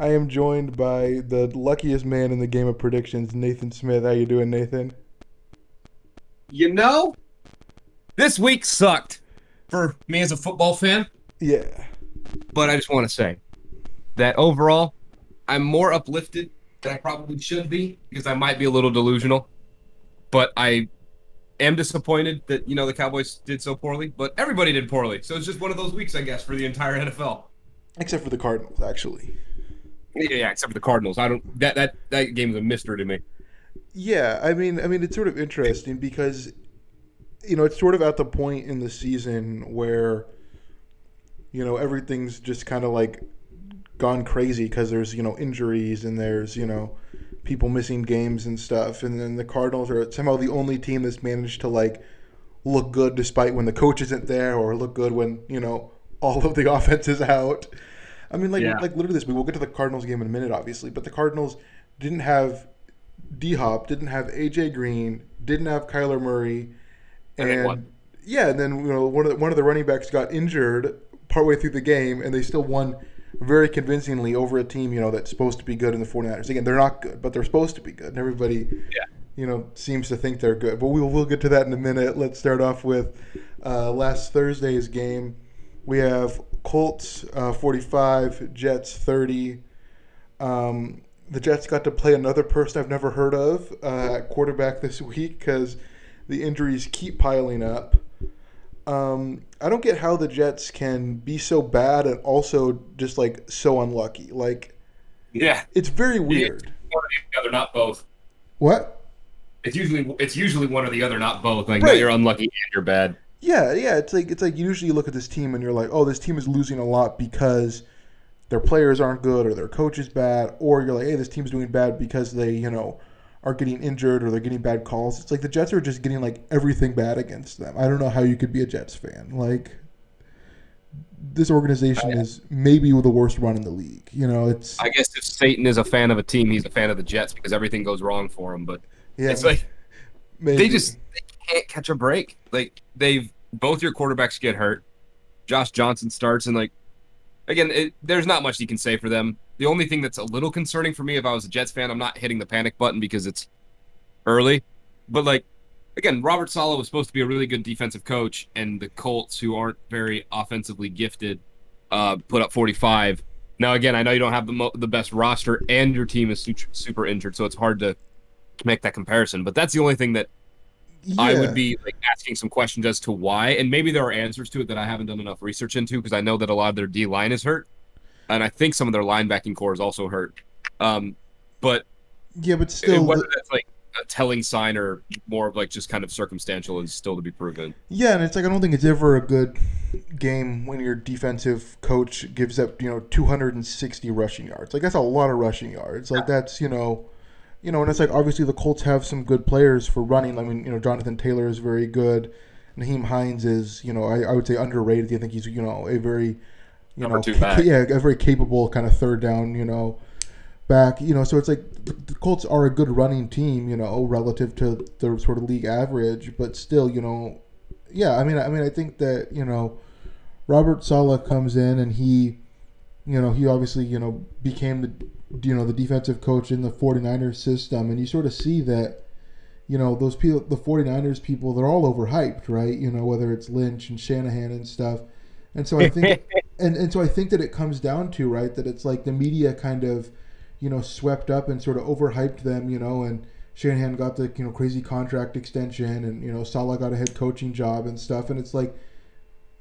I am joined by the luckiest man in the game of predictions, Nathan Smith. How you doing, Nathan? You know, this week sucked for me as a football fan, Yeah. but I just want to say that overall, I'm more uplifted than I probably should be because I might be a little delusional. But I am disappointed that you know the Cowboys did so poorly, but everybody did poorly. So it's just one of those weeks, I guess, for the entire NFL. Except for the Cardinals, actually. Yeah, except for the Cardinals. I don't that that that game is a mystery to me. Yeah, I mean, I mean, it's sort of interesting because, you know, it's sort of at the point in the season where, you know, everything's just kind of like gone crazy because there's you know injuries and there's you know people missing games and stuff, and then the Cardinals are somehow the only team that's managed to like look good despite when the coach isn't there, or look good when you know all of the offense is out. I mean, like Yeah. like literally this week. We'll get to the Cardinals game in a minute, obviously, but the Cardinals didn't have D Hop, didn't have AJ Green, didn't have Kyler Murray, And yeah, and then you know one of the, one of the running backs got injured partway through the game, and they still won very convincingly over a team you know that's supposed to be good in the 49ers. Again, they're not good, but they're supposed to be good, and everybody Yeah. you know seems to think they're good. But we'll we'll get to that in a minute. Let's start off with uh, last Thursday's game. We have Colts uh, 45, Jets 30. Um, the Jets got to play another person I've never heard of uh, at quarterback this week because the injuries keep piling up. Um, I don't get how the Jets can be so bad and also just like so unlucky. Like Yeah, it's very weird. one or the other, not both. What? It's usually it's usually one or the other, not both. Like Right. you're unlucky and you're bad. Yeah, yeah. It's like it's like usually you look at this team and you're like, oh, this team is losing a lot because their players aren't good or their coach is bad, or you're like, hey, this team's doing bad because they, you know, are getting injured or they're getting bad calls. It's like the Jets are just getting like everything bad against them. I don't know how you could be a Jets fan. Like this organization is maybe the worst run in the league. You know, it's I guess if Satan is a fan of a team, he's a fan of the Jets because everything goes wrong for him. But yeah, it's like maybe. they just can't catch a break. Like they've both your quarterbacks get hurt. Josh Johnson starts and like again, it, there's not much you can say for them. The only thing that's a little concerning for me, if I was a Jets fan, I'm not hitting the panic button because it's early. But like again, Robert Saleh was supposed to be a really good defensive coach, and the Colts, who aren't very offensively gifted, uh, put up 45. Now again, I know you don't have the mo- the best roster, and your team is su- super injured, so it's hard to make that comparison. But that's the only thing that I would be like asking some questions as to why, and maybe there are answers to it that I haven't done enough research into because I know that a lot of their D line is hurt, and I think some of their linebacking core is also hurt. Um, but yeah, but still, whether that's like a telling sign or more of like just kind of circumstantial is still to be proven. Yeah, and it's like I don't think it's ever a good game when your defensive coach gives up, you know, 260 rushing yards. Like that's a lot of rushing yards. Like that's, you know, you know, and it's like obviously the Colts have some good players for running. I mean, you know, Jonathan Taylor is very good. Nyheim Hines is, you know, I, I would say underrated. I think he's, you know, a very, you Number know, two ca- yeah, a very capable kind of third down, you know, back. You know, so it's like the, the Colts are a good running team, you know, relative to the sort of league average, but still, you know, yeah. I mean, I mean, I think that you know, Robert Saleh comes in and he, you know, he obviously you know became the you know the defensive coach in the 49ers system, and you sort of see that. You know those people, the 49ers people, they're all overhyped, right? You know whether it's Lynch and Shanahan and stuff, and so I think and and so I think that it comes down to right that it's like the media kind of, you know, swept up and sort of overhyped them, you know, and Shanahan got the you know crazy contract extension, and you know Saleh got a head coaching job and stuff, and it's like,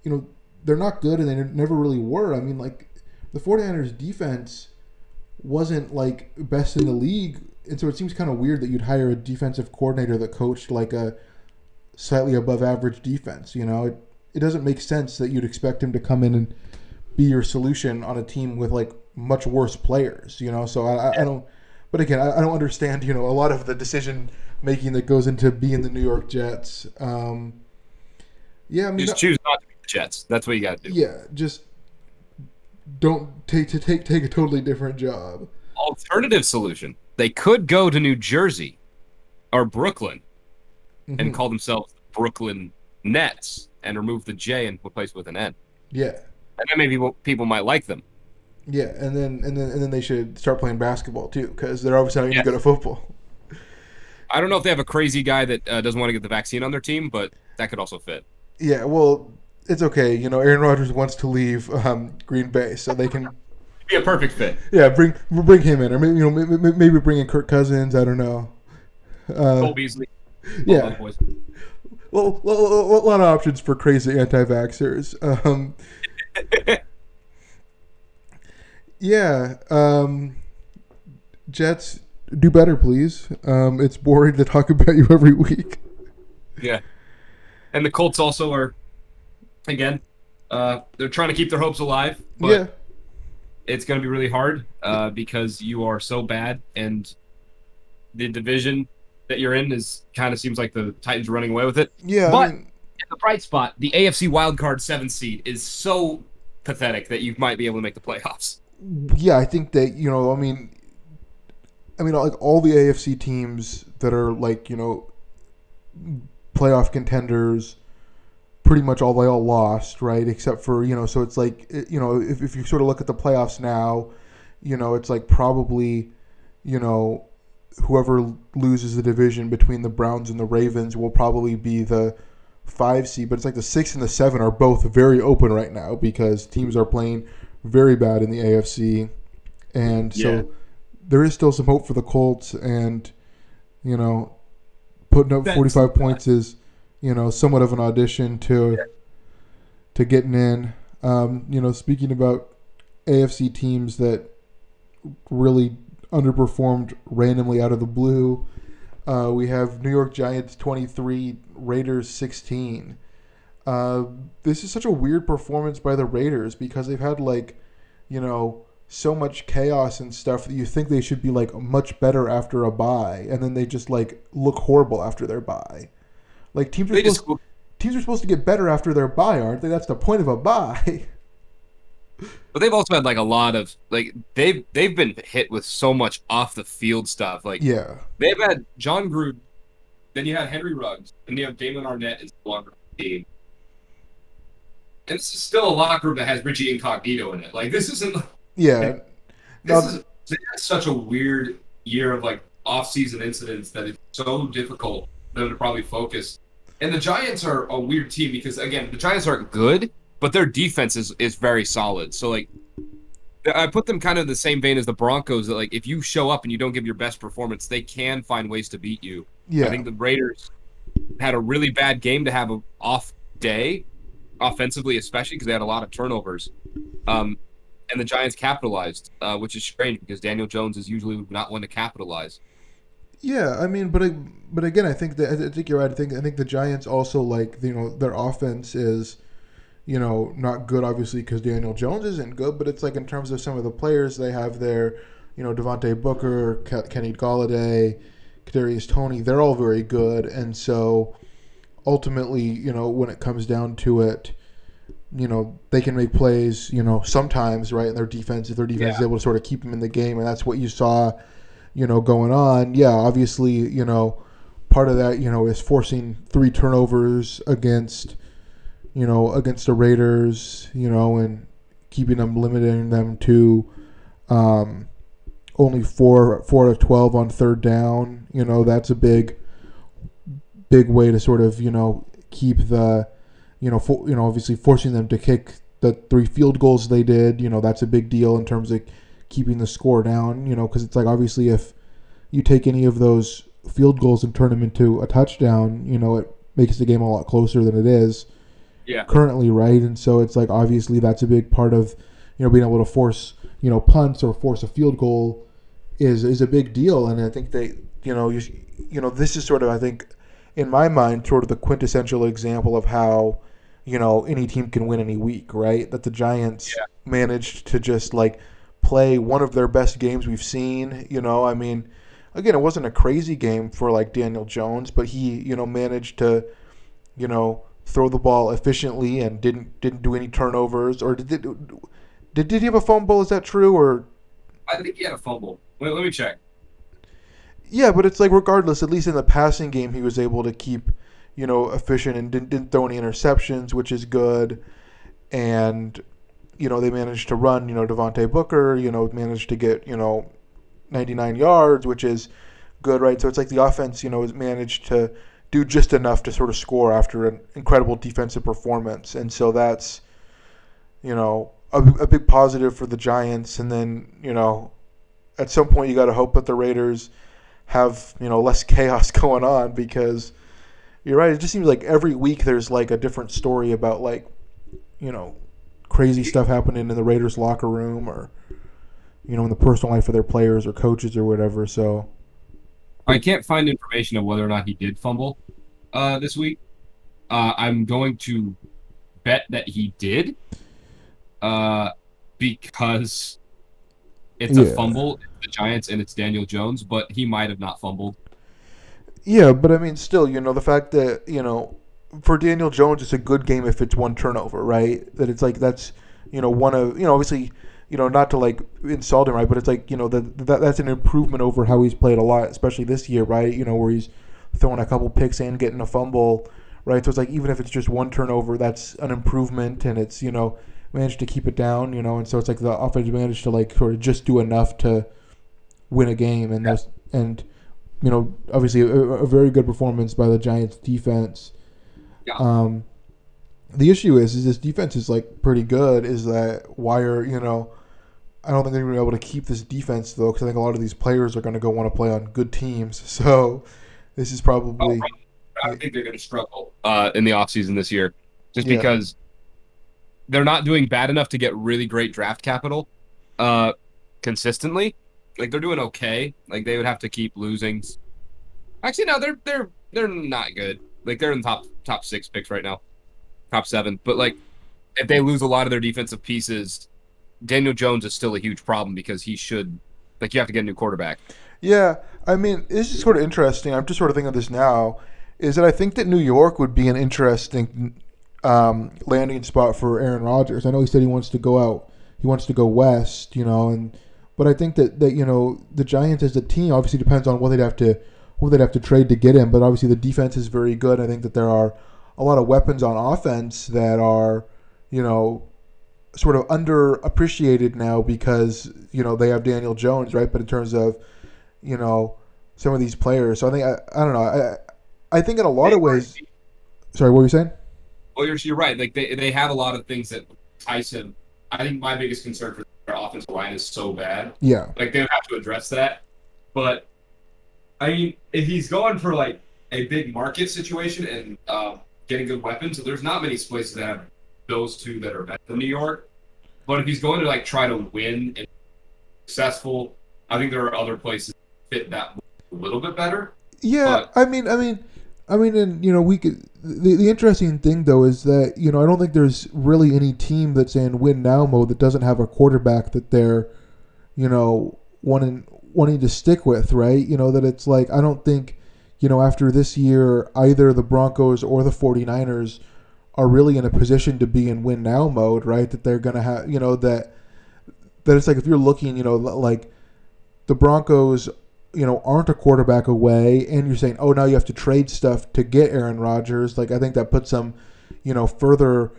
you know, they're not good and they never really were. I mean, like the 49ers defense wasn't like best in the league, and so it seems kind of weird that you'd hire a defensive coordinator that coached like a slightly above average defense. You know, it it doesn't make sense that you'd expect him to come in and be your solution on a team with like much worse players. You know, so I, I, I don't. But again, I, I don't understand. You know, a lot of the decision making that goes into being the New York Jets. Um, yeah, I mean, Just choose not to be the Jets. That's what you got to do. yeah, just don't take to take take a totally different job. Alternative solution: they could go to New Jersey or Brooklyn Mhm. and call themselves the Brooklyn Nets and remove the J and replace with an N. yeah, And then maybe people- people might like them. Yeah, and then and then and then they should start playing basketball too, because they're obviously not even Yes. good at football. I don't know if they have a crazy guy that uh, doesn't want to get the vaccine on their team, but that could also fit. Yeah, well, it's okay. You know, Aaron Rodgers wants to leave um, Green Bay, so they can Be a perfect fit. yeah bring bring him in, or maybe you know maybe, bring in Kirk Cousins. I don't know. Uh, Cole Beasley. yeah, well, well, well, a lot of options for crazy anti-vaxxers. Um, yeah, um, Jets do better, please. Um, it's boring to talk about you every week. Yeah. And the Colts also are, again, uh, they're trying to keep their hopes alive, but yeah, it's going to be really hard uh, because you are so bad, and the division that you're in is kind of seems like the Titans are running away with it. yeah. But- I mean, the bright spot, the AFC wildcard seven seed, is so pathetic that you might be able to make the playoffs. yeah, I think that you know, I mean, I mean, like all the AFC teams that are like you know, playoff contenders, pretty much all they all lost, right? Except for you know, so it's like you know, if if you sort of look at the playoffs now, you know, it's like probably, you know, whoever loses the division between the Browns and the Ravens will probably be the five seed, but it's like the six and the seven are both very open right now because teams are playing very bad in the AFC, and so there is still some hope for the Colts, and you know, putting up That's- forty five points is you know somewhat of an audition to to getting in. Um, you know, speaking about AFC teams that really underperformed randomly out of the blue. Uh, we have New York Giants 23, Raiders 16. Uh, this is such a weird performance by the Raiders because they've had like, you know, so much chaos and stuff that you think they should be like much better after a bye, and then they just like look horrible after their bye. Like teams are They supposed just teams are supposed to get better after their bye, aren't they? That's the point of a bye. But they've also had like a lot of like they've they've been hit with so much off the field stuff. Like yeah, they've had Jon Gruden, then you had Henry Ruggs, and you have Damon Arnette is no longer on the team. And this is still a locker room that has Richie Incognito in it. Like this isn't yeah. this Now- is they had such a weird year of like off-season incidents that it's so difficult them to probably focus. And the Giants are a weird team because again, the Giants aren't good, but their defense is is very solid. So like I put them kind of in the same vein as the Broncos that like if you show up and you don't give your best performance, they can find ways to beat you. Yeah, I think the Raiders had a really bad game to have an off day, offensively, especially because they had a lot of turnovers. Um, and the Giants capitalized, uh, which is strange because Daniel Jones is usually not one to capitalize. Yeah, I mean, but I, but again, I think that I think you're right. I think I think the Giants also like you know their offense is, you know, not good obviously because Daniel Jones isn't good, but it's like in terms of some of the players they have there, you know, Devontae Booker, Ke- Kenny Golladay, Kadarius Toney, they're all very good, and so ultimately, you know, when it comes down to it, you know, they can make plays, you know, sometimes right, and their defense, if their defense is able to sort of keep them in the game, and that's what you saw you know, going on, yeah, obviously, you know, part of that, you know, is forcing three turnovers against, you know, against the Raiders, you know, and keeping them, limiting them to um, only four, four of twelve on third down. You know, that's a big, big way to sort of, you know, keep the, you know, for, you know, obviously forcing them to kick the three field goals they did. You know, that's a big deal in terms of keeping the score down, you know, because it's like obviously if you take any of those field goals and turn them into a touchdown, you know, it makes the game a lot closer than it is Yeah. currently, right? And so it's like obviously that's a big part of, you know, being able to force, you know, punts or force a field goal is is a big deal. And I think they, you know, you, you know, this is sort of I think in my mind sort of the quintessential example of how you know any team can win any week, right? That the Giants Yeah. managed to just like play one of their best games we've seen. You know, I mean, again, it wasn't a crazy game for like Daniel Jones, but he, you know, managed to, you know, throw the ball efficiently and didn't didn't do any turnovers. Or did did did, he have a fumble? Is that true? Or I think he had a fumble. Wait, let me check. yeah, but it's like regardless, at least in the passing game, he was able to keep, you know, efficient and didn't, didn't throw any interceptions, which is good. And you know, they managed to run, you know, Devontae Booker, you know, managed to get, you know, 99 yards, which is good, right? So it's like the offense, you know, has managed to do just enough to sort of score after an incredible defensive performance. And so that's, you know, a, a big positive for the Giants. And then, you know, at some point you got to hope that the Raiders have, you know, less chaos going on because you're right. It just seems like every week there's like a different story about like, you know, crazy stuff happening in the Raiders locker room or, you know, in the personal life of their players or coaches or whatever. So I can't find information of whether or not he did fumble uh, this week. Uh, I'm going to bet that he did uh, because it's Yeah. a fumble, the Giants, and it's Daniel Jones, but he might have not fumbled. Yeah, but I mean, still, you know, the fact that you know, for Daniel Jones, it's a good game if it's one turnover, right? That it's like that's you know one of you know obviously you know not to like insult him, right? But it's like you know that that that's an improvement over how he's played a lot, especially this year, right? You know where he's throwing a couple picks and getting a fumble, right? So it's like even if it's just one turnover, that's an improvement, and it's you know managed to keep it down, you know, and so it's like the offense managed to like sort of just do enough to win a game, and those and you know, obviously a, a very good performance by the Giants defense. Yeah. Um, the issue is, is this defense is like pretty good. Is that why are you know? I don't think they're going to be able to keep this defense though, because I think a lot of these players are going to go want to play on good teams. So this is probably I think they're going to struggle uh, in the offseason this year just Yeah. because they're not doing bad enough to get really great draft capital uh, consistently. Like they're doing okay. Like they would have to keep losing. Actually, no, they're they're they're not good. Like they're in the top top six picks right now, top seven. But like if they lose a lot of their defensive pieces, Daniel Jones is still a huge problem because he should like you have to get a new quarterback. Yeah, I mean, this is sort of interesting. I'm just sort of thinking of this now. Is that I think that New York would be an interesting um, landing spot for Aaron Rodgers. I know he said he wants to go out, he wants to go west, you know, and but I think that that you know the Giants as a team obviously depends on what they'd have to what they'd have to trade to get him. But obviously the defense is very good. I think that there are a lot of weapons on offense that are, you know, sort of underappreciated now because you know they have Daniel Jones, right? But in terms of you know some of these players, so I think I, I don't know. I I think in a lot of ways. Sorry, what were you saying? Well, you're, you're right. Like they, they have a lot of things that him. I think my biggest concern for their offensive line is so bad. Yeah, Like they would have to address that. But I mean, if he's going for like a big market situation and um, getting good weapons, so there's not many places that have those two that are better than New York. But if he's going to like try to win and be successful, I think there are other places that fit that a little bit better. yeah. I mean, I mean, I mean, and you know, we could. The, the interesting thing though is that you know I don't think there's really any team that's in win now mode that doesn't have a quarterback that they're, you know, wanting wanting to stick with, right? You know that it's like I don't think, you know, after this year either the Broncos or the 49ers are really in a position to be in win now mode, right? That they're gonna have, you know, that that it's like if you're looking, you know, like the Broncos, you know, aren't a quarterback away, and you're saying, oh, now you have to trade stuff to get Aaron Rodgers. Like I think that puts them, you know, further,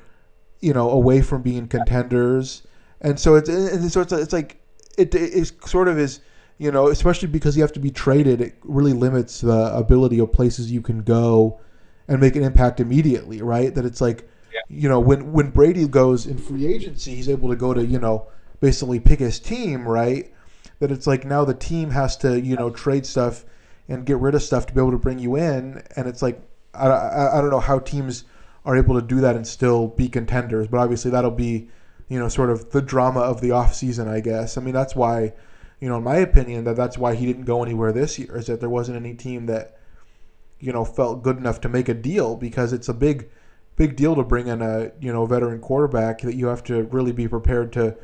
you know, away from being contenders. And so it's and so it's it's like it is sort of is you know, especially because you have to be traded, it really limits the ability of places you can go and make an impact immediately, right? That it's like, Yeah. you know, when when Brady goes in free agency, he's able to go to you know basically pick his team, right? That it's like now the team has to you know trade stuff and get rid of stuff to be able to bring you in, and it's like I, I, I don't know how teams are able to do that and still be contenders, but obviously that'll be you know sort of the drama of the off season, I guess. I mean that's why you know in my opinion that that's why he didn't go anywhere this year is that there wasn't any team that you know felt good enough to make a deal because it's a big big deal to bring in a you know veteran quarterback that you have to really be prepared to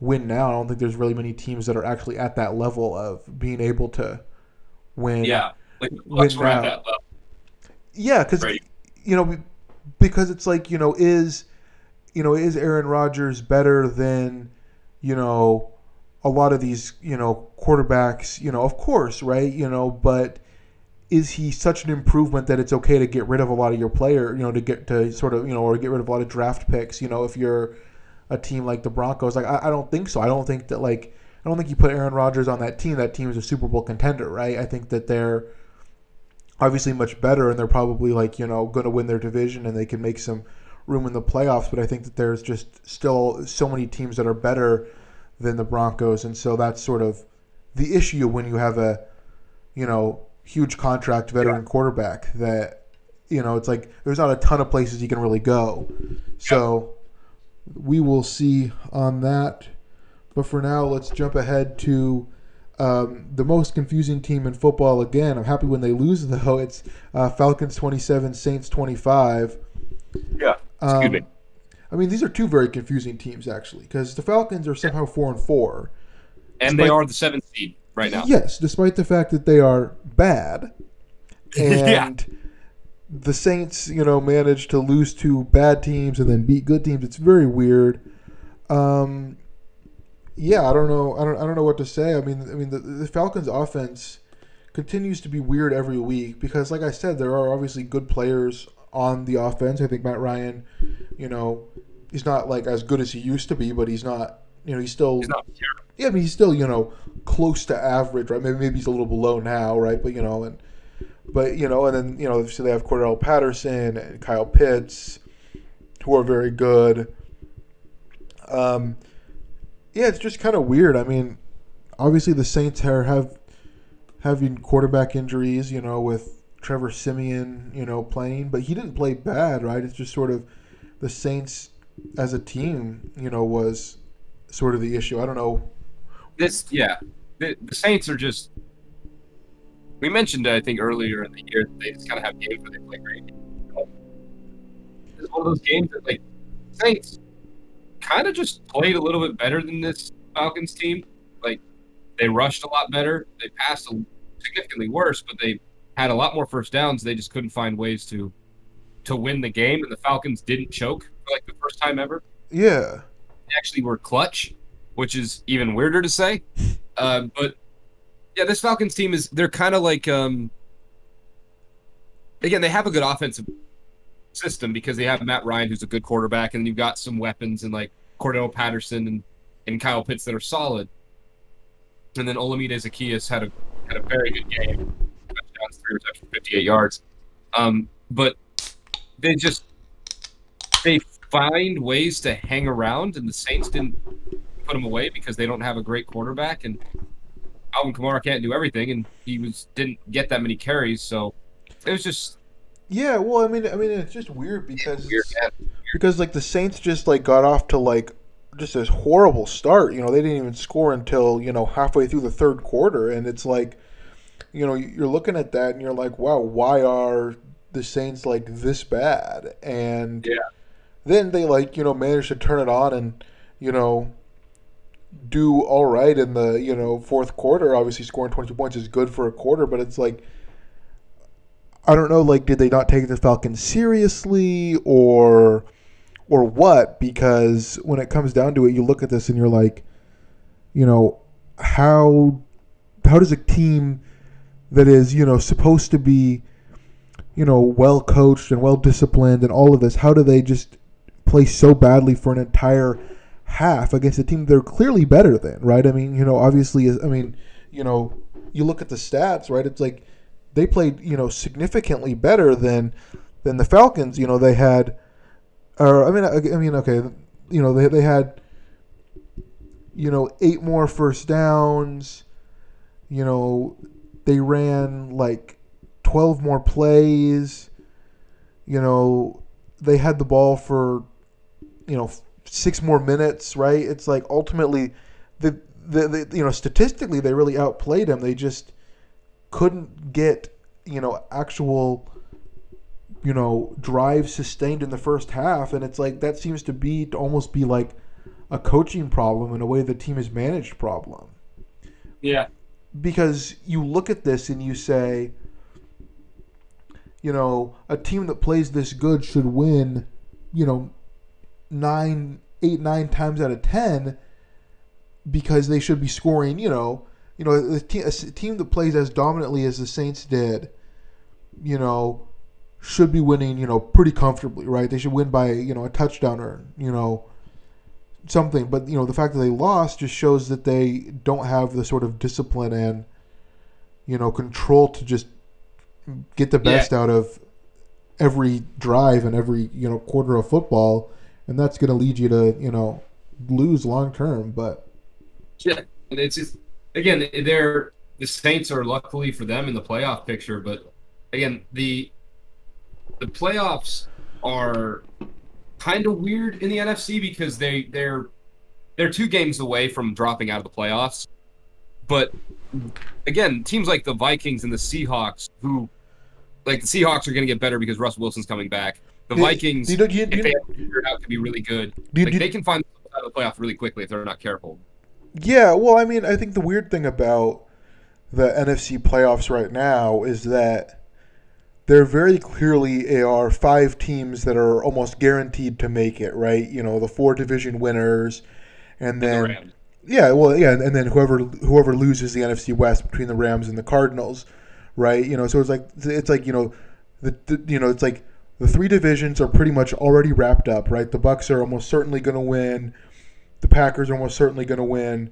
win now. I don't think there's really many teams that are actually at that level of being able to win. Yeah, like Win now. that level. Yeah, because Right. you know, because it's like you know, is you know, is Aaron Rodgers better than you know a lot of these you know quarterbacks? You know, of course, right? You know, but is he such an improvement that it's okay to get rid of a lot of your player? You know, to get to sort of you know, or get rid of a lot of draft picks? You know, if you're a team like the Broncos. Like I, I don't think so. I don't think that like I don't think you put Aaron Rodgers on that team. That team is a Super Bowl contender, right? I think that they're obviously much better, and they're probably like you know going to win their division, and they can make some room in the playoffs. But I think that there's just still so many teams that are better than the Broncos, and so that's sort of the issue when you have a you know huge contract veteran yeah. quarterback that you know it's like there's not a ton of places you can really go. So we will see on that. But for now, let's jump ahead to um, the most confusing team in football again. I'm happy when they lose, though. It's uh, Falcons 27, Saints 25. Yeah. Excuse um, me. I mean, these are two very confusing teams, actually, because the Falcons are somehow 4 and 4. And despite, they are the seventh seed right now. Yes, despite the fact that they are bad. And yeah. the Saints, you know, managed to lose to bad teams and then beat good teams. It's very weird. Um, yeah, I don't know. I don't. I don't know what to say. I mean, I mean, the, the Falcons' offense continues to be weird every week because, like I said, there are obviously good players on the offense. I think Matt Ryan, you know, he's not like as good as he used to be, but he's not. You know, he's still. He's not yeah, I mean, he's still you know close to average, right? Maybe maybe he's a little below now, right? But you know, and but you know, and then you know, so they have Cordell Patterson and Kyle Pitts, who are very good. Um, yeah, it's just kind of weird. I mean, obviously the Saints are have having quarterback injuries, you know, with Trevor Siemian, you know, playing, but he didn't play bad, right? It's just sort of the Saints as a team, you know, was sort of the issue. I don't know. This, yeah, the, the Saints are just. We mentioned, I think, earlier in the year that they just kind of have games where they play great. It's one of those games that, like, Saints kind of just played a little bit better than this Falcons team. Like they rushed a lot better. They passed significantly worse, but they had a lot more first downs. They just couldn't find ways to to win the game, and the Falcons didn't choke for like the first time ever. Yeah, they actually were clutch, which is even weirder to say. Uh, but yeah, this Falcons team is they're kind of like um again they have a good offensive system because they have Matt Ryan, who's a good quarterback, and you've got some weapons and like Cordarrelle Patterson and, and Kyle Pitts that are solid. And then Olamide Zaccheaus had a had a very good game, touchdowns, three receptions, 58 yards. Um, but they just they find ways to hang around, and the Saints didn't put them away because they don't have a great quarterback, and Alvin Kamara can't do everything, and he was didn't get that many carries, so it was just yeah, well, I mean, I mean, it's just weird because weird, because like the Saints just like got off to like just this horrible start. You know, they didn't even score until you know halfway through the third quarter, and it's like, you know, you're looking at that and you're like, wow, why are the Saints like this bad? And yeah. then they like you know managed to turn it on and you know do all right in the you know fourth quarter. Obviously, scoring 22 points is good for a quarter, but it's like I don't know, like, did they not take the Falcons seriously or or what? Because when it comes down to it, you look at this and you're like, you know, how how does a team that is, you know, supposed to be, you know, well coached and well disciplined and all of this, how do they just play so badly for an entire half against a team they're clearly better than, right? I mean, you know, obviously, I mean, you know, you look at the stats, right? It's like they played you know significantly better than than the Falcons. You know they had, or I mean I, I mean okay, you know they they had you know eight more first downs. You know they ran like twelve more plays. You know they had the ball for you know six more minutes. Right? It's like ultimately the the, the you know statistically they really outplayed them. They just couldn't get you know actual you know drive sustained in the first half and it's like that seems to be to almost be like a coaching problem in a way the team is managed problem yeah because you look at this and you say you know a team that plays this good should win you know nine eight nine times out of ten because they should be scoring you know you know, a, te- a team that plays as dominantly as the Saints did, you know, should be winning, you know, pretty comfortably, right? They should win by, you know, a touchdown or, you know, something. But you know, the fact that they lost just shows that they don't have the sort of discipline and you know control to just get the best yeah. out of every drive and every you know quarter of football, and that's going to lead you to you know lose long term. But yeah, and it's just again they're the Saints are luckily for them in the playoff picture, but again the the playoffs are kind of weird in the NFC because they they're they're two games away from dropping out of the playoffs. But again, teams like the Vikings and the Seahawks, who like the Seahawks are going to get better because Russ Wilson's coming back. The Vikings, you, you, if they have figured out to be really good, like, they can find out of the playoff really quickly if they're not careful. Yeah, well, I mean, I think the weird thing about the NFC playoffs right now is that there very clearly are five teams that are almost guaranteed to make it, right? You know, the four division winners, and then and the yeah, well, yeah, and then whoever whoever loses the NFC West between the Rams and the Cardinals, right? You know, so it's like it's like you know, the, the you know it's like the three divisions are pretty much already wrapped up, right? The Bucks are almost certainly going to win, the Packers are almost certainly going to win,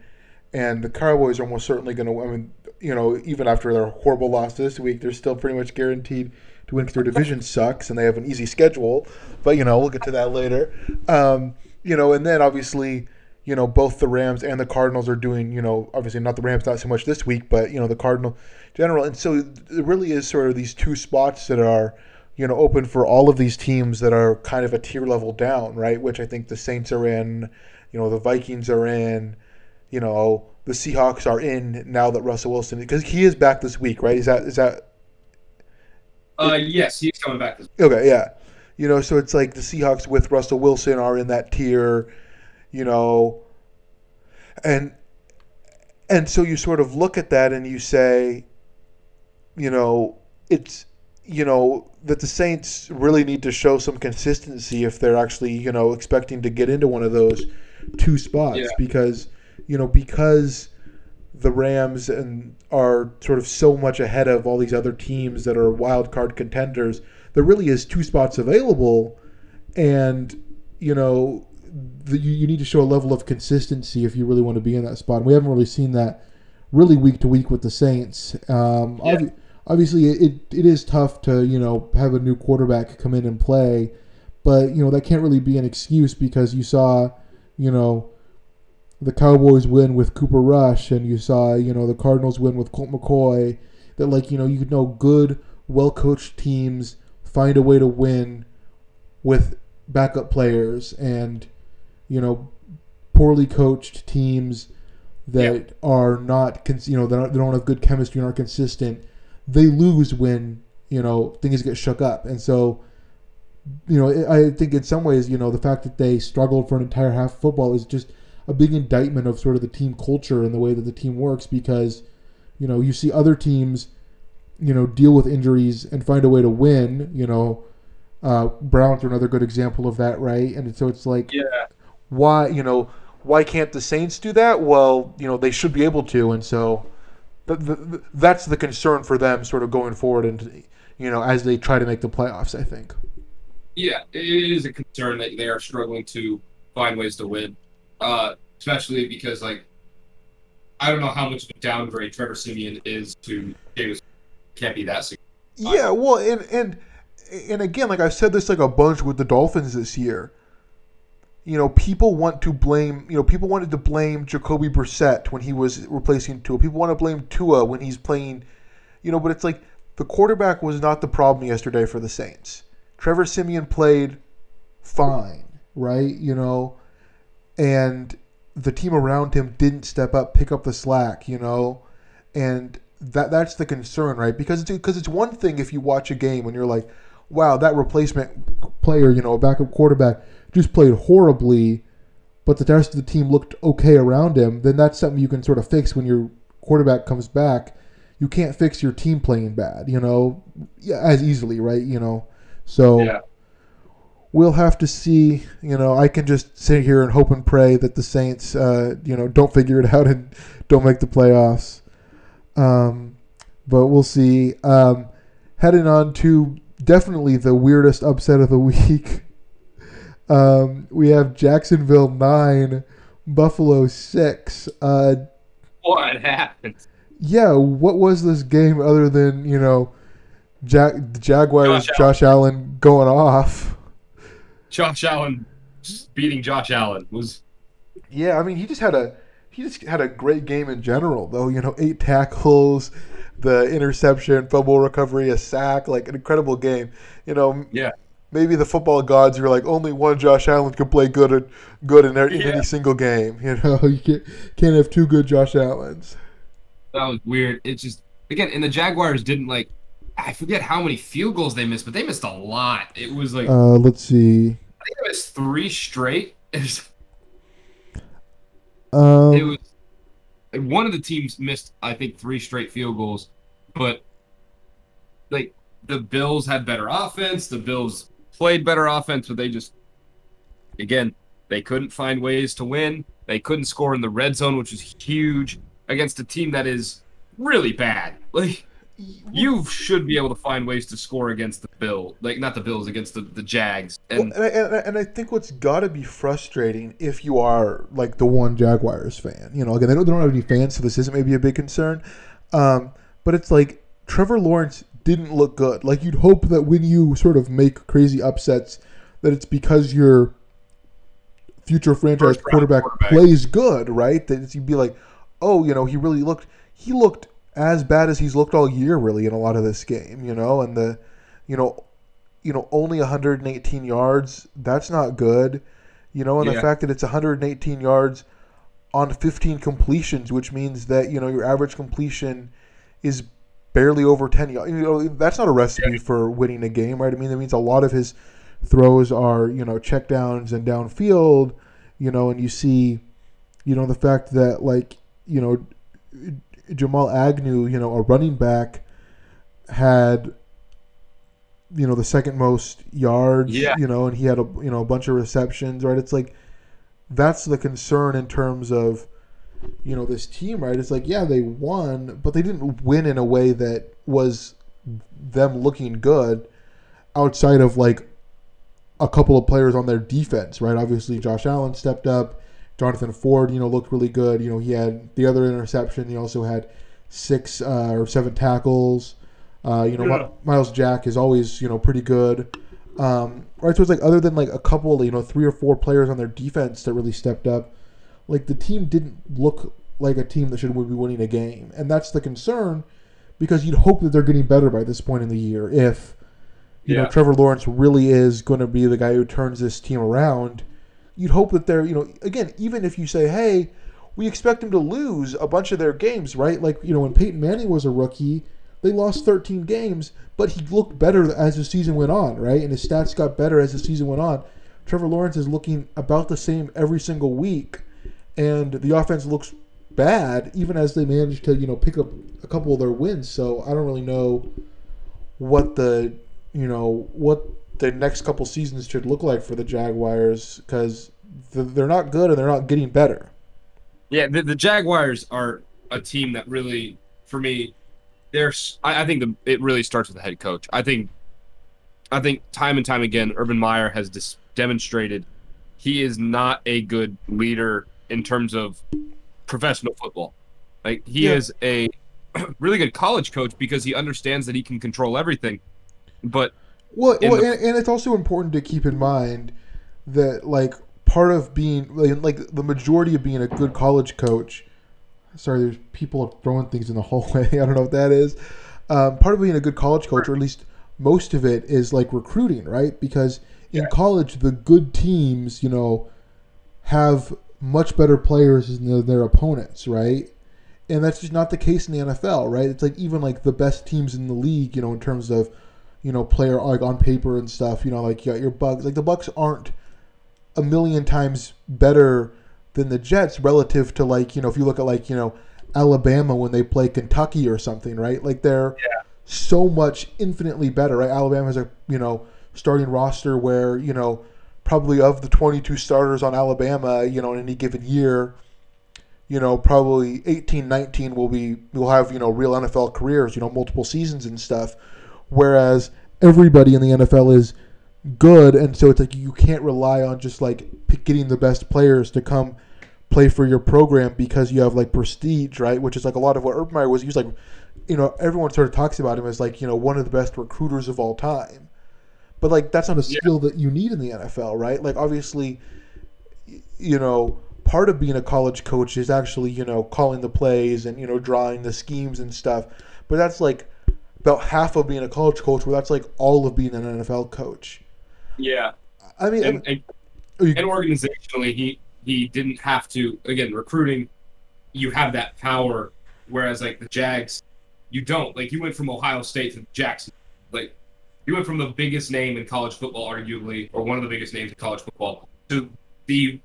and the Cowboys are almost certainly going to. I mean, you know, even after their horrible loss this week, they're still pretty much guaranteed to win because their division sucks and they have an easy schedule. But you know, we'll get to that later. Um, you know, and then obviously, you know, both the Rams and the Cardinals are doing. You know, obviously not the Rams not so much this week, but you know the Cardinal general. And so it really is sort of these two spots that are you know open for all of these teams that are kind of a tier level down, right? Which I think the Saints are in. You know, the Vikings are in. You know, the Seahawks are in now that Russell Wilson because he is back this week, right? Is that is that? Uh, yes, he's coming back. This. Okay, yeah, you know, so it's like the Seahawks with Russell Wilson are in that tier, you know, and and so you sort of look at that and you say, you know, it's you know that the Saints really need to show some consistency if they're actually you know expecting to get into one of those two spots yeah. because you know, because the Rams and are sort of so much ahead of all these other teams that are wild card contenders, there really is two spots available, and you know, the, you, you need to show a level of consistency if you really want to be in that spot. And we haven't really seen that really week to week with the Saints. Um, yeah. ob- obviously, it, it is tough to you know have a new quarterback come in and play, but you know that can't really be an excuse because you saw you know the Cowboys win with Cooper Rush, and you saw you know the Cardinals win with Colt McCoy. That like you know you know good, well coached teams find a way to win with backup players, and you know poorly coached teams that are not you know they don't have good chemistry and aren't consistent. They lose when you know things get shook up, and so you know I think in some ways you know the fact that they struggled for an entire half of football is just a big indictment of sort of the team culture and the way that the team works because you know you see other teams you know deal with injuries and find a way to win you know uh, Browns are another good example of that right? And so it's like yeah. why you know why can't the Saints do that? Well you know they should be able to. And so th- th- that's the concern for them sort of going forward and you know as they try to make the playoffs I think. Yeah it is a concern that they are struggling to find ways to win uh, especially because like I don't know how much of a downgrade Trevor Siemian is to Jameis. Can't be that. Significant. Yeah, well, and and and again, like I've said this like a bunch with the Dolphins this year. You know, people want to blame. You know, people wanted to blame Jacoby Brissett when he was replacing Tua. People want to blame Tua when he's playing. You know, but it's like the quarterback was not the problem yesterday for the Saints. Trevor Siemian played fine, right? You know, and the team around him didn't step up, pick up the slack, you know, and that that's the concern, right? Because it's, because it's one thing if you watch a game and you're like, wow, that replacement player, you know, a backup quarterback just played horribly, but the rest of the team looked okay around him. Then that's something you can sort of fix when your quarterback comes back. You can't fix your team playing bad, you know, as easily, right? You know, so. Yeah we'll have to see. You know, I can just sit here and hope and pray that the Saints, uh, you know, don't figure it out and don't make the playoffs. Um, but we'll see. Um, heading on to definitely the weirdest upset of the week. Um, we have Jacksonville nine, Buffalo six. Uh, what happened? Yeah, what was this game other than you know, Jack the Jaguars, Josh, Josh Allen. Allen going off? Josh Allen beating Josh Allen was. Yeah, I mean he just had a he just had a great game in general though. You know, eight tackles, the interception, fumble recovery, a sack, like an incredible game. You know, yeah. Maybe the football gods are like only one Josh Allen can play good at, good in, in yeah. any single game. You know, you can't, can't have two good Josh Allens. That was weird. It's just again, and the Jaguars didn't like. I forget how many field goals they missed, but they missed a lot. It was like. Uh, let's see. I think it was three straight. It was. Um, it was. One of the teams missed, I think, three straight field goals, but like the Bills had better offense. The Bills played better offense, but they just, again, they couldn't find ways to win. They couldn't score in the red zone, which is huge against a team that is really bad. Like you should be able to find ways to score against the Bill, like not the Bills, against the, the Jags. And, well, and, I, and I think what's got to be frustrating if you are like the one Jaguars fan, you know, again they don't, they don't have any fans, so this isn't maybe a big concern. Um, but it's like Trevor Lawrence didn't look good. Like you'd hope that when you sort of make crazy upsets, that it's because your future franchise quarterback, quarterback, plays good, right? That you'd be like, oh, you know, he really looked he looked as bad as he's looked all year, really, in a lot of this game, you know, and the, you know, you know, only 118 yards, that's not good, you know, and yeah. the fact that it's 118 yards on 15 completions, which means that you know your average completion is barely over 10 yards. You know, that's not a recipe for winning a game, right? I mean, that means a lot of his throws are, you know, checkdowns and downfield, you know, and you see, you know, the fact that like, you know, Jamal Agnew, you know, a running back, had you know the second most yards, yeah. you know, and he had a you know a bunch of receptions, right? It's like that's the concern in terms of you know this team, right? It's like yeah, they won, but they didn't win in a way that was them looking good outside of like a couple of players on their defense, right? Obviously, Josh Allen stepped up. Jonathan Ford, you know, looked really good. You know, he had the other interception. He also had six uh, or seven tackles. Uh, you know, yeah. Myles Jack is always you know pretty good. Um, right, so it's like other than like a couple, you know, three or four players on their defense that really stepped up, like the team didn't look like a team that should be winning a game, and that's the concern because you'd hope that they're getting better by this point in the year if you yeah. know Trevor Lawrence really is going to be the guy who turns this team around you'd hope that they're, you know, again, even if you say, hey, we expect them to lose a bunch of their games, right? Like, you know, when Peyton Manning was a rookie, they lost 13 games, but he looked better as the season went on, right? And his stats got better as the season went on. Trevor Lawrence is looking about the same every single week, and the offense looks bad even as they manage to, you know, pick up a couple of their wins. So I don't really know what the, you know, what the next couple seasons should look like for the Jaguars because they're not good and they're not getting better. Yeah, the, the Jaguars are a team that really, for me, there's I, I think the, it really starts with the head coach. I think, I think time and time again, Urban Meyer has dis- demonstrated he is not a good leader in terms of professional football. Like he yeah. is a really good college coach because he understands that he can control everything, but well, well the... and, and, it's also important to keep in mind that like part of being like the majority of being a good college coach. Sorry, there's people throwing things in the hallway. I don't know what that is. Um, part of being a good college coach, or at least most of it, is like recruiting, right? Because in yeah. college, the good teams, you know, have much better players than their, their opponents, right? And that's just not the case in the NFL, right? It's like even like the best teams in the league, you know, in terms of you know, player like on paper and stuff. You know, like you got your Bucks. Like the Bucks aren't a million times better than the Jets relative to like you know if you look at like you know Alabama when they play Kentucky or something, right? Like they're yeah. so much infinitely better, right? Alabama has a you know starting roster where you know probably of the 22 starters on Alabama, you know, in any given year, you know, probably 18, 19 will be will have you know real NFL careers, you know, multiple seasons and stuff Whereas everybody in the NFL is good, and so it's like you can't rely on just like getting the best players to come play for your program because you have like prestige, right? Which is like a lot of what Urban Meyer was. He was like, you know, everyone sort of talks about him as like you know one of the best recruiters of all time, but like that's not a Yeah. skill that you need in the NFL, right? Like obviously, you know. Part of being a college coach is actually, you know, calling the plays and you know drawing the schemes and stuff, but that's like about half of being a college coach, where that's like all of being an NFL coach. Yeah, I mean, and, and, you- and organizationally, he he didn't have to. Again, recruiting, you have that power, whereas like the Jags, you don't. Like you went from Ohio State to Jackson, like you went from the biggest name in college football, arguably, or one of the biggest names in college football, to the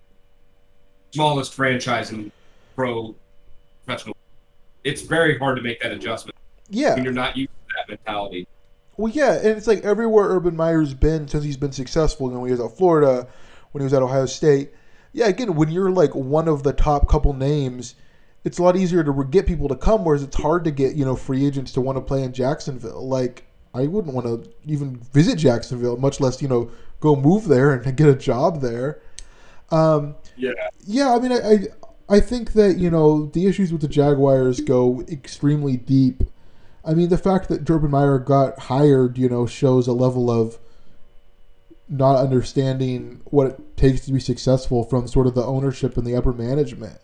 smallest franchise in pro professional. It's very hard to make that adjustment yeah, when you're not used that mentality. well, yeah, and it's like everywhere Urban Meyer's been since he's been successful. You know, when he was at Florida, when he was at Ohio State. Yeah, again, when you're like one of the top couple names, it's a lot easier to get people to come. Whereas it's hard to get you know free agents to want to play in Jacksonville. Like I wouldn't want to even visit Jacksonville, much less you know go move there and get a job there. Um, Yeah, Yeah, I mean, I, I I think that you know the issues with the Jaguars go extremely deep. I mean, the fact that Urban Meyer got hired, you know, shows a level of not understanding what it takes to be successful from sort of the ownership and the upper management.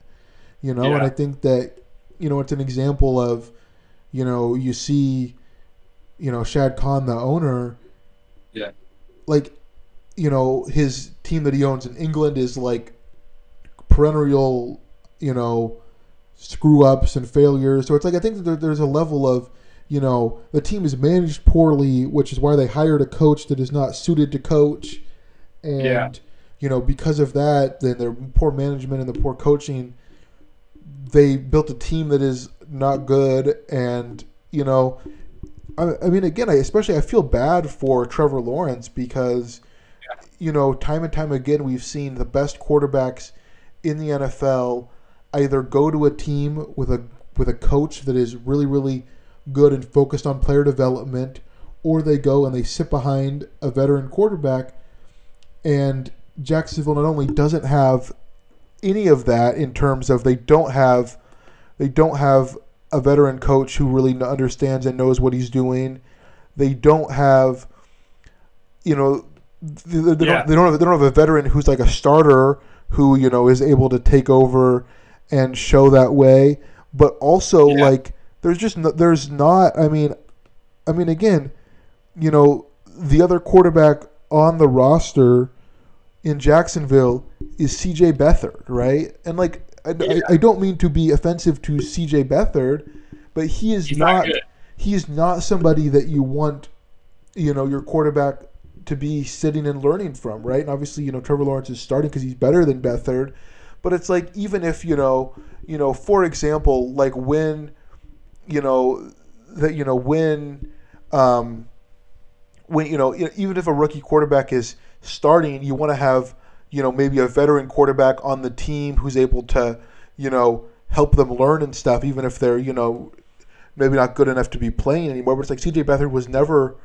You know, and I think that you know it's an example of, you know, you see, you know, Shad Khan, the owner. Yeah. Like, you know, his team that he owns in England is like perennial, you know, screw ups and failures. So it's like I think that there, there's a level of, you know, the team is managed poorly, which is why they hired a coach that is not suited to coach, and Yeah. you know because of that, then their poor management and the poor coaching, they built a team that is not good, and you know. I, I mean, again, I especially I feel bad for Trevor Lawrence because, you know, time and time again we've seen the best quarterbacks in the NFL either go to a team with a with a coach that is really really good and focused on player development, or they go and they sit behind a veteran quarterback. And Jacksonville not only doesn't have any of that in terms of they don't have they don't have a veteran coach who really understands and knows what he's doing. They don't have, you know, they, they, Yeah. don't, they don't have they don't have a veteran who's like a starter who you know is able to take over and show that way. But also Yeah. like there's just no, there's not. I mean, I mean again, you know, the other quarterback on the roster in Jacksonville is CJ Beathard, right? And like, I, Yeah. I, I don't mean to be offensive to CJ Beathard, but he is he's not, not he is not somebody that you want, you know, your quarterback to be sitting and learning from, right? And obviously, you know, Trevor Lawrence is starting because he's better than Beathard, but it's like even if you know, you know, for example, like when, you know, that you know when, um, when you know, even if a rookie quarterback is starting, you want to have you know maybe a veteran quarterback on the team who's able to you know help them learn and stuff, even if they're you know maybe not good enough to be playing anymore. But it's like CJ Beathard was never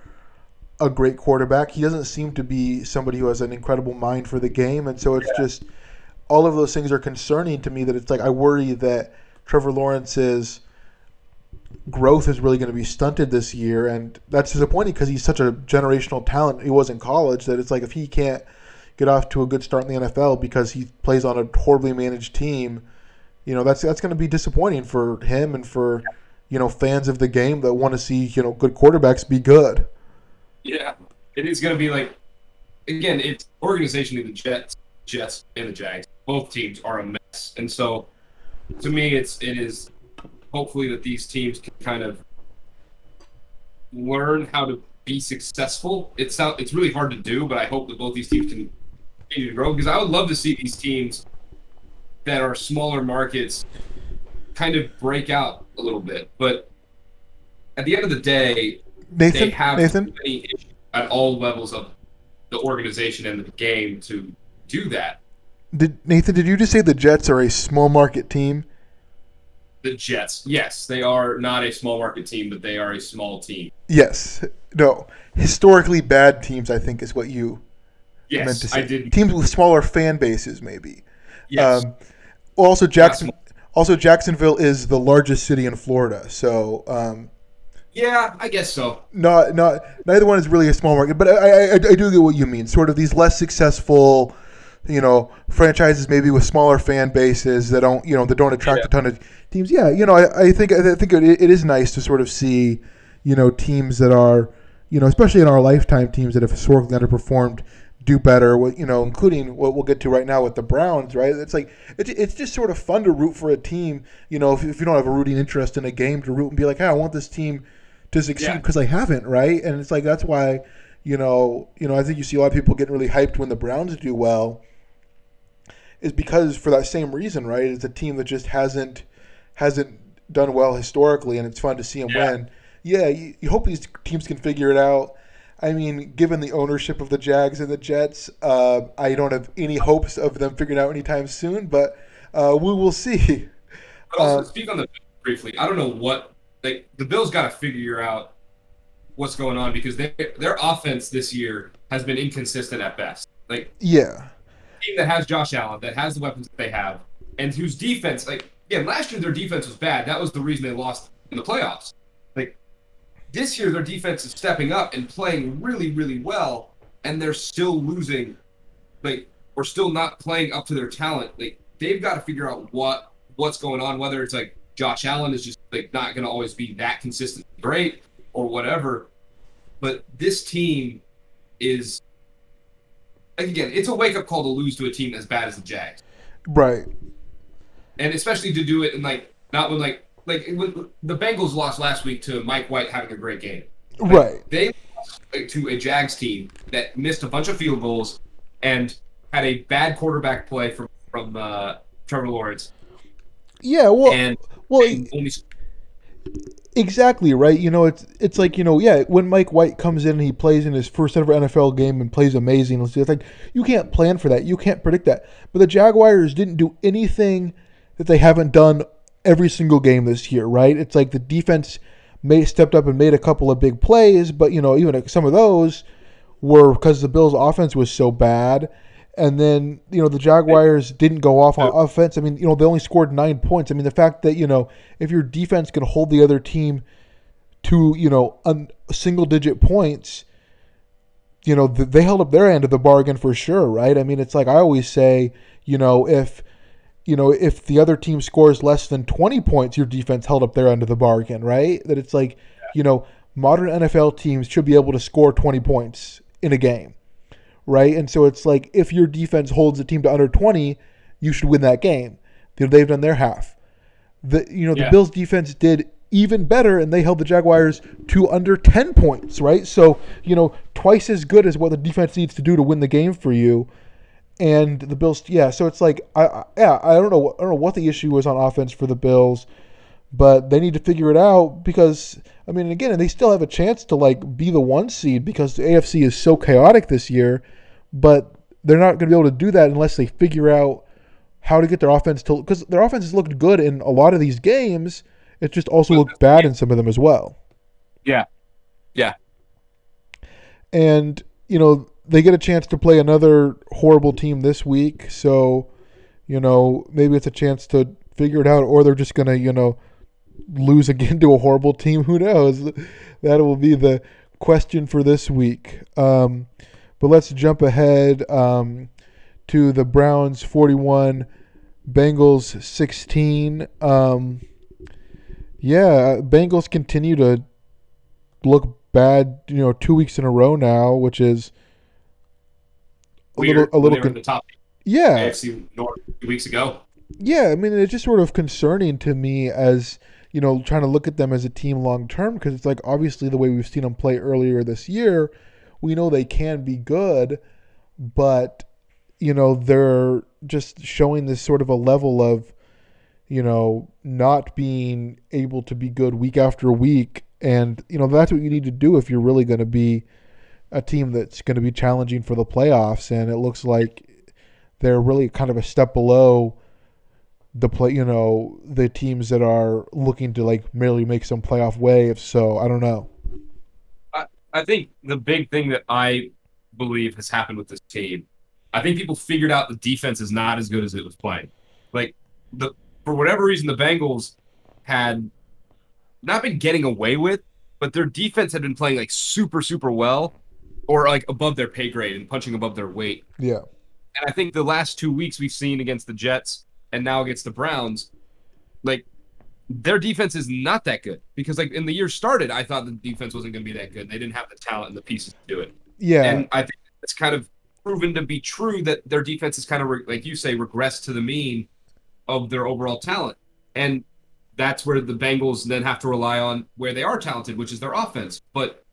a great quarterback. He doesn't seem to be somebody who has an incredible mind for the game, and so it's just all of those things are concerning to me. That it's like I worry that Trevor Lawrence's growth is really going to be stunted this year, and that's disappointing because he's such a generational talent. He was in college that it's like if he can't get off to a good start in the NFL because he plays on a horribly managed team, you know that's that's going to be disappointing for him and for you know fans of the game that want to see you know good quarterbacks be good. Yeah, it is going to be like, again, it's organizationally the Jets, Jets, and the Jags. Both teams are a mess, and so to me, it's it is hopefully that these teams can kind of learn how to be successful. It's not, it's really hard to do, but I hope that both these teams can continue to grow because I would love to see these teams that are smaller markets kind of break out a little bit. But at the end of the day, they Nathan, have Nathan, many issues at all levels of the organization and the game to do that. did Nathan? Did you just say the Jets are a small market team? The Jets. Yes, they are not a small market team, but they are a small team. Yes. No. Historically bad teams, I think, is what you Yes, meant to say. I did. Teams with smaller fan bases, maybe. Yes. Um, also, Jackson. Also, Jacksonville is the largest city in Florida, so um, yeah, I guess so. not not neither one is really a small market. But I, I, I I do get what you mean. Sort of these less successful, you know, franchises maybe with smaller fan bases that don't you know that don't attract Yeah. a ton of teams. Yeah, you know, I, I think I think it, it is nice to sort of see, you know, teams that are, you know, especially in our lifetime, teams that have historically underperformed do better. What you know, including what we'll get to right now with the Browns. Right? It's like it's, it's just sort of fun to root for a team. You know, if, if you don't have a rooting interest in a game, to root and be like, hey, I want this team to succeed Yeah. because I haven't. Right? And it's like that's why. You know, you know. I think you see a lot of people getting really hyped when the Browns do well, is because for that same reason, right? It's a team that just hasn't hasn't done well historically, and it's fun to see them Yeah. win. Yeah, you, you hope these teams can figure it out. I mean, given the ownership of the Jags and the Jets, uh, I don't have any hopes of them figuring out anytime soon, but uh, we will see. But also, Uh, speak on the briefly. I don't know what like the Bills got to figure out what's going on because they, their offense this year has been inconsistent at best. Like Yeah, team that has Josh Allen, that has the weapons that they have, and whose defense, like, again, last year their defense was bad. That was the reason they lost in the playoffs. Like, this year their defense is stepping up and playing really, really well, and they're still losing. Like, or still not playing up to their talent. Like, they've got to figure out what what's going on. Whether it's like Josh Allen is just like not going to always be that consistent, great, or whatever. But this team is again, it's a wake up call to lose to a team as bad as the Jags, right. and especially to do it in like not when like like when the Bengals lost last week to Mike White having a great game. Like, Right. They lost to a Jags team that missed a bunch of field goals and had a bad quarterback play from from uh, Trevor Lawrence Yeah. Well, and, well, only Exactly right. You know, it's it's like you know, yeah. When Mike White comes in and he plays in his first ever NFL game and plays amazing, it's like you can't plan for that. You can't predict that. But the Jaguars didn't do anything that they haven't done every single game this year, right? It's like the defense may stepped up and made a couple of big plays, but you know, even some of those were because the Bills' offense was so bad. And then you know the Jaguars didn't go off on offense. I mean, you know they only scored nine points. I mean, the fact that you know if your defense can hold the other team to you know un- single-digit points, you know th- they held up their end of the bargain for sure, right? I mean, it's like I always say, you know, if you know if the other team scores less than twenty points, your defense held up their end of the bargain, right? That it's like you know modern NFL teams should be able to score twenty points in a game right? And so it's like if your defense holds a team to under 20, you should win that game. You know, They've done their half. The you know the Yeah. Bills defense did even better, and they held the Jaguars to under 10 points, right? So you know twice as good as what the defense needs to do to win the game for you. And the Bills, yeah. So it's like, I, I yeah, I don't know, I don't know what the issue was on offense for the Bills, but they need to figure it out because I mean, again, they still have a chance to like be the one seed because the AFC is so chaotic this year, but they're not going to be able to do that unless they figure out how to get their offense to because their offense has looked good in a lot of these games. It just also looked bad in some of them as well. yeah. Yeah. And you know they get a chance to play another horrible team this week so you know maybe it's a chance to figure it out or they're just gonna you know lose again to a horrible team. Who knows? That will be the question for this week. Um, but let's jump ahead um, to the browns 41 bengals 16 um, yeah bengals continue to look bad, you know, two weeks in a row now, which is a Weird. little, a little, con- the top yeah, AFC North two weeks ago. yeah. I mean, it's just sort of concerning to me as you know, trying to look at them as a team long term because it's like obviously the way we've seen them play earlier this year, we know they can be good, but you know they're just showing this sort of a level of you know not being able to be good week after week and you know that's what you need to do if you're really going to be a team that's going to be challenging for the playoffs and it looks like they're really kind of a step below the play, you know, the teams that are looking to like merely make some playoff waves. So I don't know. I, think the big thing that I believe has happened with this team, I think people figured out the defense is not as good as it was playing. Like the for whatever reason, the Bengals had not been getting away with, but their defense had been playing like super, super well or like above their pay grade and punching above their weight. Yeah. And I think the last two weeks we've seen against the Jets and now against the Browns, like their defense is not that good because like in the year started, I thought the defense wasn't going to be that good. They didn't have the talent and the pieces to do it. Yeah. And I think it's kind of proven to be true that their defense is kind of re- like you say regressed to the mean of their overall talent. And that's where the Bengals then have to rely on where they are talented, which is their offense. But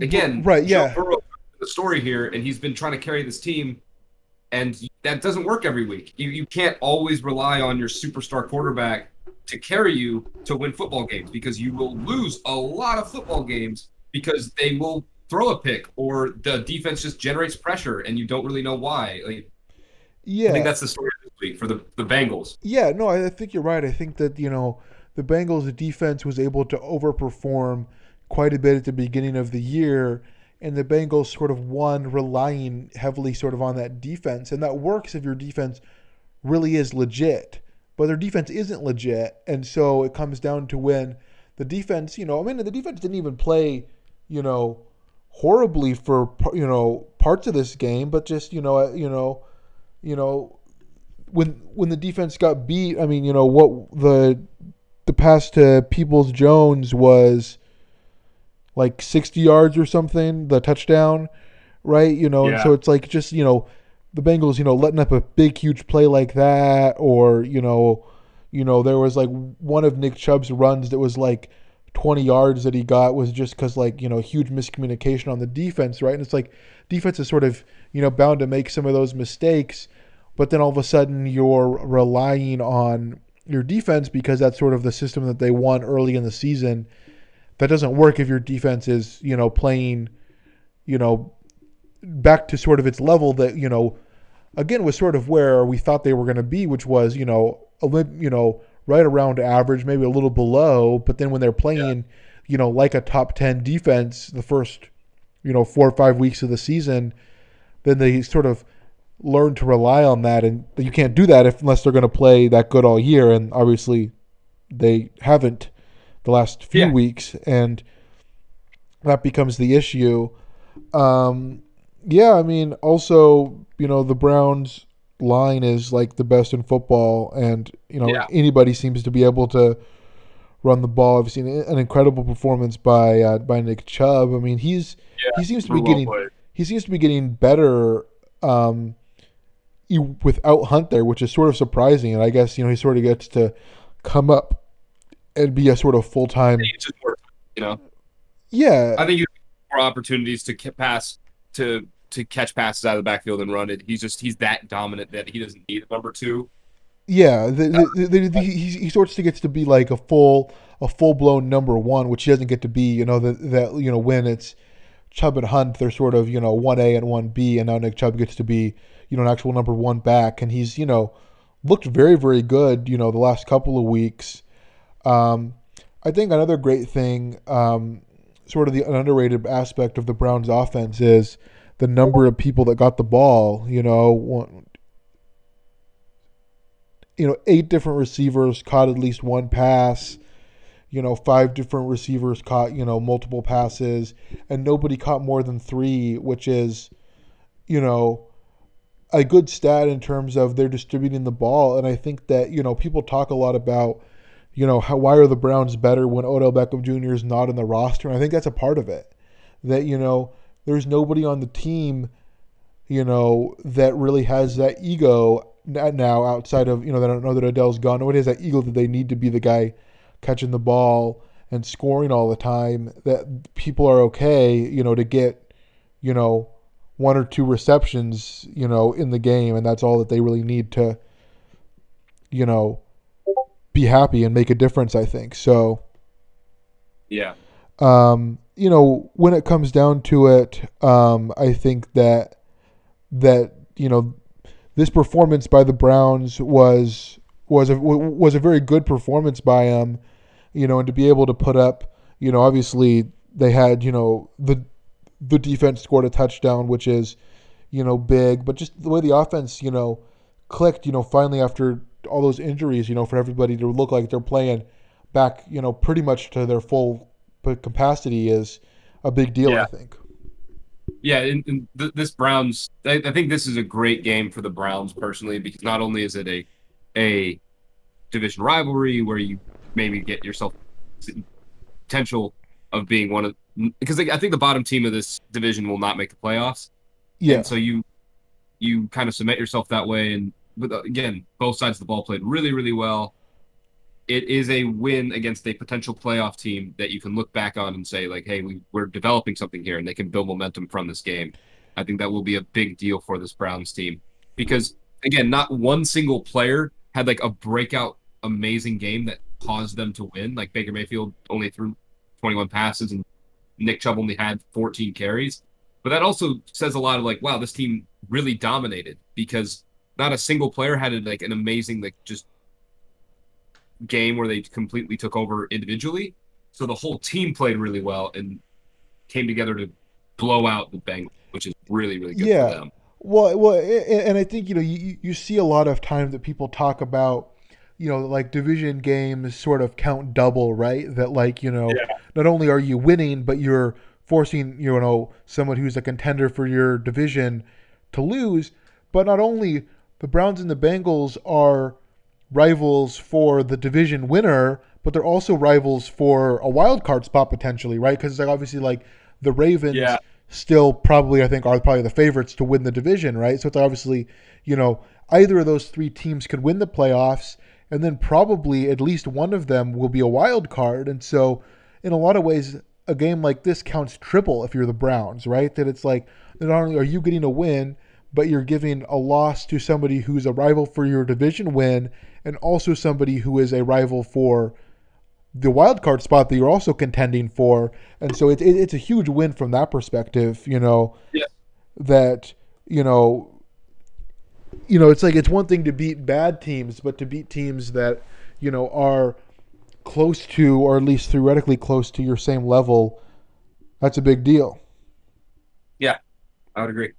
again, right, yeah. Burrow, the story here, and he's been trying to carry this team, and that doesn't work every week. You you can't always rely on your superstar quarterback to carry you to win football games because you will lose a lot of football games because they will throw a pick or the defense just generates pressure and you don't really know why. Like, yeah, I think that's the story this week for the the Bengals. Yeah, no, I think you're right. I think that you know the Bengals' defense was able to overperform quite a bit at the beginning of the year, and the Bengals sort of won relying heavily sort of on that defense, and that works if your defense really is legit. But their defense isn't legit, and so it comes down to when the defense, you know, I mean, the defense didn't even play, you know, horribly for you know parts of this game, but just you know, uh, you know, you know, when when the defense got beat, I mean, you know what the the pass to Peoples Jones was like 60 yards or something, the touchdown, right? You know, Yeah. so it's like just, you know, the Bengals, you know, letting up a big huge play like that or, you know, you know, there was like one of Nick Chubb's runs that was like 20 yards that he got was just cuz like, you know, huge miscommunication on the defense, right? And it's like defense is sort of, you know, bound to make some of those mistakes, but then all of a sudden you're relying on your defense because that's sort of the system that they won early in the season. That doesn't work if your defense is, you know, playing, you know, back to sort of its level that, you know, again was sort of where we thought they were going to be, which was, you know, a you know, right around average, maybe a little below, but then when they're playing, you know, like a top 10 defense the first, you know, 4 or 5 weeks of the season, then they sort of learn to rely on that and you can't do that if unless they're going to play that good all year and obviously they haven't the last few Yeah. weeks and that becomes the issue um yeah i mean also you know the browns line is like the best in football and you know Yeah. anybody seems to be able to run the ball i've seen an incredible performance by uh, by nick chubb i mean he's he seems to be getting he seems to be getting better um, without Hunt there, which is sort of surprising. And I guess you know he sort of gets to come up and be a sort of full time. You know. Yeah, I think you have more opportunities to pass to to catch passes out of the backfield and run it. He's just he's that dominant that he doesn't need a number two. yeah. The, the, the, he, he sort of gets to be like a full a full blown number one, which he doesn't get to be. You know that that you know when it's Chubb and Hunt, they're sort of you know one A and one B, and now Nick Chubb gets to be you know an actual number one back, and he's you know looked very very good. You know the last couple of weeks. Um, I think another great thing, um, sort of the underrated aspect of the Browns' offense is the number of people that got the ball. You know, one, you know, eight different receivers caught at least one pass. You know, five different receivers caught you know multiple passes, and nobody caught more than three, which is, you know, a good stat in terms of they're distributing the ball. And I think that you know people talk a lot about you know, how, why are the Browns better when Odell Beckham Jr. is not in the roster? And I think that's a part of it. That, you know, there's nobody on the team, you know, that really has that ego now outside of, you know, they don't know that Odell's gone. Nobody has that ego that they need to be the guy catching the ball and scoring all the time. That people are okay, you know, to get, you know, one or two receptions, you know, in the game. And that's all that they really need to, you know, be happy and make a difference, I think. So, Yeah. um, you know, when it comes down to it, um, I think that that you know this performance by the Browns was was a was a very good performance by him, you know, and to be able to put up, you know, obviously they had, you know, the the defense scored a touchdown, which is, you know, big, but just the way the offense, you know, clicked, you know, finally after all those injuries, you know, for everybody to look like they're playing back, you know, pretty much to their full capacity is a big deal, yeah. I think. Yeah, and, and th- this Browns, I, I, think this is a great game for the Browns personally because not only is it a a division rivalry where you maybe get yourself potential of being one of because I think the bottom team of this division will not make the playoffs. Yeah. And so you you kind of submit yourself that way, and but uh, again, both sides of the ball played really really well. It is a win against a potential playoff team that you can look back on and say like, hey, we, we're developing something here, and they can build momentum from this game. I think that will be a big deal for this Browns team because again, not one single player had like a breakout amazing game that caused them to win. Like Baker Mayfield only threw 21 passes and Nick Chubb only had 14 carries. But that also says a lot of like, wow, this team really dominated because not a single player had like an amazing like just game where they completely took over individually. So the whole team played really well and came together to blow out the Bengals, which is really really good yeah. for them. Well, well, and I think you know you you see a lot of times that people talk about you know like division games sort of count double, right? That like you know yeah. not only are you winning, but you're forcing you know someone who's a contender for your division to lose. But not only the Browns and the Bengals are rivals for the division winner, but they're also rivals for a wild card spot potentially, right? Because it's like obviously like the Ravens. Yeah still probably I think are probably the favorites to win the division, right? So it's obviously, you know, either of those three teams could win the playoffs and then probably at least one of them will be a wild card. And so in a lot of ways a game like this counts triple if you're the Browns, right? That it's like not only are you getting a win, but you're giving a loss to somebody who's a rival for your division win and also somebody who is a rival for the wild card spot that you're also contending for, and so it, it, it's a huge win from that perspective. You know, yeah. that you know, you know, it's like it's one thing to beat bad teams, but to beat teams that you know are close to, or at least theoretically close to your same level, that's a big deal. Yeah, I would agree.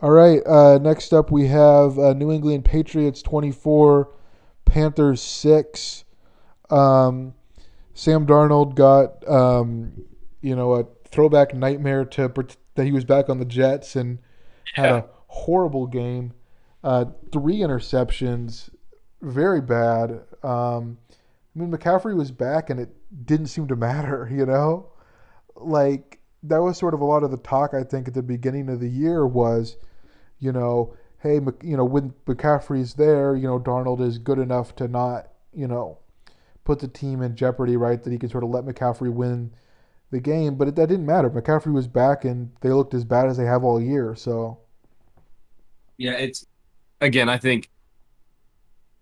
All right. Uh, next up, we have uh, New England Patriots 24, Panthers 6. Um, Sam Darnold got um, you know a throwback nightmare to that he was back on the Jets and yeah. had a horrible game. Uh, three interceptions, very bad. Um, I mean, McCaffrey was back and it didn't seem to matter, you know? Like, that was sort of a lot of the talk, I think, at the beginning of the year was, you know, hey, you know, when McCaffrey's there, you know, Darnold is good enough to not, you know, put the team in jeopardy, right? That he could sort of let McCaffrey win the game, but it, that didn't matter. McCaffrey was back, and they looked as bad as they have all year. So, yeah, it's again. I think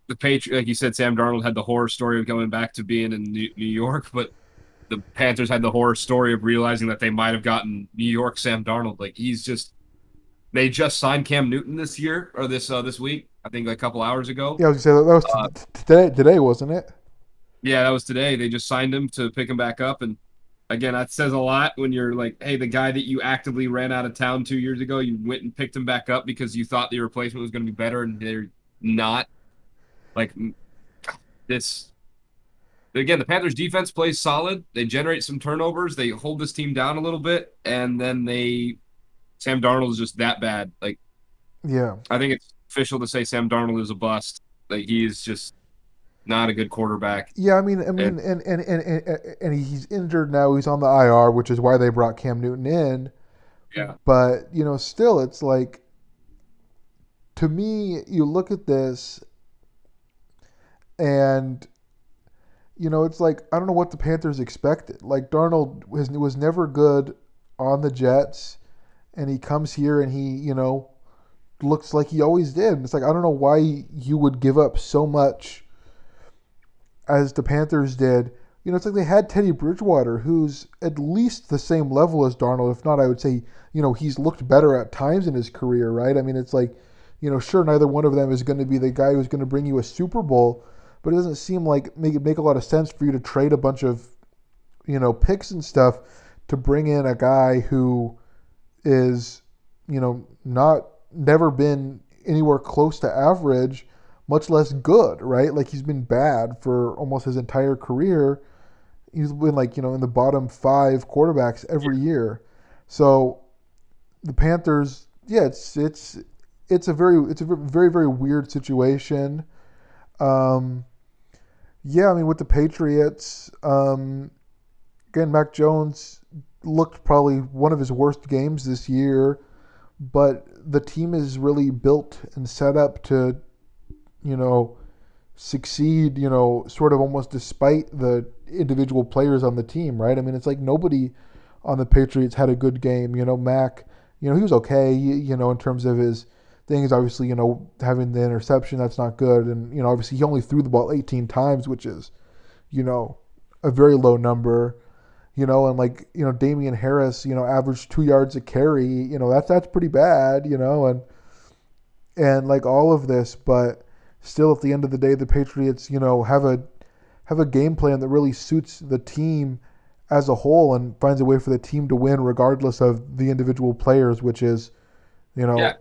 the Patriot, like you said, Sam Darnold had the horror story of going back to being in New York, but the Panthers had the horror story of realizing that they might have gotten New York Sam Darnold. Like he's just they just signed Cam Newton this year or this uh, this week. I think like a couple hours ago. Yeah, I was gonna say that was uh, today. Today wasn't it? Yeah, that was today. They just signed him to pick him back up, and again, that says a lot when you're like, hey, the guy that you actively ran out of town two years ago, you went and picked him back up because you thought the replacement was going to be better, and they're not. Like this. Again, the Panthers defense plays solid. They generate some turnovers. They hold this team down a little bit, and then they. Sam Darnold is just that bad. Like, yeah, I think it's official to say Sam Darnold is a bust. Like he is just not a good quarterback. Yeah, I mean, I mean, and and, and, and, and he's injured now. He's on the IR, which is why they brought Cam Newton in. Yeah. But you know, still, it's like, to me, you look at this, and you know, it's like I don't know what the Panthers expected. Like Darnold was was never good on the Jets, and he comes here and he, you know, looks like he always did. It's like I don't know why you would give up so much as the Panthers did. You know, it's like they had Teddy Bridgewater, who's at least the same level as Darnold. If not, I would say, you know, he's looked better at times in his career, right? I mean, it's like you know, sure, neither one of them is going to be the guy who's going to bring you a Super Bowl, but it doesn't seem like make it make a lot of sense for you to trade a bunch of, you know, picks and stuff to bring in a guy who is, you know, not never been anywhere close to average, much less good, right? Like he's been bad for almost his entire career. He's been like, you know, in the bottom five quarterbacks every year. So the Panthers, yeah, it's it's it's a very it's a very very weird situation. Um, yeah, I mean with the Patriots, um, again, Mac Jones looked probably one of his worst games this year, but the team is really built and set up to, you know, succeed. You know, sort of almost despite the individual players on the team, right? I mean, it's like nobody on the Patriots had a good game. You know, Mac, you know, he was okay. You know, in terms of his things. Obviously, you know, having the interception, that's not good. And, you know, obviously he only threw the ball 18 times, which is, you know, a very low number. You know, and like, you know, Damien Harris, you know, averaged two yards a carry, you know, that's that's pretty bad, you know, and and like all of this, but still at the end of the day the Patriots, you know, have a have a game plan that really suits the team as a whole and finds a way for the team to win regardless of the individual players, which is, you know, Yeah.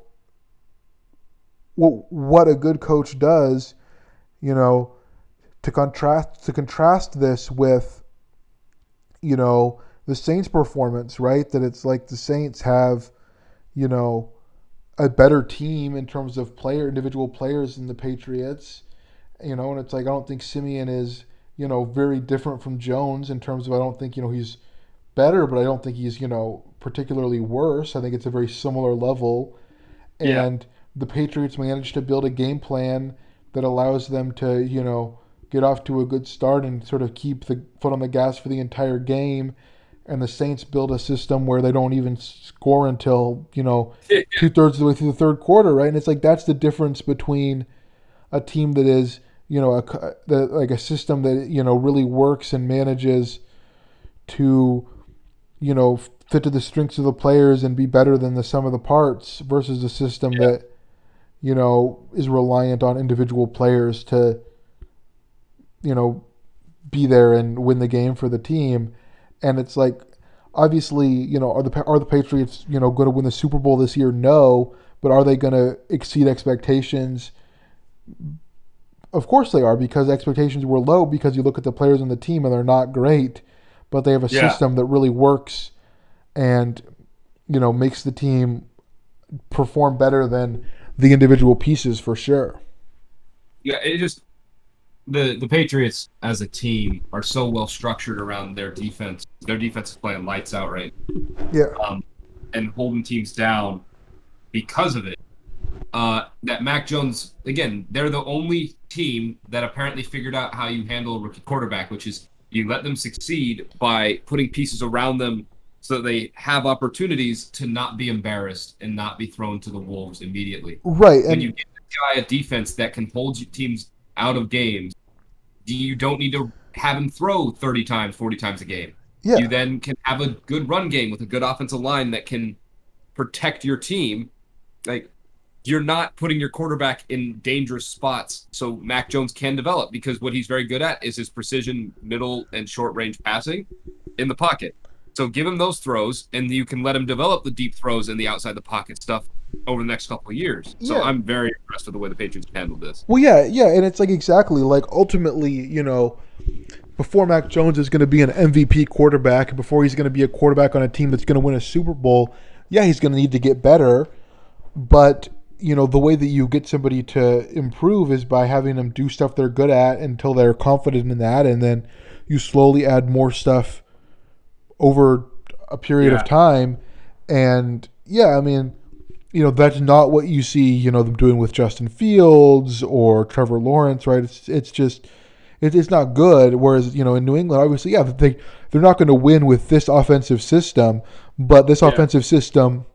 What a good coach does, you know, to contrast to contrast this with, you know, the Saints' performance, right? That it's like the Saints have, you know, a better team in terms of player individual players than the Patriots, you know, and it's like I don't think Siemian is, you know, very different from Jones in terms of I don't think you know he's better, but I don't think he's you know particularly worse. I think it's a very similar level, Yeah. and the Patriots manage to build a game plan that allows them to you know get off to a good start and sort of keep the foot on the gas for the entire game. And the Saints build a system where they don't even score until you know two thirds of the way through the third quarter, right? And it's like that's the difference between a team that is, you know, a the, like a system that you know really works and manages to, you know, fit to the strengths of the players and be better than the sum of the parts versus a system Yeah. that, you know, is reliant on individual players to, you know, be there and win the game for the team. And it's like, obviously, you know, are the are the Patriots, you know, going to win the Super Bowl this year? No, but are they going to exceed expectations? Of course they are because expectations were low because you look at the players on the team and they're not great, but they have a Yeah. system that really works and you know makes the team perform better than the individual pieces for sure. Yeah, it just the the Patriots as a team are so well structured around their defense. Their defense is playing lights out right, Yeah. um, and holding teams down because of it. Uh, that Mac Jones again, they're the only team that apparently figured out how you handle a rookie quarterback, which is you let them succeed by putting pieces around them so that they have opportunities to not be embarrassed and not be thrown to the wolves immediately Right. when And you get this guy a defense that can hold teams out of games, you don't need to have him throw 30 times, 40 times a game. yeah. You then can have a good run game with a good offensive line that can protect your team. Like you're not putting your quarterback in dangerous spots so Mac Jones can develop because what he's very good at is his precision middle and short range passing in the pocket. So give him those throws and you can let him develop the deep throws and the outside the pocket stuff over the next couple of years. So Yeah. I'm very impressed with the way the Patriots handled this. Well, yeah, yeah, and it's like exactly like ultimately, you know, before Mac Jones is going to be an MVP quarterback, before he's going to be a quarterback on a team that's going to win a Super Bowl, yeah, he's going to need to get better. But you know, the way that you get somebody to improve is by having them do stuff they're good at until they're confident in that, and then you slowly add more stuff over a period Yeah. of time. And yeah, I mean, you know that's not what you see you know them doing with Justin Fields or Trevor Lawrence right it's it's just it, it's not good whereas you know in New England obviously yeah they they're not going to win with this offensive system but this Yeah. offensive system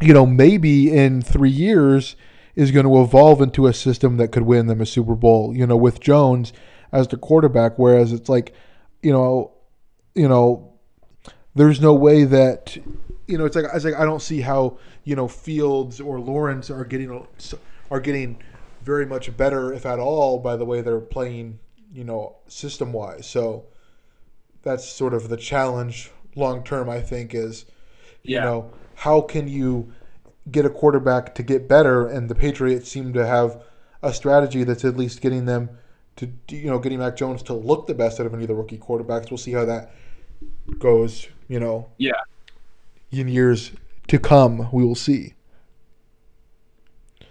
you know maybe in 3 years is going to evolve into a system that could win them a Super Bowl you know with Jones as the quarterback whereas it's like you know you know there's no way that you know, it's like it's like I don't see how you know Fields or Lawrence are getting are getting very much better, if at all, by the way they're playing, you know, system wise. So that's sort of the challenge long term. I think is, you Yeah. know, how can you get a quarterback to get better? And the Patriots seem to have a strategy that's at least getting them to, you know, getting Mac Jones to look the best out of any of the rookie quarterbacks. We'll see how that goes. You know, Yeah. in years to come, we will see. We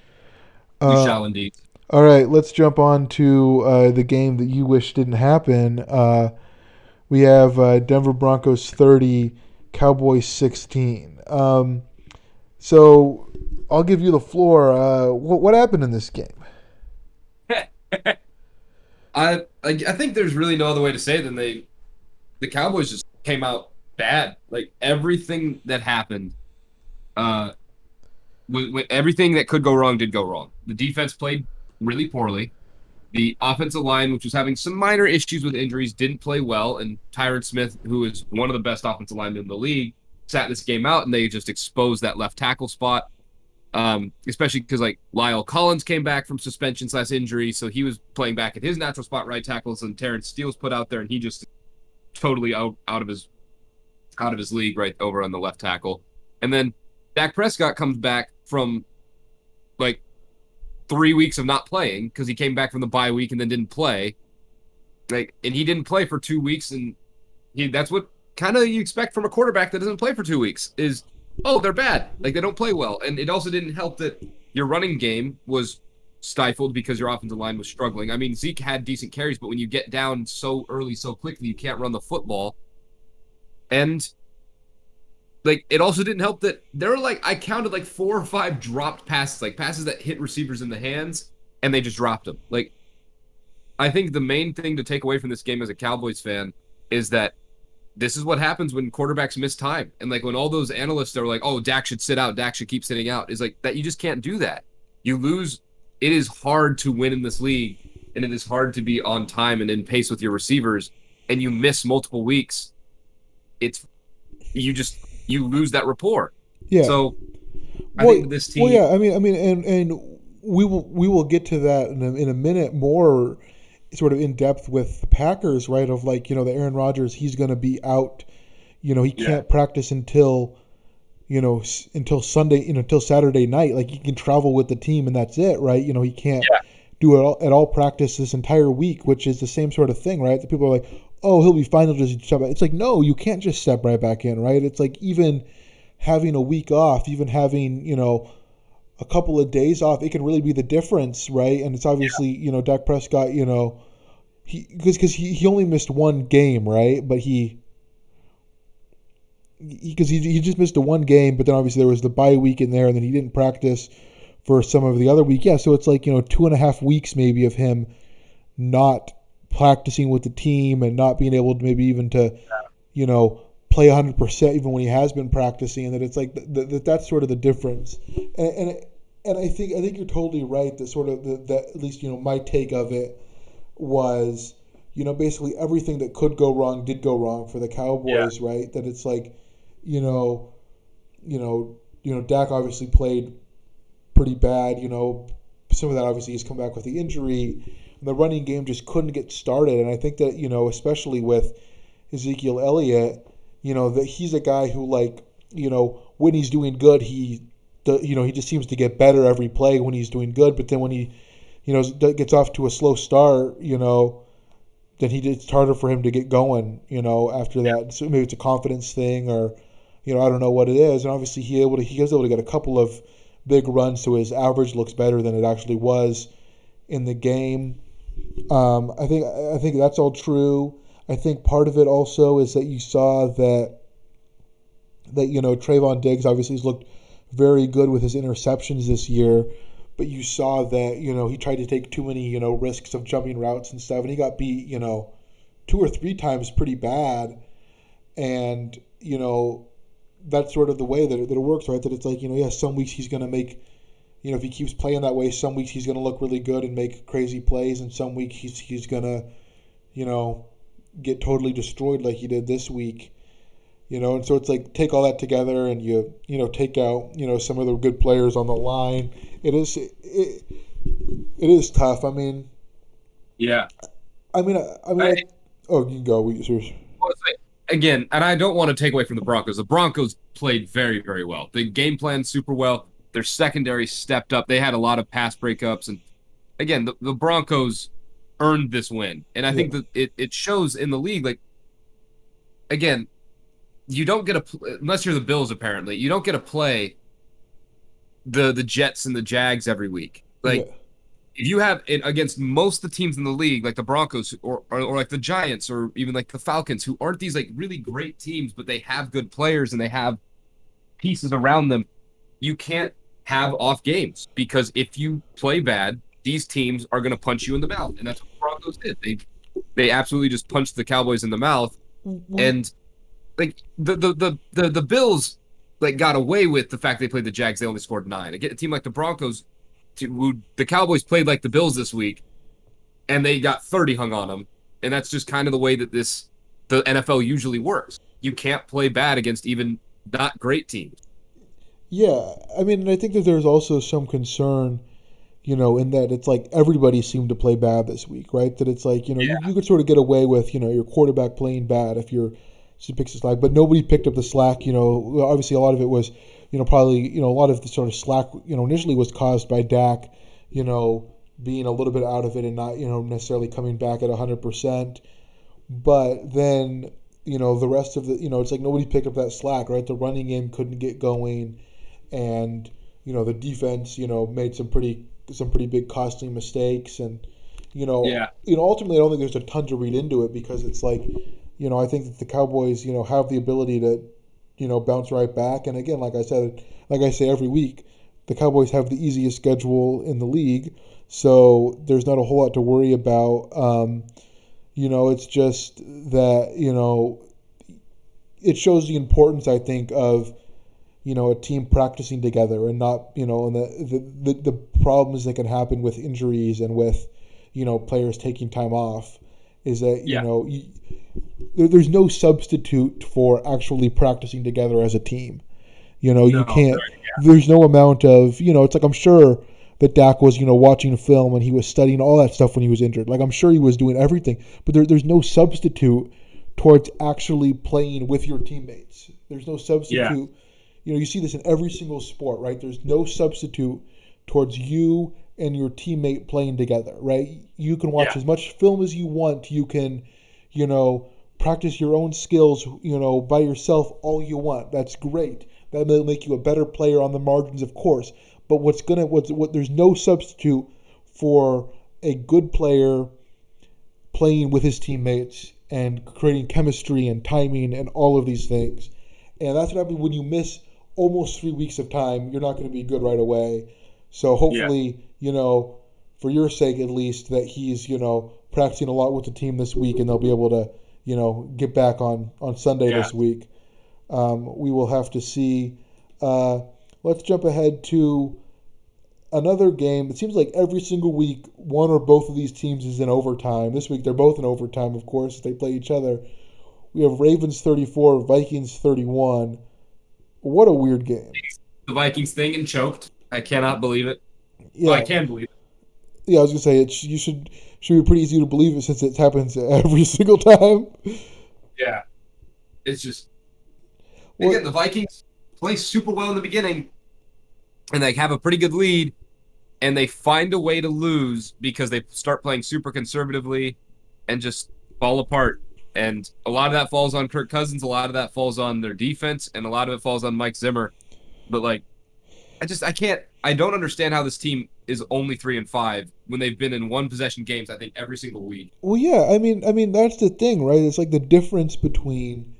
Uh, shall indeed. all right, let's jump on to uh, the game that you wish didn't happen. Uh, we have uh, Denver Broncos 30, Cowboys 16. Um, so I'll give you the floor. Uh, what, what happened in this game? I, I I think there's really no other way to say it than they, the Cowboys just came out bad. Like everything that happened, uh, w- w- everything that could go wrong did go wrong. The defense played really poorly. The offensive line, which was having some minor issues with injuries, didn't play well. And Tyron Smith, who is one of the best offensive linemen in the league, sat this game out, and they just exposed that left tackle spot. Um, especially because like La'el Collins came back from suspension slash injury, so he was playing back at his natural spot, right tackles, and Terence Steele's put out there, and he just totally out out of his out of his league right over on the left tackle. And then Dak Prescott comes back from like three weeks of not playing because he came back from the bye week and then didn't play. Like, and he didn't play for two weeks, and he that's what kind of you expect from a quarterback that doesn't play for two weeks is oh they're bad like they don't play well and it also didn't help that your running game was stifled because your offensive line was struggling i mean zeke had decent carries but when you get down so early so quickly you can't run the football and like it also didn't help that there were like i counted like four or five dropped passes like passes that hit receivers in the hands and they just dropped them like i think the main thing to take away from this game as a cowboys fan is that this is what happens when quarterbacks miss time. And like when all those analysts are like, oh, Dak should sit out, Dak should keep sitting out, is like that you just can't do that. You lose. It is hard to win in this league, and it is hard to be on time and in pace with your receivers, and you miss multiple weeks. It's you just you lose that rapport. Yeah. So I well, think this team well, yeah. I mean, I mean, and and we will we will get to that in a, in a minute more, sort of in depth with the Packers, right? Of like you know the Aaron Rodgers, he's going to be out. You know, he can't practice until, you know, until Sunday, you know, until Saturday night. Like he can travel with the team and that's it, right? You know, he can't do it all, at all practice this entire week, which is the same sort of thing, right? The people are like, oh, he'll be fine. He'll just step. It's like no, you can't just step right back in, right? It's like even having a week off, even having you know a couple of days off, it can really be the difference, right? And it's obviously, you know, Dak Prescott, you know, he because because he, he only missed one game, right? But he because he, he just missed the one game, but then obviously there was the bye week in there, and then he didn't practice for some of the other week. Yeah, so it's like you know two and a half weeks maybe of him not practicing with the team and not being able to maybe even to you know play 100% even when he has been practicing and that it's like that, that that's sort of the difference. And, and and I think I think you're totally right that sort of the, that at least you know my take of it was you know basically everything that could go wrong did go wrong for the Cowboys right? That it's like you know you know you know Dak obviously played pretty bad you know some of that obviously he's come back with the injury the running game just couldn't get started. And I think that you know especially with Ezekiel Elliott you know that he's a guy who like you know when he's doing good he the, you know he just seems to get better every play when he's doing good. But then when he you know gets off to a slow start you know then he it's harder for him to get going you know after that. So maybe it's a confidence thing or you know I don't know what it is. And obviously he able to he was able to get a couple of big runs so his average looks better than it actually was in the game um, I think I think that's all true I think part of it also is that you saw that that you know Trevon Diggs obviously has looked very good with his interceptions this year, but you saw that you know he tried to take too many you know risks of jumping routes and stuff, and he got beat you know two or three times pretty bad, and you know that's sort of the way that it, that it works, right? That it's like you know yeah, some weeks he's going to make. You know, if he keeps playing that way, some weeks he's going to look really good and make crazy plays, and some weeks he's he's going to, you know, get totally destroyed like he did this week. you know, and so it's like take all that together and you you know take out you know some of the good players on the line. It is it, it is tough. I mean, yeah. I mean, I, I mean, I, oh, you can go. We, like, again, and I don't want to take away from the Broncos. The Broncos played very, very well. They game planned super well. Their secondary stepped up. They had a lot of pass breakups, and again, the, the Broncos earned this win. And I yeah. think that it, it shows in the league. Like, again, you don't get a unless you're the Bills. Apparently, you don't get to play the the Jets and the Jags every week. Like. Yeah if you have it against most of the teams in the league, like the Broncos or, or, or like the Giants or even like the Falcons, who aren't these like really great teams, but they have good players and they have pieces around them, you can't have off games because if you play bad, these teams are going to punch you in the mouth, and that's what the Broncos did. They they absolutely just punched the Cowboys in the mouth, mm-hmm. and like the, the the the the Bills like got away with the fact they played the Jags. They only scored nine. Again, a team like the Broncos to, the Cowboys played like the Bills this week, and they got 30 hung on them, and that's just kind of the way that this the NFL usually works. You can't play bad against even not great teams. Yeah, I mean, I think that there's also some concern, you know, in that it's like everybody seemed to play bad this week, right? That it's like you know yeah. you, you, could sort of get away with you know your quarterback playing bad if you're she picks the slack, but nobody picked up the slack. You know, obviously a lot of it was you know, probably, you know, a lot of the sort of slack, you know, initially was caused by Dak, you know, being a little bit out of it and not, you know, necessarily coming back at 100%. But then, you know, the rest of the, you know, it's like nobody picked up that slack, right? The running game couldn't get going. And, you know, the defense, you know, made some pretty, some pretty big costly mistakes. And, you know, yeah. you know, ultimately, I don't think there's a ton to read into it because it's like, you know, I think that the Cowboys, you know, have the ability to you know, bounce right back. And again, like I said, like I say every week, the Cowboys have the easiest schedule in the league, so there's not a whole lot to worry about. Um, you know, it's just that you know, it shows the importance, I think, of you know a team practicing together and not you know and the the, the, the problems that can happen with injuries and with you know players taking time off is that you yeah. know you, there, there's no substitute for actually practicing together as a team. You know, no, you can't. Right, yeah. There's no amount of you know. It's like I'm sure that Dak was you know watching film and he was studying all that stuff when he was injured. Like I'm sure he was doing everything, but there, there's no substitute towards actually playing with your teammates. There's no substitute. Yeah. You know, you see this in every single sport, right? There's no substitute towards you and your teammate playing together, right? You can watch yeah. as much film as you want. You can, you know, practice your own skills, you know, by yourself all you want. That's great. That will make you a better player on the margins, of course. But what's gonna what's what there's no substitute for a good player playing with his teammates and creating chemistry and timing and all of these things. And that's what happens when you miss almost three weeks of time. You're not going to be good right away. So hopefully, yeah. you know, for your sake at least, that he's you know practicing a lot with the team this week, and they'll be able to you know, get back on on Sunday yeah. this week. Um, we will have to see. Uh, let's jump ahead to another game. It seems like every single week, one or both of these teams is in overtime. This week, they're both in overtime, of course. They play each other. We have Ravens 34, Vikings 31. What a weird game. The Vikings thing and choked. I cannot believe it. Yeah, well, I can believe it. Yeah, I was gonna say it. You should should be pretty easy to believe it since it happens every single time. Yeah, it's just well, again the Vikings play super well in the beginning, and they have a pretty good lead, and they find a way to lose because they start playing super conservatively, and just fall apart. And a lot of that falls on Kirk Cousins, a lot of that falls on their defense, and a lot of it falls on Mike Zimmer. But like, I just I can't I don't understand how this team is only three and five when they've been in one possession games. I think every single week. Well, yeah, I mean, I mean that's the thing, right? It's like the difference between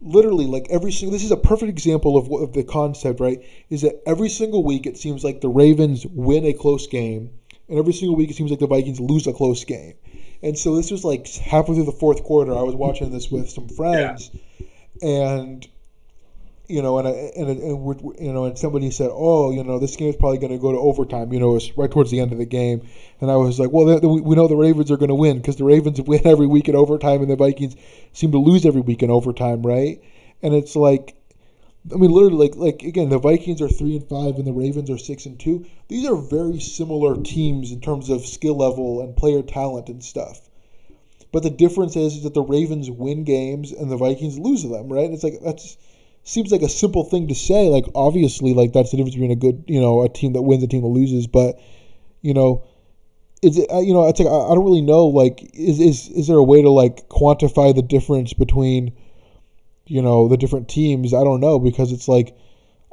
literally like every single. This is a perfect example of of the concept, right? Is that every single week it seems like the Ravens win a close game, and every single week it seems like the Vikings lose a close game. And so this was like halfway through the fourth quarter. I was watching this with some friends, yeah. and you know, and I, and and we're, you know, and somebody said, "Oh, you know, this game is probably going to go to overtime." You know, it's right towards the end of the game, and I was like, "Well, we know the Ravens are going to win because the Ravens win every week in overtime, and the Vikings seem to lose every week in overtime, right?" and it's like I mean, literally, like like again, the Vikings are three and five, and the Ravens are six and two. These are very similar teams in terms of skill level and player talent and stuff. But the difference is that the Ravens win games and the Vikings lose them, right? it's like that seems like a simple thing to say. Like obviously, like that's the difference between a good, you know, a team that wins, a team that loses. But you know, is it? Uh, you know, it's like I don't really know. Like, is is is there a way to like quantify the difference between you know the different teams. I don't know because it's like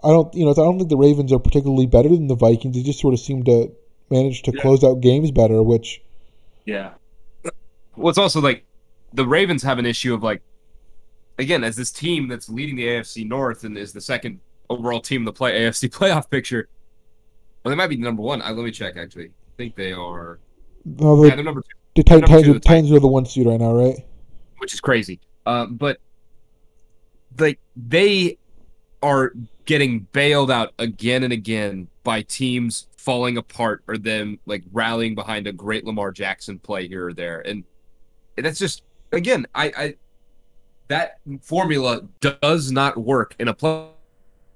I don't you know I don't think the Ravens are particularly better than the Vikings. They just sort of seem to manage to yeah. close out games better, which yeah. Well, it's also like the Ravens have an issue of like again as this team that's leading the AFC North and is the second overall team in the play AFC playoff picture. Well, they might be number one. I, let me check. Actually, I think they are. No, yeah, they're number two. The Titans, the Titans are the one seed right now, right? Which is crazy. Um, but like they are getting bailed out again and again by teams falling apart or them like rallying behind a great Lamar Jackson play here or there. And that's just again, I, I that formula does not work in a play,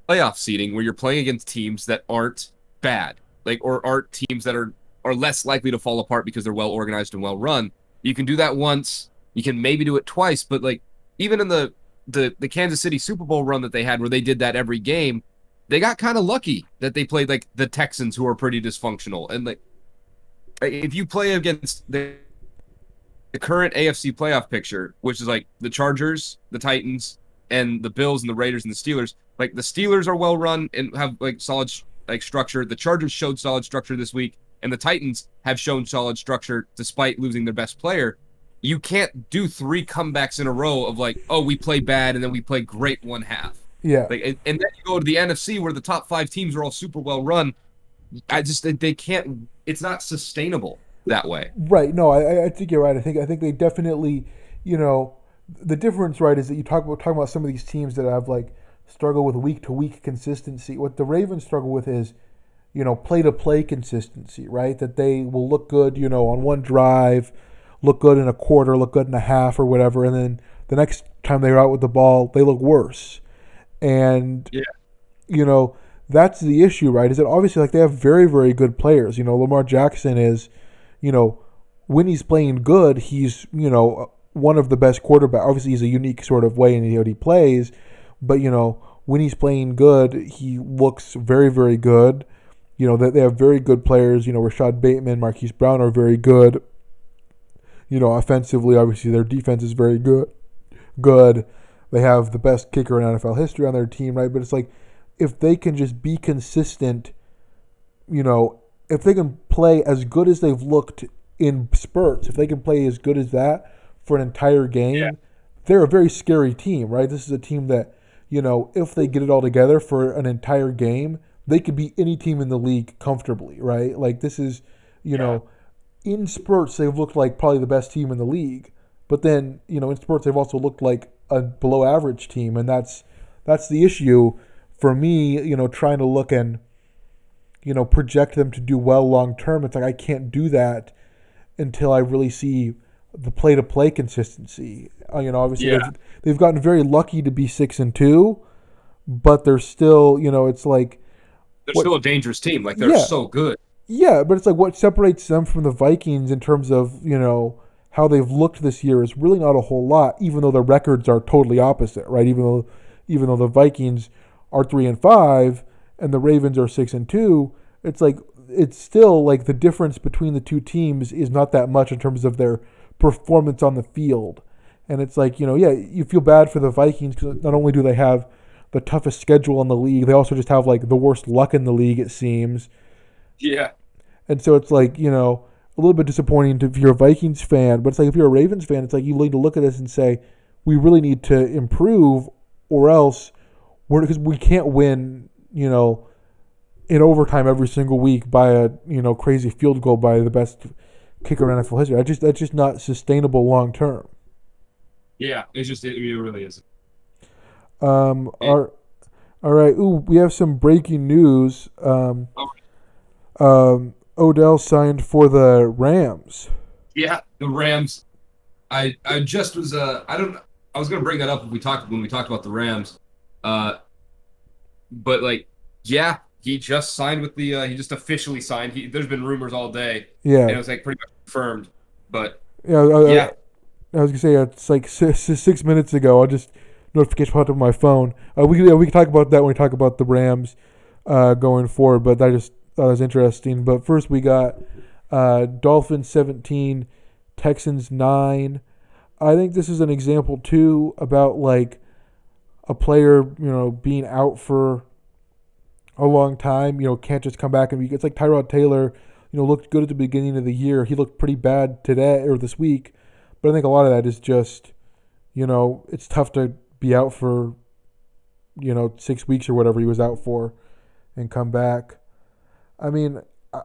playoff seating where you're playing against teams that aren't bad, like or aren't teams that are are less likely to fall apart because they're well organized and well run. You can do that once, you can maybe do it twice, but like even in the the the Kansas City Super Bowl run that they had, where they did that every game, they got kind of lucky that they played like the Texans, who are pretty dysfunctional. And like, if you play against the the current AFC playoff picture, which is like the Chargers, the Titans, and the Bills and the Raiders and the Steelers, like the Steelers are well run and have like solid like structure. The Chargers showed solid structure this week, and the Titans have shown solid structure despite losing their best player you can't do three comebacks in a row of like, oh, we play bad and then we play great one half. Yeah. Like, and, and then you go to the NFC where the top five teams are all super well run. I just they can't. It's not sustainable that way. Right. No, I, I think you're right. I think I think they definitely, you know, the difference, right, is that you talk about talking about some of these teams that have like struggle with week to week consistency. What the Ravens struggle with is, you know, play to play consistency, right? That they will look good, you know, on one drive look good in a quarter, look good in a half or whatever, and then the next time they're out with the ball, they look worse. And yeah. you know, that's the issue, right? Is that obviously like they have very, very good players. You know, Lamar Jackson is, you know, when he's playing good, he's, you know, one of the best quarterback. Obviously, he's a unique sort of way in what he plays, but you know, when he's playing good, he looks very, very good. You know, they, they have very good players. You know, Rashod Bateman, Marquise Brown are very good you know, offensively, obviously their defense is very good. Good. They have the best kicker in NFL history on their team, right? But it's like if they can just be consistent, you know, if they can play as good as they've looked in spurts, if they can play as good as that for an entire game, yeah. they're a very scary team, right? This is a team that, you know, if they get it all together for an entire game, they could beat any team in the league comfortably, right? Like this is, you yeah. know, in spurts they've looked like probably the best team in the league, but then you know in spurts they've also looked like a below average team, and that's that's the issue for me. You know, trying to look and you know project them to do well long term. It's like I can't do that until I really see the play to play consistency. Uh, you know, obviously yeah. they've, they've gotten very lucky to be six and two, but they're still you know it's like they're what, still a dangerous team. Like they're yeah. so good. Yeah, but it's like what separates them from the Vikings in terms of, you know, how they've looked this year is really not a whole lot, even though the records are totally opposite, right? Even though even though the Vikings are three and five and the Ravens are six and two, it's like it's still like the difference between the two teams is not that much in terms of their performance on the field. And it's like, you know, yeah, you feel bad for the Vikings because not only do they have the toughest schedule in the league, they also just have like the worst luck in the league, it seems. Yeah. And so it's like, you know, a little bit disappointing if you're a Vikings fan, but it's like if you're a Ravens fan, it's like you need to look at this and say, we really need to improve or else we're because we can't win, you know, in overtime every single week by a, you know, crazy field goal by the best kicker in NFL history. I just that's just not sustainable long term. Yeah, it's just it, it really isn't. Um, our, all right. Ooh, we have some breaking news. Um, um, Odell signed for the Rams. Yeah, the Rams. I I just was uh I don't I was gonna bring that up when we talked when we talked about the Rams. Uh, but like, yeah, he just signed with the. Uh, he just officially signed. He, there's been rumors all day, Yeah, and it was like pretty much confirmed. But yeah, uh, yeah, I was gonna say it's like six, six minutes ago. I just notification popped up on my phone. Uh, we yeah, we can talk about that when we talk about the Rams uh, going forward. But I just thought was interesting. But first we got uh, Dolphins seventeen, Texans nine. I think this is an example too about like a player you know being out for a long time. You know can't just come back and be. It's like Tyrod Taylor. You know looked good at the beginning of the year. He looked pretty bad today or this week. But I think a lot of that is just, you know, it's tough to be out for, you know, six weeks or whatever he was out for and come back. I mean, I,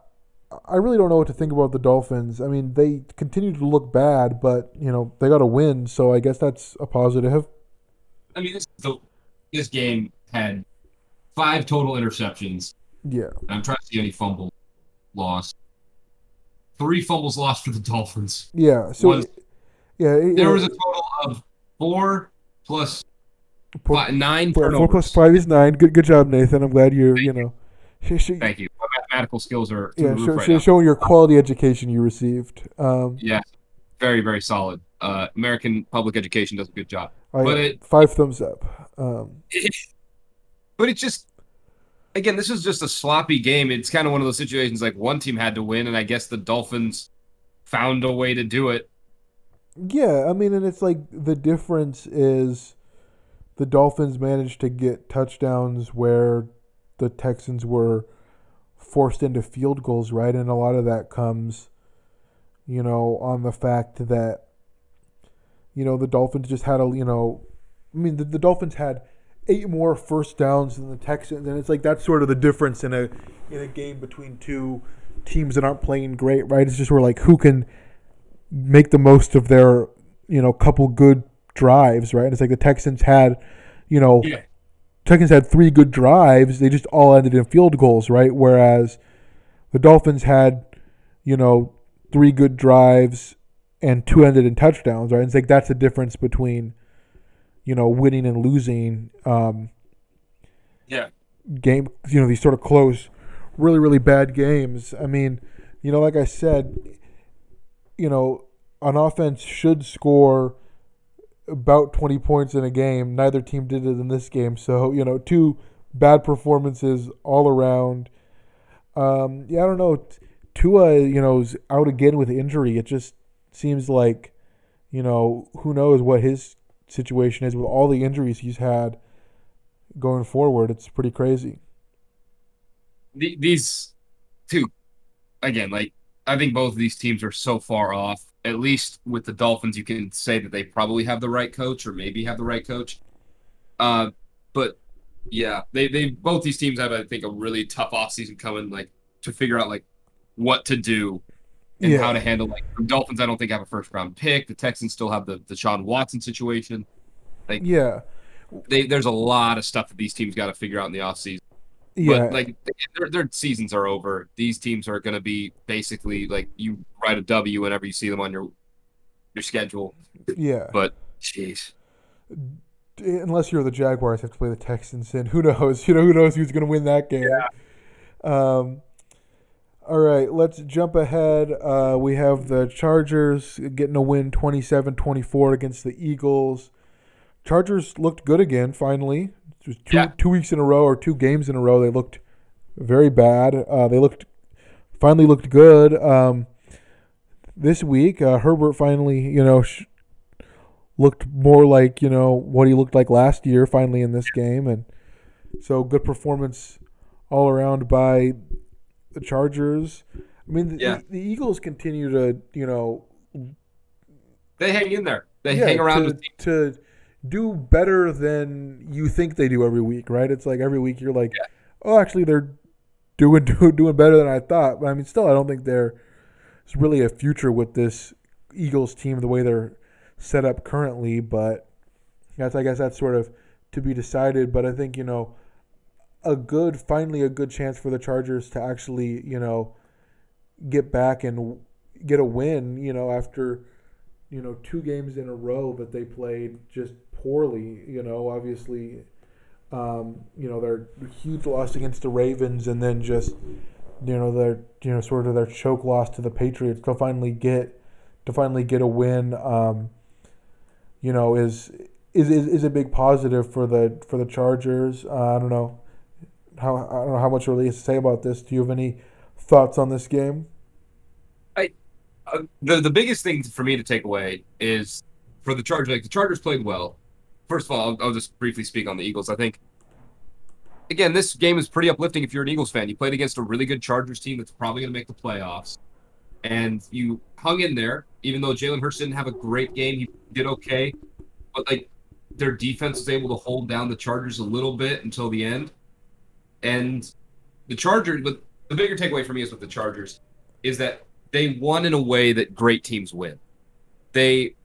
I really don't know what to think about the Dolphins. I mean, they continue to look bad, but, you know, they got to win. So I guess that's a positive. I mean, this the, this game had five total interceptions. Yeah. I'm trying to see any fumble lost. Three fumbles lost for the Dolphins. Yeah. So, Was- yeah. it- There was a total of four plus four, fi- nine four- plus five is nine. Good, good job, Nathan. I'm glad you're, you know, sh- Thank you. Mathematical skills are yeah, show, right showing your quality education you received. Um, Yeah, very very solid. Uh, American public education does a good job. I- But it- five thumbs up. Um, but it's just again, this was just a sloppy game. It's kind of one of those situations like one team had to win, and I guess the Dolphins found a way to do it. Yeah, I mean, and it's like the difference is the Dolphins managed to get touchdowns where the Texans were forced into field goals, right? And a lot of that comes, you know, on the fact that, you know, the Dolphins just had a, you know, I mean, the, the Dolphins had eight more first downs than the Texans, and it's like that's sort of the difference in a in a game between two teams that aren't playing great, right? It's just where like who can make the most of their you know couple good drives, right? And it's like the Texans had, you know, Yeah. Texans had three good drives. They just all ended in field goals, right? Whereas the Dolphins had, you know, three good drives and two ended in touchdowns, right? It's like that's the difference between, you know, winning and losing. Um, Yeah. game, you know, these sort of close, really, really bad games. I mean, you know, like I said, you know, an offense should score about 20 points in a game. Neither team did it in this game. So, you know, two bad performances all around. Um, yeah, I don't know. Tua, you know, is out again with injury. It just seems like, you know, who knows what his situation is with all the injuries he's had going forward. It's pretty crazy. These two, again, like I think both of these teams are so far off. At least with the Dolphins, you can say that they probably have the right coach, or maybe have the right coach. Uh, but yeah, they they both these teams have, I think, a really tough offseason coming, like to figure out like what to do and Yeah. how to handle. Like the Dolphins, I don't think have a first round pick. The Texans still have the Deshaun Watson situation. Yeah. They, there's a lot of stuff that these teams got to figure out in the offseason. Yeah. But like their, their seasons are over. These teams are going to be basically like you write a W whenever you see them on your your schedule. yeah. But jeez, Unless you're the Jaguars, have to play the Texans, and who knows? You know, who knows who's going to win that game? Um, all right, let's jump ahead. Uh, we have the Chargers getting a win 27 24 against the Eagles. Chargers looked good again, finally. Two, Yeah. two weeks in a row or two games in a row. They looked very bad. Uh, they looked finally looked good. Um, this week, uh, Herbert finally, you know, sh- looked more like you know what he looked like last year. Finally in this game, and so good performance all around by the Chargers. I mean, the, Yeah. the, Eagles continue to you know they hang in there. They yeah, hang around to, with to do better than you think they do every week, right? It's like every week you're like, Yeah. oh, actually they're doing doing doing better than I thought. But I mean, still, I don't think there's really a future with this Eagles team the way they're set up currently. But that's I guess that's sort of to be decided. But I think you know a good finally a good chance for the Chargers to actually you know get back and get a win. You know after you know, two games in a row that they played just poorly. You know, obviously, um, you know, their huge loss against the Ravens, and then just you know their you know sort of their choke loss to the Patriots to finally get to finally get a win. Um, you know, is is, is is a big positive for the for the Chargers. Uh, I don't know how I don't know how much really to say about this. Do you have any thoughts on this game? Uh, the the biggest thing for me to take away is for the Chargers. Like the Chargers played well. First of all, I'll, I'll just briefly speak on the Eagles. I think again, this game is pretty uplifting if you're an Eagles fan. You played against a really good Chargers team that's probably going to make the playoffs, and you hung in there. Even though Jalen Hurts didn't have a great game, he did okay. But like their defense was able to hold down the Chargers a little bit until the end, and the Chargers. But the bigger takeaway for me is with the Chargers is that they won in a way that great teams win. They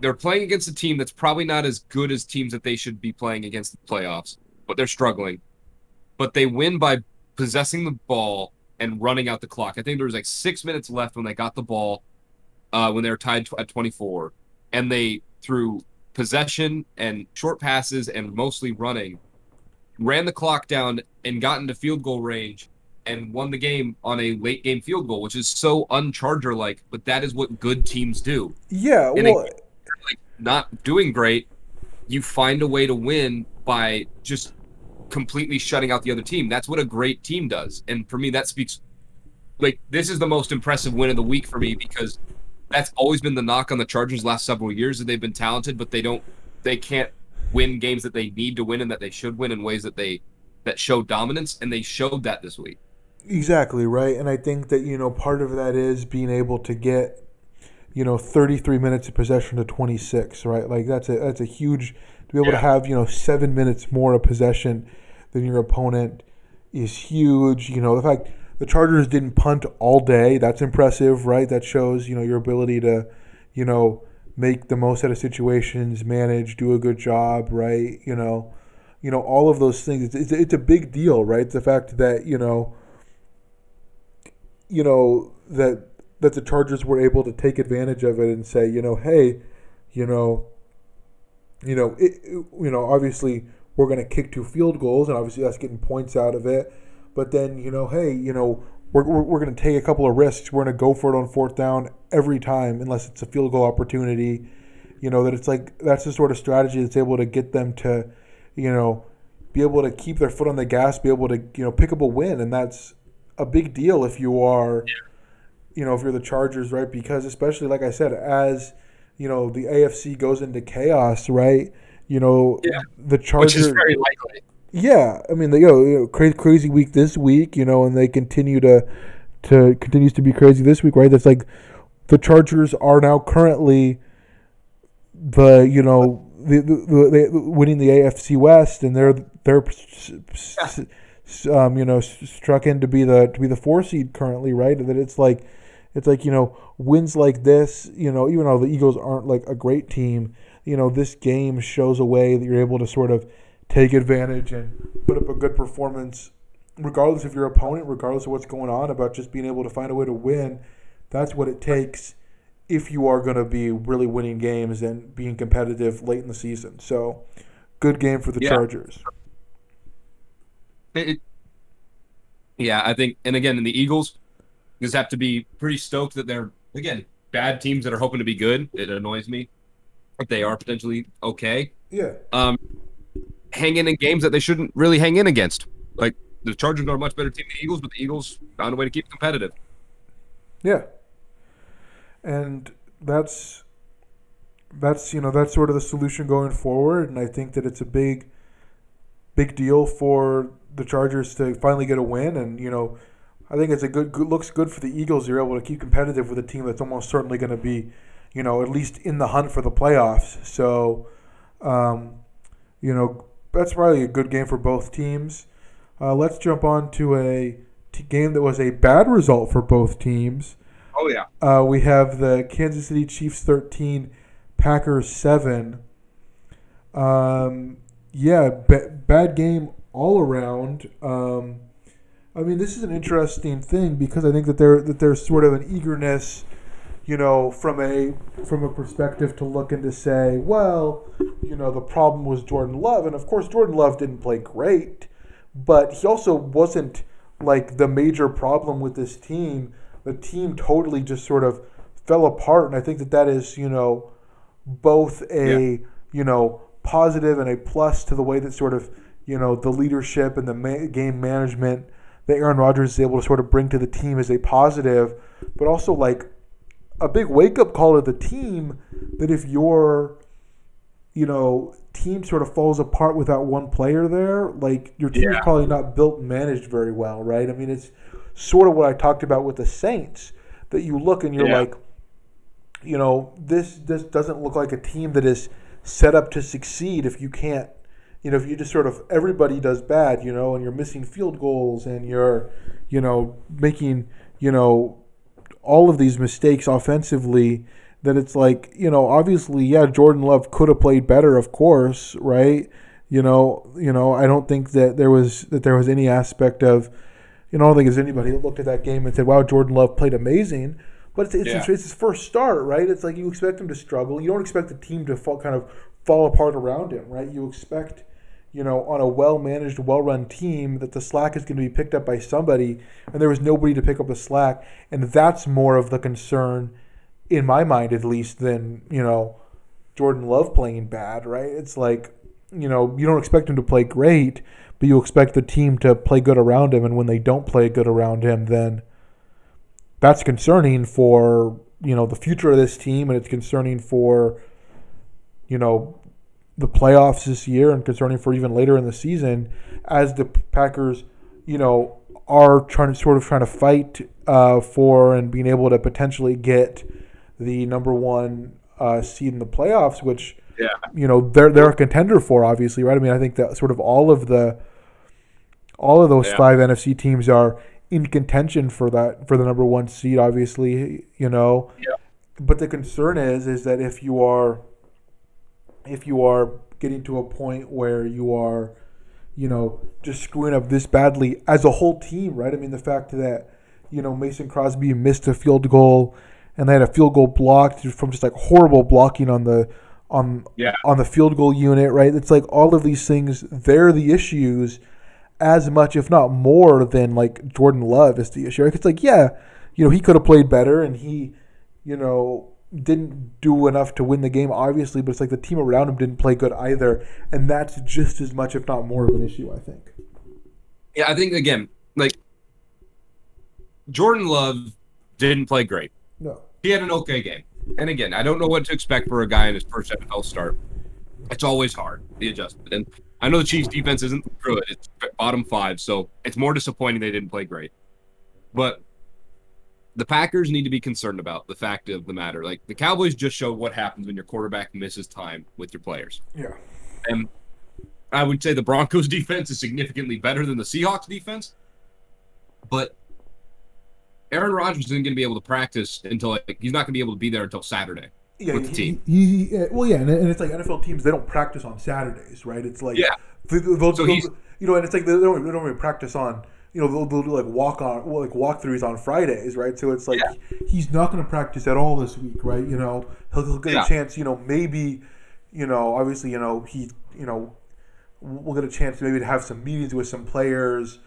they're playing against a team that's probably not as good as teams that they should be playing against the playoffs, but they're struggling. But they win by possessing the ball and running out the clock. I think there was like six minutes left when they got the ball, uh, when they were tied at 24, and they through possession and short passes and mostly running, ran the clock down and got into field goal range and won the game on a late game field goal, which is so uncharger like, but that is what good teams do. Yeah, And well, it- not doing great, you find a way to win by just completely shutting out the other team. That's what a great team does. And for me, that speaks like this is the most impressive win of the week for me because that's always been the knock on the Chargers last several years that they've been talented, but they don't they can't win games that they need to win and that they should win in ways that they that show dominance and they showed that this week. Exactly right, and I think that you know part of that is being able to get you know 33 minutes of possession to 26, right? Like that's a that's a huge to be able to have you know seven minutes more of possession than your opponent is huge. You know the fact the Chargers didn't punt all day that's impressive, right? That shows you know your ability to you know make the most out of situations, manage, do a good job, right? You know, you know all of those things. It's, it's, it's a big deal, right? The fact that you know you know that that the Chargers were able to take advantage of it and say, you know, hey, you know, you know, it, you know, obviously we're going to kick two field goals, and obviously that's getting points out of it. But then, you know, hey, you know, we're, we're, we're going to take a couple of risks. We're going to go for it on fourth down every time, unless it's a field goal opportunity. You know, that it's like that's the sort of strategy that's able to get them to, you know, be able to keep their foot on the gas, be able to, you know, pick up a win. And that's a big deal if you are, you know, if you're the Chargers, right? Because especially, like I said, as, you know, the AFC goes into chaos, right? You know, Yeah. the Which Chargers. is very likely. Yeah, I mean, they, you know, you know, crazy, crazy week this week, you know, and they continue to to continues to be crazy this week, right? That's like the Chargers are now currently the you know the, the, the, the winning the AFC West, and they're they're s- um, you know struck in to be the to be the four seed currently, right? That it's like it's like you know wins like this, you know, even though the Eagles aren't like a great team, you know, this game shows a way that you're able to sort of take advantage and put up a good performance, regardless of your opponent, regardless of what's going on, about just being able to find a way to win. That's what it takes if you are going to be really winning games and being competitive late in the season. So, good game for the Yeah. Chargers. It- it- yeah, I think, and again, in the Eagles, just have to be pretty stoked that they're again bad teams that are hoping to be good. It annoys me, but they are potentially okay. Yeah. Um, hang in in games that they shouldn't really hang in against. Like the Chargers are a much better team than the Eagles, but the Eagles found a way to keep it competitive. Yeah. And that's that's you know that's sort of the solution going forward and I think that it's a big big deal for the Chargers to finally get a win and you know I think it's a good, good looks good for the Eagles. They're able to keep competitive with a team that's almost certainly going to be you know at least in the hunt for the playoffs. So um, you know that's probably a good game for both teams. Uh, let's jump on to a t- game that was a bad result for both teams. Oh yeah, uh, we have the Kansas City Chiefs 13, Packers 7. Um, yeah, ba- bad game all around. Um, I mean, this is an interesting thing because I think that there that there's sort of an eagerness, you know, from a from a perspective to look and to say, well, you know, the problem was Jordan Love, and of course Jordan Love didn't play great, but he also wasn't like the major problem with this team. The team totally just sort of fell apart, and I think that that is, you know, both a Yeah. you know positive and a plus to the way that sort of you know the leadership and the ma- game management that Aaron Rodgers is able to sort of bring to the team is a positive, but also like a big wake up call to the team that if your you know team sort of falls apart without one player there, like your team is probably not built and managed very well, right? I mean, it's sort of what I talked about with the Saints that you look and you're Yeah. like, you know, this this doesn't look like a team that is set up to succeed if you can't you know, if you just sort of everybody does bad, you know, and you're missing field goals and you're, you know, making, you know, all of these mistakes offensively, that it's like, you know, obviously, yeah, Jordan Love could have played better, of course, right? You know, you know, I don't think that there was that there was any aspect of, you know, I don't think there's anybody that looked at that game and said, "Wow, Jordan Love played amazing." But it's it's, Yeah. it's his first start, right? It's like you expect him to struggle. You don't expect the team to fall, kind of fall apart around him, right? You expect, you know, on a well-managed, well-run team that the slack is going to be picked up by somebody, and there was nobody to pick up the slack, and that's more of the concern, in my mind at least, than you know, Jordan Love playing bad, right? It's like, you know, you don't expect him to play great, but you expect the team to play good around him, and when they don't play good around him, then that's concerning for you know the future of this team, and it's concerning for you know the playoffs this year, and concerning for even later in the season as the Packers, you know, are trying to sort of trying to fight uh, for and being able to potentially get the number one uh, seed in the playoffs, which Yeah. you know they're they're a contender for, obviously, right? I mean, I think that sort of all of the all of those Yeah. five NFC teams are in contention for that for the number one seed, obviously, you know. Yeah. But the concern is is that if you are if you are getting to a point where you are, you know, just screwing up this badly as a whole team, right? I mean, the fact that you know Mason Crosby missed a field goal, and they had a field goal blocked from just like horrible blocking on the on Yeah. on the field goal unit, right? It's like all of these things, they're the issues as much, if not more, than like Jordan Love is the issue. It's like, yeah, you know, he could have played better and he, you know, didn't do enough to win the game, obviously, but it's like the team around him didn't play good either. And that's just as much, if not more, of an issue, I think. Yeah, I think again, like Jordan Love didn't play great. No. He had an okay game. And again, I don't know what to expect for a guy in his first NFL start. It's always hard, the adjustment. And I know the Chiefs defense isn't good. It's bottom five, so it's more disappointing they didn't play great. But the Packers need to be concerned about the fact of the matter. Like the Cowboys just showed what happens when your quarterback misses time with your players. Yeah. And I would say the Broncos defense is significantly better than the Seahawks defense. But Aaron Rodgers isn't going to be able to practice until like he's not going to be able to be there until Saturday. Yeah, with the team. He, he- yeah, uh, well, yeah, and, and it's like NFL teams they don't practice on Saturdays, right? It's like Yeah. they, they'll, So they'll- you know, and it's like they don't, they don't really practice on you know they'll, they'll do like walk on like walkthroughs on Fridays, right? So it's like Yeah. he's not going to practice at all this week, right? You know, he'll, he'll get Yeah. a chance. You know, maybe you know, obviously, you know, he you know we'll get a chance maybe to have some meetings with some players.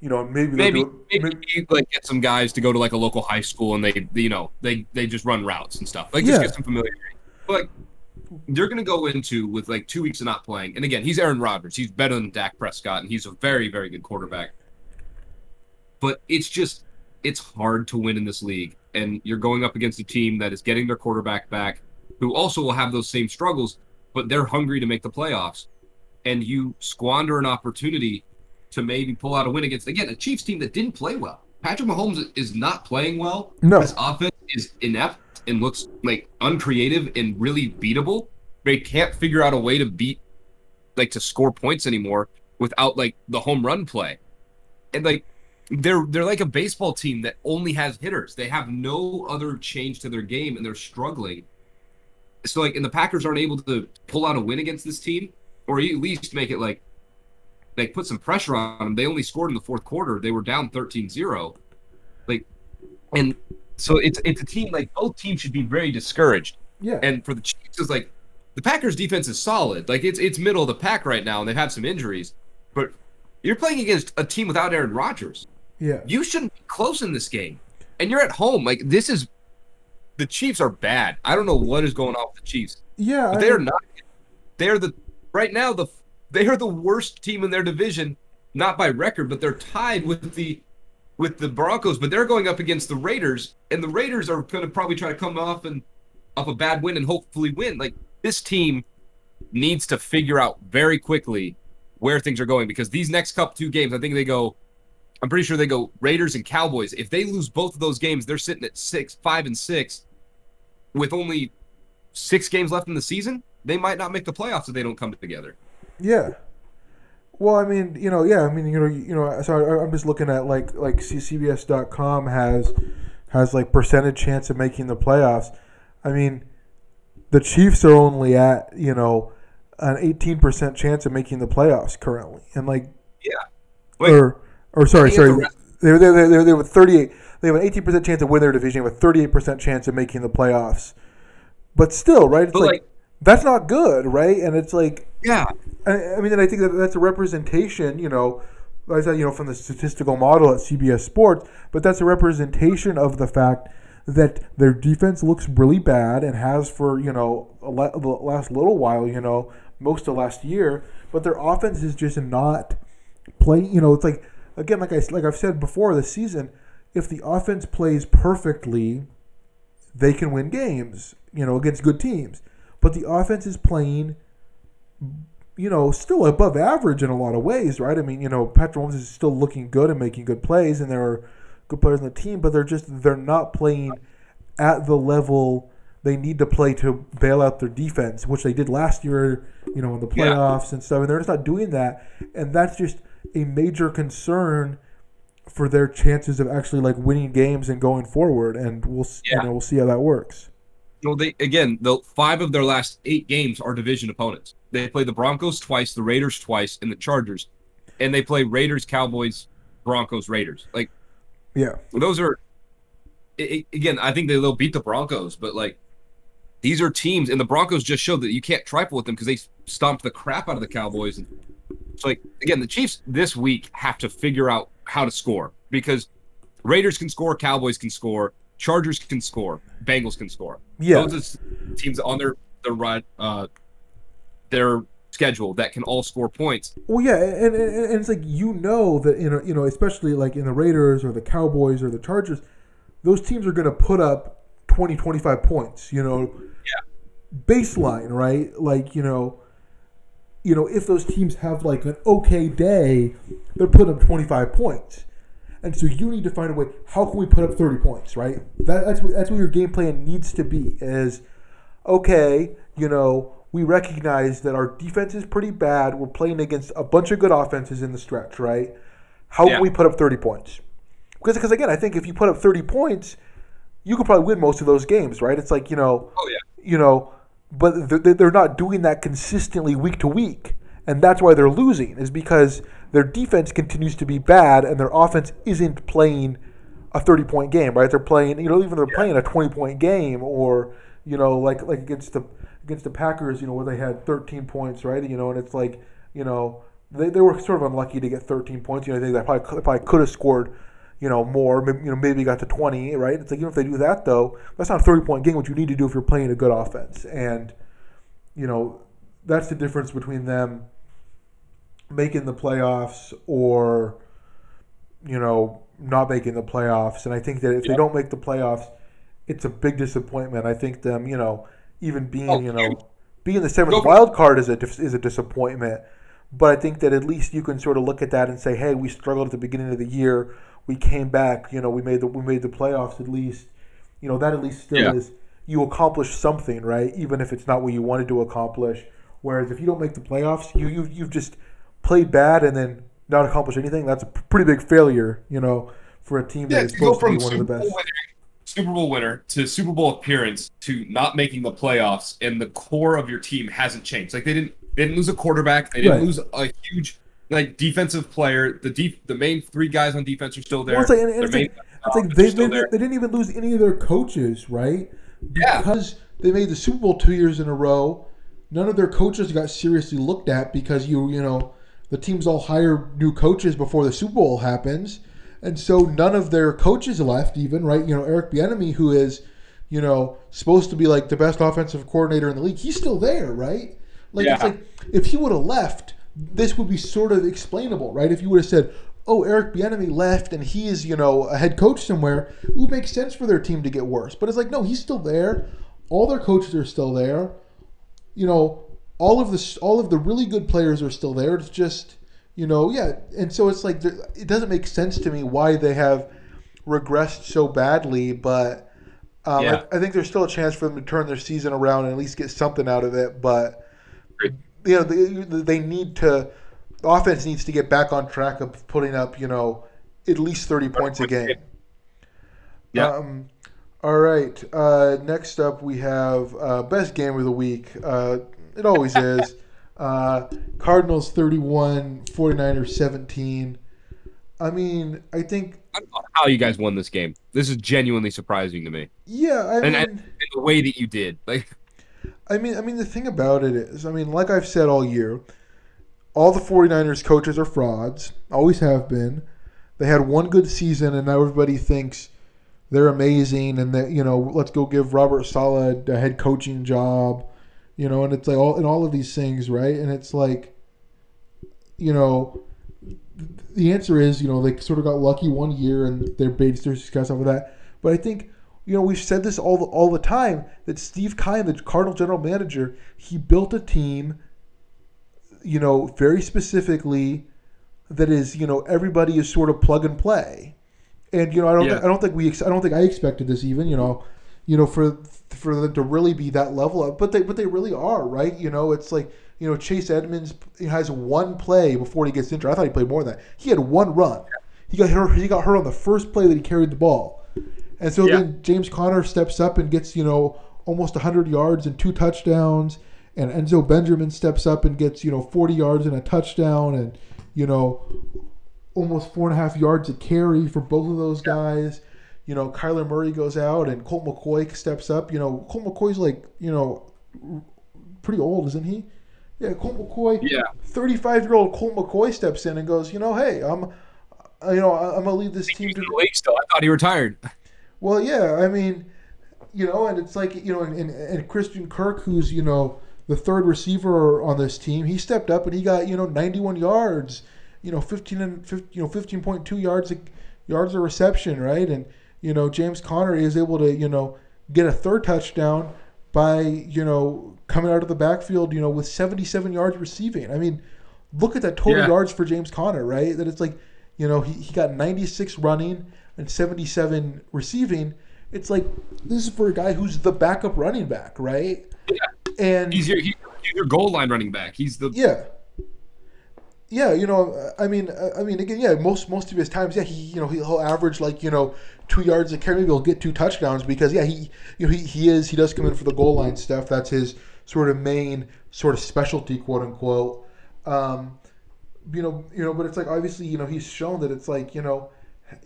You know, maybe Maybe do it- maybe like get some guys to go to like a local high school and they you know they they just run routes and stuff. Like just Yeah. get some familiarity. But like they're going to go into with like two weeks of not playing. And again, he's Aaron Rodgers. He's better than Dak Prescott, and he's a very very good quarterback. But it's just it's hard to win in this league, and you're going up against a team that is getting their quarterback back, who also will have those same struggles, but they're hungry to make the playoffs, and you squander an opportunity to maybe pull out a win against again a Chiefs team that didn't play well. Patrick Mahomes is not playing well. No. His offense is inept and looks like uncreative and really beatable. They can't figure out a way to beat like to score points anymore without like the home run play. And like they're they're like a baseball team that only has hitters. They have no other change to their game and they're struggling. So like and the Packers aren't able to pull out a win against this team or at least make it like like put some pressure on them. They only scored in the fourth quarter. They were down 13-0. Like and So it's it's a team like both teams should be very discouraged. Yeah. And for the Chiefs, it's like the Packers defense is solid. Like it's it's middle of the pack right now, and they've had some injuries. But you're playing against a team without Aaron Rodgers. Yeah. You shouldn't be close in this game. And you're at home. Like this is the Chiefs are bad. I don't know what is going on with the Chiefs. Yeah. But they are mean- not they're the right now the they are the worst team in their division, not by record, but they're tied with the with the Broncos, but they're going up against the Raiders, and the Raiders are going to probably try to come off and off a bad win and hopefully win. Like this team needs to figure out very quickly where things are going because these next cup two games, I think they go. I'm pretty sure they go Raiders and Cowboys. If they lose both of those games, they're sitting at six, five, and six, with only six games left in the season. They might not make the playoffs if they don't come together. Yeah. Well, I mean, you know, yeah, I mean, you know, you know, so I, I'm just looking at like like CBS.com has has like percentage chance of making the playoffs. I mean, the Chiefs are only at you know an 18% chance of making the playoffs currently, and like yeah, Wait, or or sorry, sorry, they they they they they have a 38. They have an 18% chance of winning their division. They have a 38% chance of making the playoffs. But still, right? It's like, like- that's not good, right? And it's like yeah, I, I mean, and I think that that's a representation, you know, like I said, you know, from the statistical model at CBS Sports, but that's a representation of the fact that their defense looks really bad and has for, you know, a le- the last little while, you know, most of last year, but their offense is just not playing, you know, it's like, again, like, I, like I've said before this season, if the offense plays perfectly, they can win games, you know, against good teams. But the offense is playing you know, still above average in a lot of ways, right? I mean, you know, Patrick is still looking good and making good plays, and there are good players on the team, but they're just they're not playing at the level they need to play to bail out their defense, which they did last year, you know, in the Yeah. playoffs and stuff. And they're just not doing that, and that's just a major concern for their chances of actually like winning games and going forward. And we'll Yeah. you know we'll see how that works. No, they again, the five of their last eight games are division opponents. They play the Broncos twice, the Raiders twice, and the Chargers, and they play Raiders, Cowboys, Broncos, Raiders. Like Yeah, those are, i i- again, I think they, they'll beat the Broncos, but like these are teams, and the Broncos just showed that you can't trifle with them because they stomped the crap out of the Cowboys. And so, like again, the Chiefs this week have to figure out how to score because Raiders can score, Cowboys can score, Chargers can score, Bengals can score. yeah. Those are teams on their their run uh their schedule that can all score points. Well, yeah, and, and, and it's like you know that in a, you know especially like in the Raiders or the Cowboys or the Chargers, those teams are going to put up 20, 25 points. You know, Yeah. baseline, right? Like you know, you know if those teams have like an okay day, they're putting up twenty five points. And so you need to find a way. How can we put up thirty points? Right. That, that's what, that's what your game plan needs to be. Is okay. You know, we recognize that our defense is pretty bad. We're playing against a bunch of good offenses in the stretch. Right. How Yeah. can we put up thirty points? Because because again, I think if you put up thirty points, you could probably win most of those games. Right. It's like you know Oh yeah. you know, but they're, they're not doing that consistently week to week. And that's why they're losing, is because their defense continues to be bad and their offense isn't playing a 30 point game, right? They're playing, you know, even they're playing a 20 point game or, you know, like like against the against the Packers, you know, where they had 13 points, right? You know, and it's like, you know, they, they were sort of unlucky to get 13 points. You know, they, they probably, could- probably could have scored, you know, more. Maybe, you know, maybe got to 20, right? It's like, even if they do that, though, that's not a 30 point game, what you need to do if you're playing a good offense. And, you know, that's the difference between them making the playoffs or, you know, not making the playoffs. And I think that if they don't make the playoffs, it's a big disappointment. I think them, you know, even being, Oh, you know, being the seventh Go wild card is a is a disappointment. But I think that at least you can sort of look at that and say, hey, we struggled at the beginning of the year. We came back. You know, we made the we made the playoffs at least. You know, that at least still Yeah. is you accomplished something, right? Even if it's not what you wanted to accomplish. Whereas if you don't make the playoffs, you you you've just played bad and then not accomplish anything. That's a pretty big failure, you know, for a team that Yeah, is to go supposed to be one Super of the Bowl, best. winner, Super Bowl winner to Super Bowl appearance to not making the playoffs, and the core of your team hasn't changed. Like they didn't they didn't lose a quarterback, they didn't Right. lose a huge like defensive player. The deep the main three guys on defense are still there. Well, it's like, and, it's like, It's like they, they, they didn't even lose any of their coaches, right? Yeah. because they made the Super Bowl two years in a row. None of their coaches got seriously looked at because you you know the teams all hire new coaches before the Super Bowl happens, and so none of their coaches left. Even right, you know Eric Bieniemy, who is you know supposed to be like the best offensive coordinator in the league, he's still there, right? Like it's Yeah. like if he would have left, this would be sort of explainable, right? If you would have said. Oh, Eric Bieniemy left, and he is, you know, a head coach somewhere. It would make sense for their team to get worse. But it's like, no, he's still there. All their coaches are still there. You know, all of the all of the really good players are still there. It's just, you know, yeah. And so it's like it doesn't make sense to me why they have regressed so badly. But um, Yeah. I, I think there's still a chance for them to turn their season around and at least get something out of it. But. You know, they, they need to. The offense needs to get back on track of putting up, you know, at least thirty points a game. Yeah. Um, all right. Uh, next up, we have uh, best game of the week. Uh, it always is. Uh, Cardinals 31, 49ers 17. I mean, I think, I don't know how you guys won this game. This is genuinely surprising to me, yeah, I and, mean, and, and the way that you did, like, I mean, I mean, the thing about it is, I mean, like I've said all year, all the 49ers coaches are frauds, always have been. They had one good season, and now everybody thinks they're amazing, and that you know, let's go give Robert Saleh a head coaching job, you know, and it's like all and all of these things, right? And it's like, you know, the answer is, you know, they sort of got lucky one year, and they're based their success off of that. But I think you know, we've said this all the, all the time that Steve Keim, the Cardinal general manager, he built a team, you know, very specifically that is, you know, everybody is sort of plug and play. And you know, I don't, Yeah. think, I don't think we, ex- I don't think I expected this even, you know, you know, for for them to really be that level up, but they, but they really are, right? You know, it's like, you know, Chase Edmonds has one play before he gets injured. I thought he played more than that. He had one run. He got hurt. He got hurt on the first play that he carried the ball. And so Yeah. then James Conner steps up and gets, you know, almost 100 yards and two touchdowns. And Eno Benjamin steps up and gets, you know, 40 yards and a touchdown and, you know, almost four and a half yards a carry for both of those guys. You know, Kyler Murray goes out and Colt McCoy steps up. You know, Colt McCoy's like, you know, pretty old, isn't he? Yeah, Colt McCoy. yeah, 35 year old Colt McCoy steps in and goes, you know, hey, I'm, you know, I'm gonna lead this team he's to the league still. I thought he retired. well, yeah, I mean, you know, and it's like you know, and, and, and Christian Kirk, who's you know the third receiver on this team, he stepped up and he got you know 91 yards, you know 15 and 15, you know 15.2 yards yards of reception, right? And you know James Conner is able to you know get a third touchdown by you know coming out of the backfield, you know with 77 yards receiving. I mean, look at that total Yeah. yards for James Conner, right? That it's like you know he, he got 96 running and 77 receiving. It's like this is for a guy who's the backup running back, right? Yeah. And He's your, he's your goal line running back. He's the yeah. Yeah, you know, I mean, I mean, again, yeah, most most of his times, yeah, he, you know, he'll average like you know two yards a carry. Maybe he'll get two touchdowns because yeah, he, you know, he, he is he does come in for the goal line stuff. That's his sort of main sort of specialty, quote unquote. Um, you know, you know, but it's like obviously, you know, he's shown that it's like you know,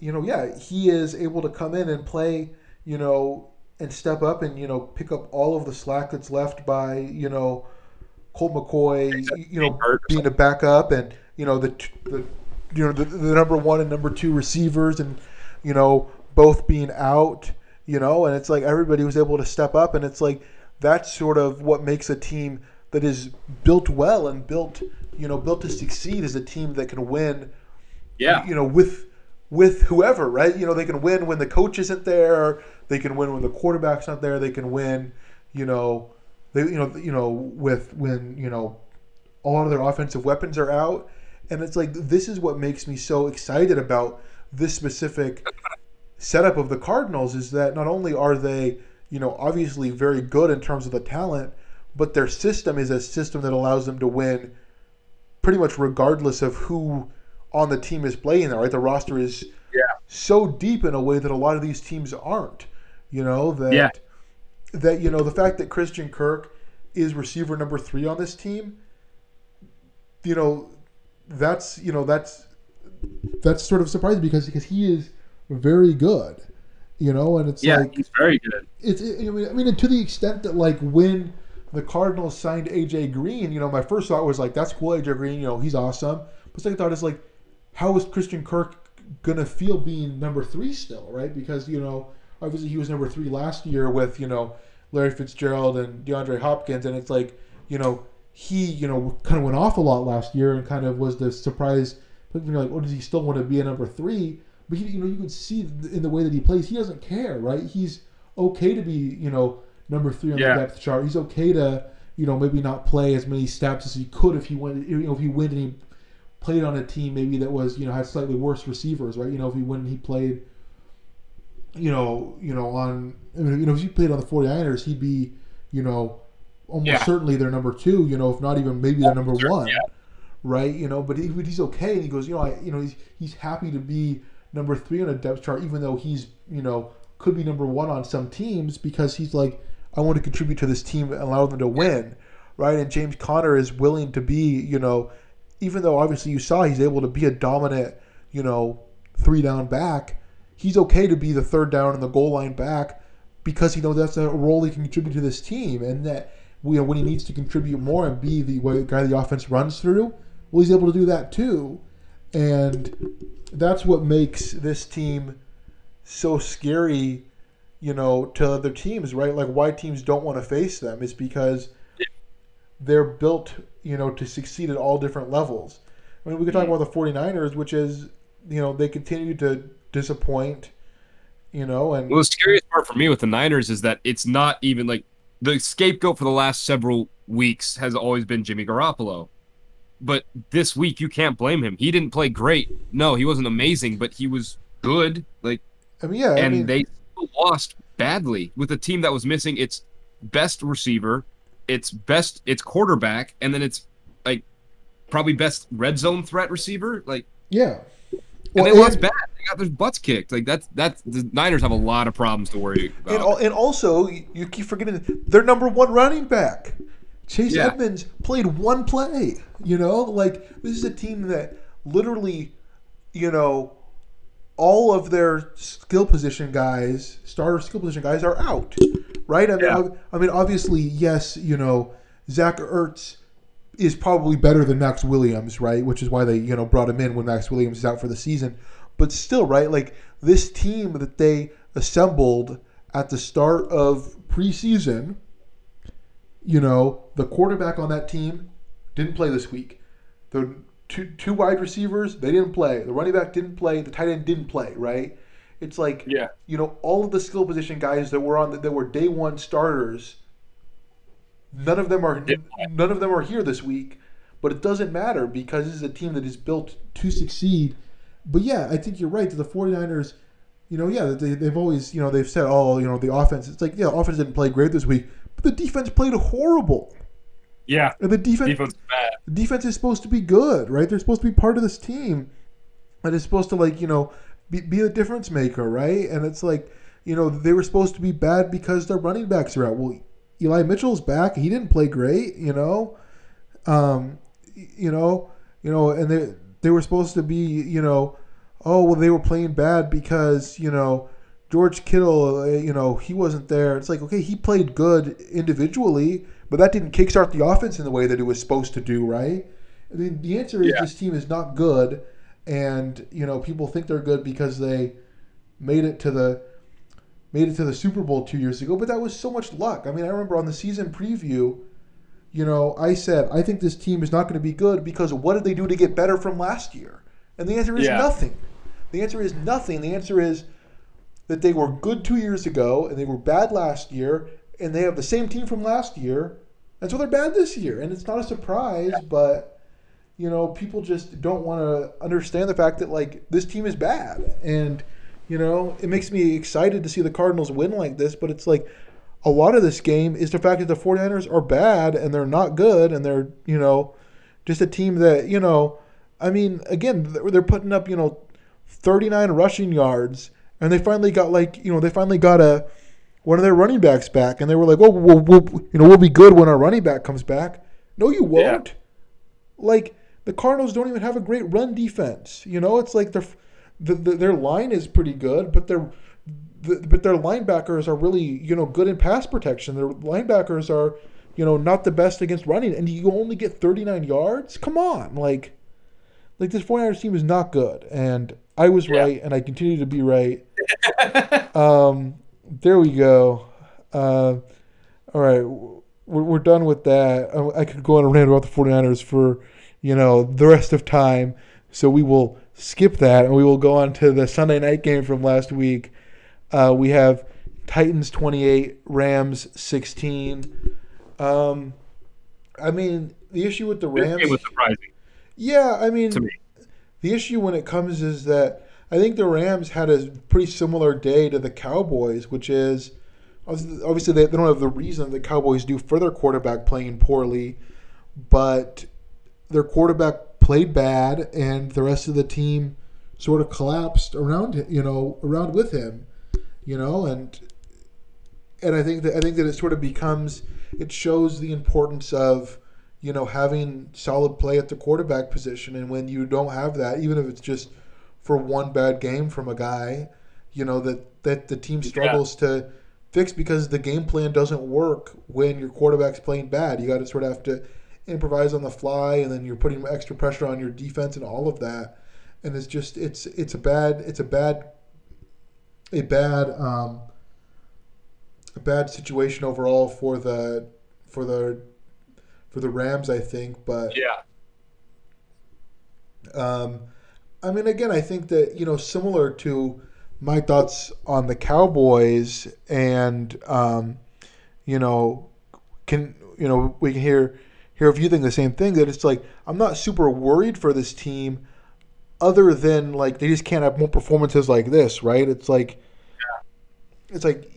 you know, yeah, he is able to come in and play, you know, and step up and you know pick up all of the slack that's left by you know Colt McCoy, you know, being a backup, and you know the the you know the, the number one and number two receivers, and you know both being out, you know, and it's like everybody was able to step up, and it's like that's sort of what makes a team that is built well and built you know built to succeed is a team that can win yeah. you know, with with whoever, right? You know, they can win when the coach isn't there. They can win when the quarterback's not there. They can win, you know, they you know you know with when you know a lot of their offensive weapons are out, and it's like this is what makes me so excited about this specific setup of the Cardinals is that not only are they you know obviously very good in terms of the talent, but their system is a system that allows them to win pretty much regardless of who on the team is playing there, right? The roster is Yeah. so deep in a way that a lot of these teams aren't. You know that Yeah. that you know the fact that Christian Kirk is receiver number three on this team. You know, that's you know that's that's sort of surprising because because he is very good. You know, and it's Yeah, like he's very good. it's it, I mean I mean to the extent that like when the Cardinals signed AJ Green, you know, my first thought was like that's cool, AJ Green, you know, he's awesome. But second thought is like, how is Christian Kirk gonna feel being number three still, right? Because you know, obviously he was number three last year with you know Larry Fitzgerald and DeAndre Hopkins, and it's like you know he you know kind of went off a lot last year and kind of was the surprise. But you're like, oh, does he still want to be a number three? But he, you know, you can see in the way that he plays, he doesn't care, right? He's okay to be, you know, number three on Yeah. the depth chart. He's okay to, you know, maybe not play as many snaps as he could if he went, you know, if he went and he played on a team maybe that was, you know, had slightly worse receivers, right? You know, if he went and he played, you know, you know, on, I mean, you know, if he played on the 49ers, he'd be, you know, almost Yeah. certainly their number two, you know, if not even maybe their number Sure, one yeah. right? You know, but he, but he's okay, and he goes, you know, I, you know, he's he's happy to be number three on a depth chart, even though he's, you know, could be number one on some teams because he's like, I want to contribute to this team and allow them to win, right? And James Conner is willing to be, you know, even though obviously you saw he's able to be a dominant, you know, three down back, he's okay to be the third down and the goal line back because he knows that's a role he can contribute to this team, and that you know when he needs to contribute more and be the guy the offense runs through, well, he's able to do that too, and that's what makes this team so scary, you know, to other teams, right? Like why teams don't want to face them is because they're built, you know, to succeed at all different levels. I mean, we could talk about the 49ers, which is, you know, they continue to disappoint, you know, and Well, the scariest part for me with the Niners is that it's not even like the scapegoat for the last several weeks has always been Jimmy Garoppolo. But this week you can't blame him. He didn't play great. No, he wasn't amazing, but he was good. Like I mean, yeah, I and mean, they lost badly with a team that was missing its best receiver, its best its quarterback, and then its like probably best red zone threat receiver. Like yeah. and Well, they lost bad. They got their butts kicked. Like that's that's the Niners have a lot of problems to worry about. And, and also, you keep forgetting their number one running back, Chase Yeah. Edmonds, played one play. You know, like this is a team that literally, you know, all of their skill position guys, starter skill position guys, are out. Right? I mean, Yeah. I mean, obviously, yes, you know, Zach Ertz is probably better than Maxx Williams, right? Which is why they, you know, brought him in when Maxx Williams is out for the season. But still, right? Like this team that they assembled at the start of preseason, you know, the quarterback on that team didn't play this week. The two two wide receivers, they didn't play. The running back didn't play. The tight end didn't play, right? It's like Yeah. you know, all of the skill position guys that were on the, that were day one starters, none of them are none of them are here this week. But it doesn't matter because this is a team that is built to succeed. But yeah, I think you're right. The 49ers, you know, yeah, they, they've always, you know, they've said, oh, you know, the offense. It's like, yeah, offense didn't play great this week, but the defense played horrible. Yeah. And the defense, Defense bad. the defense is supposed to be good, right? They're supposed to be part of this team, and it's supposed to like you know be, be a difference maker, right? And it's like you know they were supposed to be bad because their running backs are out. Well, Eli Mitchell's back; he didn't play great, you know. Um, you know, you know, and they they were supposed to be, you know, oh well, they were playing bad because you know George Kittle, uh, you know, he wasn't there. It's like okay, he played good individually, but that didn't kickstart the offense in the way that it was supposed to do, right? I mean, the answer is Yeah. this team is not good, and you know people think they're good because they made it to the made it to the Super Bowl two years ago, but that was so much luck. I mean, I remember on the season preview, you know, I said I think this team is not going to be good because what did they do to get better from last year? And the answer is Yeah. nothing. The answer is nothing. The answer is that they were good two years ago and they were bad last year, and they have the same team from last year, and so they're bad this year. And it's not a surprise, but you know, people just don't want to understand the fact that like this team is bad, and you know, it makes me excited to see the Cardinals win like this. But it's like a lot of this game is the fact that the 49ers are bad and they're not good, and they're you know just a team that you know. I mean, again, they're putting up you know 39 rushing yards, and they finally got like you know they finally got a one of their running backs back, and they were like, "Oh, we'll, we'll you know we'll be good when our running back comes back." No, you won't. Like the Cardinals don't even have a great run defense. You know, it's like they're the, the, their line is pretty good, but their the, but their linebackers are really you know good in pass protection. Their linebackers are you know not the best against running, and you only get 39 yards. Come on, like like this 49ers team is not good, and I was Yeah. right, and I continue to be right. um, there we go. Uh, all right, we're, we're done with that. I, I could go on a rant about the 49ers for you know the rest of time, so we will skip that, and we will go on to the Sunday night game from last week. Uh, we have Titans 28, Rams 16. Um, I mean, the issue with the Rams. was surprising Yeah, I mean, me. the issue when it comes is that I think the Rams had a pretty similar day to the Cowboys, which is obviously they, they don't have the reason the Cowboys do for their quarterback playing poorly, but their quarterback played bad, and the rest of the team sort of collapsed around him, you know, around with him, you know, and and I think that I think that it sort of becomes it shows the importance of you know having solid play at the quarterback position, and when you don't have that, even if it's just for one bad game from a guy, you know that that the team struggles to fix because the game plan doesn't work when your quarterback's playing bad. You got to sort of have to improvise on the fly, and then you're putting extra pressure on your defense and all of that. And it's just it's it's a bad it's a bad a bad um, a bad situation overall for the for the for the Rams, I think. But Yeah. um, I mean, again, I think that you know, similar to my thoughts on the Cowboys, and um, you know, can you know, we can hear hear if you think the same thing. That it's like I'm not super worried for this team, other than like they just can't have more performances like this, right? It's like it's like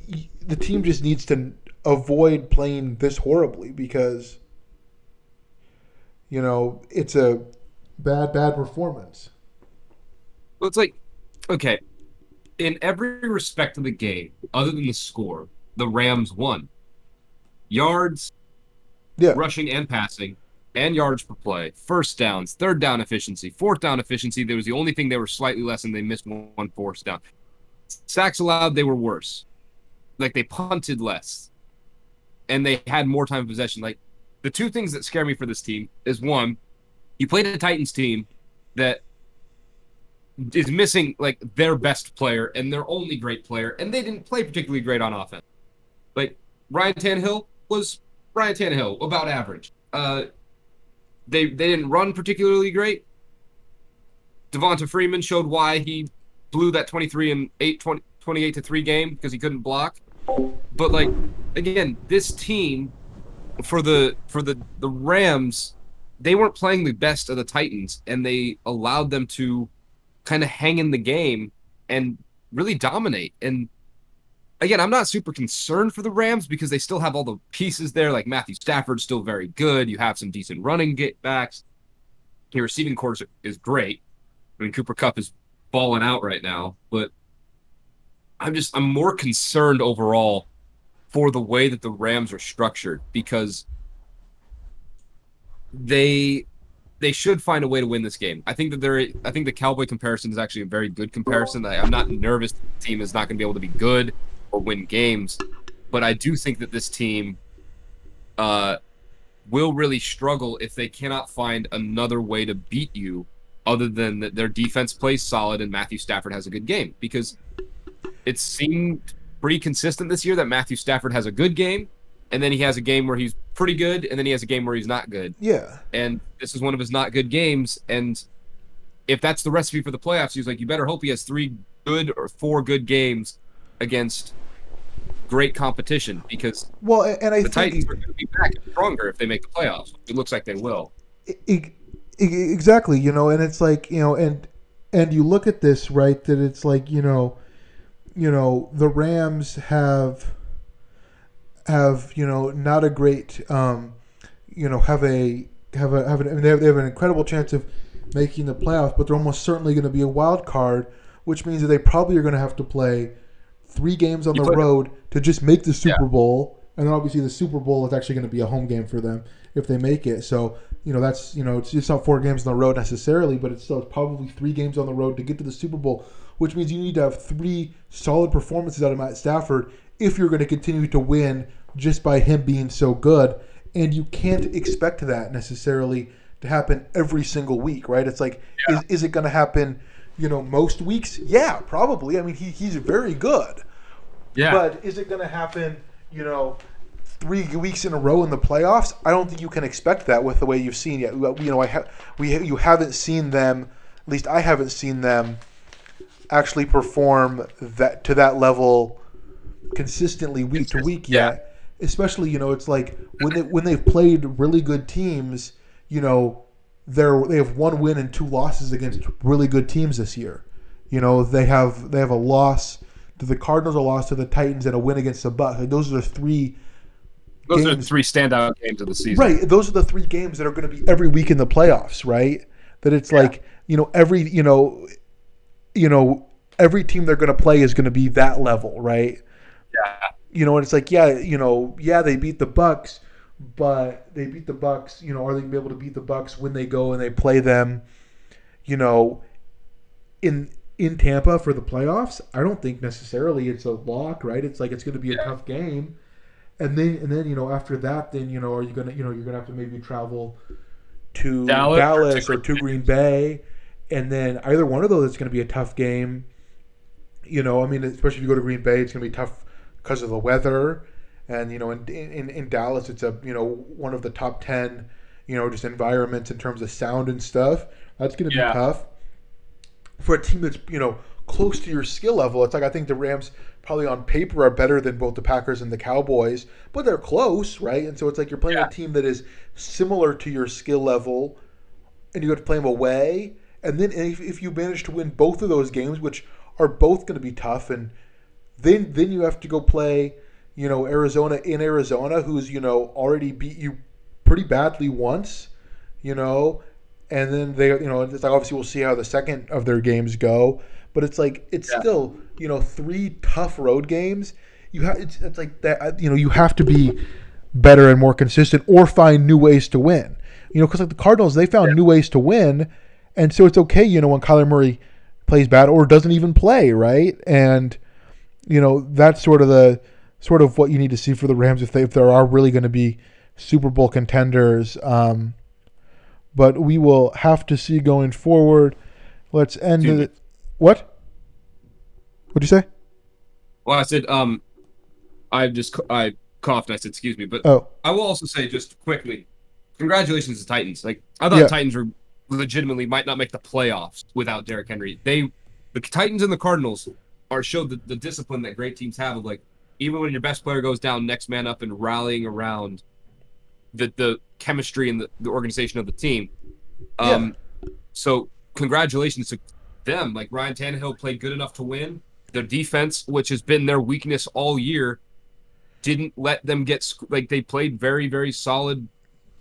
the team just needs to avoid playing this horribly because you know it's a bad bad performance. Well, it's like, okay, in every respect of the game, other than the score, the Rams won. Yards, Yeah. rushing and passing, and yards per play, first downs, third down efficiency, fourth down efficiency. There was the only thing they were slightly less, and they missed one, one fourth down. Sacks allowed, they were worse. Like they punted less, and they had more time of possession. Like the two things that scare me for this team is one, you played a Titans team that is missing like their best player and their only great player, and they didn't play particularly great on offense. Like Ryan Tannehill was Ryan Tannehill, about average. Uh, they they didn't run particularly great. Devonta Freeman showed why he blew that 23 and 8 20, 28 to 3 game because he couldn't block. But like again, this team for the for the the Rams, they weren't playing the best of the Titans and they allowed them to kind of hang in the game and really dominate. And again, I'm not super concerned for the Rams because they still have all the pieces there. Like Matthew Stafford's still very good. You have some decent running get backs. Your receiving course is great. I mean, Cooper Kupp is balling out right now, but I'm just I'm more concerned overall for the way that the Rams are structured because they they should find a way to win this game. I think that they're I think the Cowboy comparison is actually a very good comparison. I, I'm not nervous the team is not going to be able to be good or win games, but I do think that this team uh will really struggle if they cannot find another way to beat you other than that their defense plays solid and Matthew Stafford has a good game because it seemed pretty consistent this year that Matthew Stafford has a good game and then he has a game where he's pretty good and then he has a game where he's not good Yeah. and this is one of his not good games and if that's the recipe for the playoffs he's like you better hope he has three good or four good games against great competition because Well, and I the think Titans are going to be back stronger if they make the playoffs. It looks like they will. Exactly you know and it's like you know and and you look at this right that it's like you know you know the rams have have you know not a great um you know have a have a have an, I mean, they, have, they have an incredible chance of making the playoffs but they're almost certainly going to be a wild card which means that they probably are going to have to play three games on You the road to just make the super bowl and then obviously the super bowl is actually going to be a home game for them if they make it so you know that's you know it's just not four games on the road necessarily, but it's still probably three games on the road to get to the Super Bowl, which means you need to have three solid performances out of Matt Stafford if you're going to continue to win just by him being so good. And you can't expect that necessarily to happen every single week, right? It's like, Yeah. is, is it going to happen, you know, most weeks? Yeah, probably. I mean, he, he's very good. Yeah. But is it going to happen, you know, three weeks in a row in the playoffs? I don't think you can expect that with the way you've seen yet. You know, I have we you haven't seen them. At least I haven't seen them actually perform that to that level consistently week to week yet. Yeah. Especially, you know, it's like when they when they've played really good teams, you know, they're they have one win and two losses against really good teams this year. You know, they have they have a loss to the Cardinals, a loss to the Titans, and a win against the Bucks. Like, those are the three Those are the games- three standout games of the season. Right. Those are the three games that are going to be every week in the playoffs, right? That it's like, you know, every, you know, you know, every team they're going to play is going to be that level, right? Yeah. You know, and it's like, yeah, you know, yeah, they beat the Bucks, but they beat the Bucks, you know, are they going to be able to beat the Bucks when they go and they play them, you know, in in Tampa for the playoffs? I don't think necessarily. It's a lock, right? It's like it's going to be a tough game. And then and then you know after that then you know are you gonna you know you're gonna have to maybe travel to Dallas Dallas, or to to Green Bay. And then either one of those is going to be a tough game. You know I mean especially if you go to Green Bay it's going to be tough because of the weather and you know in, in in Dallas it's a you know one of the top 10 you know just environments in terms of sound and stuff that's going to be tough for a team that's you know close to your skill level. It's like I think the Rams probably on paper are better than both the Packers and the Cowboys, but they're close, right? And so it's like you're playing Yeah. a team that is similar to your skill level, and you have to play them away. And then if, if you manage to win both of those games, which are both going to be tough, and then then you have to go play, you know, Arizona in Arizona, who's you know already beat you pretty badly once, you know, and then they you know it's like obviously we'll see how the second of their games go, but it's like it's Yeah. still you know three tough road games. You have it's, it's like that uh, you know you have to be better and more consistent or find new ways to win. You know, because like the Cardinals, they found new ways to win, and so it's okay. You know, when Kyler Murray plays bad or doesn't even play, right? And you know that's sort of the sort of what you need to see for the Rams if they if there are really going to be Super Bowl contenders. Um, but we will have to see going forward. Let's end Dude. it. What? What'd you say? Well, I said, um, I just I coughed I said, excuse me, but Oh, I will also say just quickly, congratulations to Titans. Like I thought Yeah. Titans were legitimately might not make the playoffs without Derrick Henry. They, the Titans and the Cardinals, are showed the, the discipline that great teams have of like even when your best player goes down, next man up and rallying around the the chemistry and the, the organization of the team. Um, so congratulations to them. Like Ryan Tannehill played good enough to win. Their defense, which has been their weakness all year, didn't let them get sc- like they played very very solid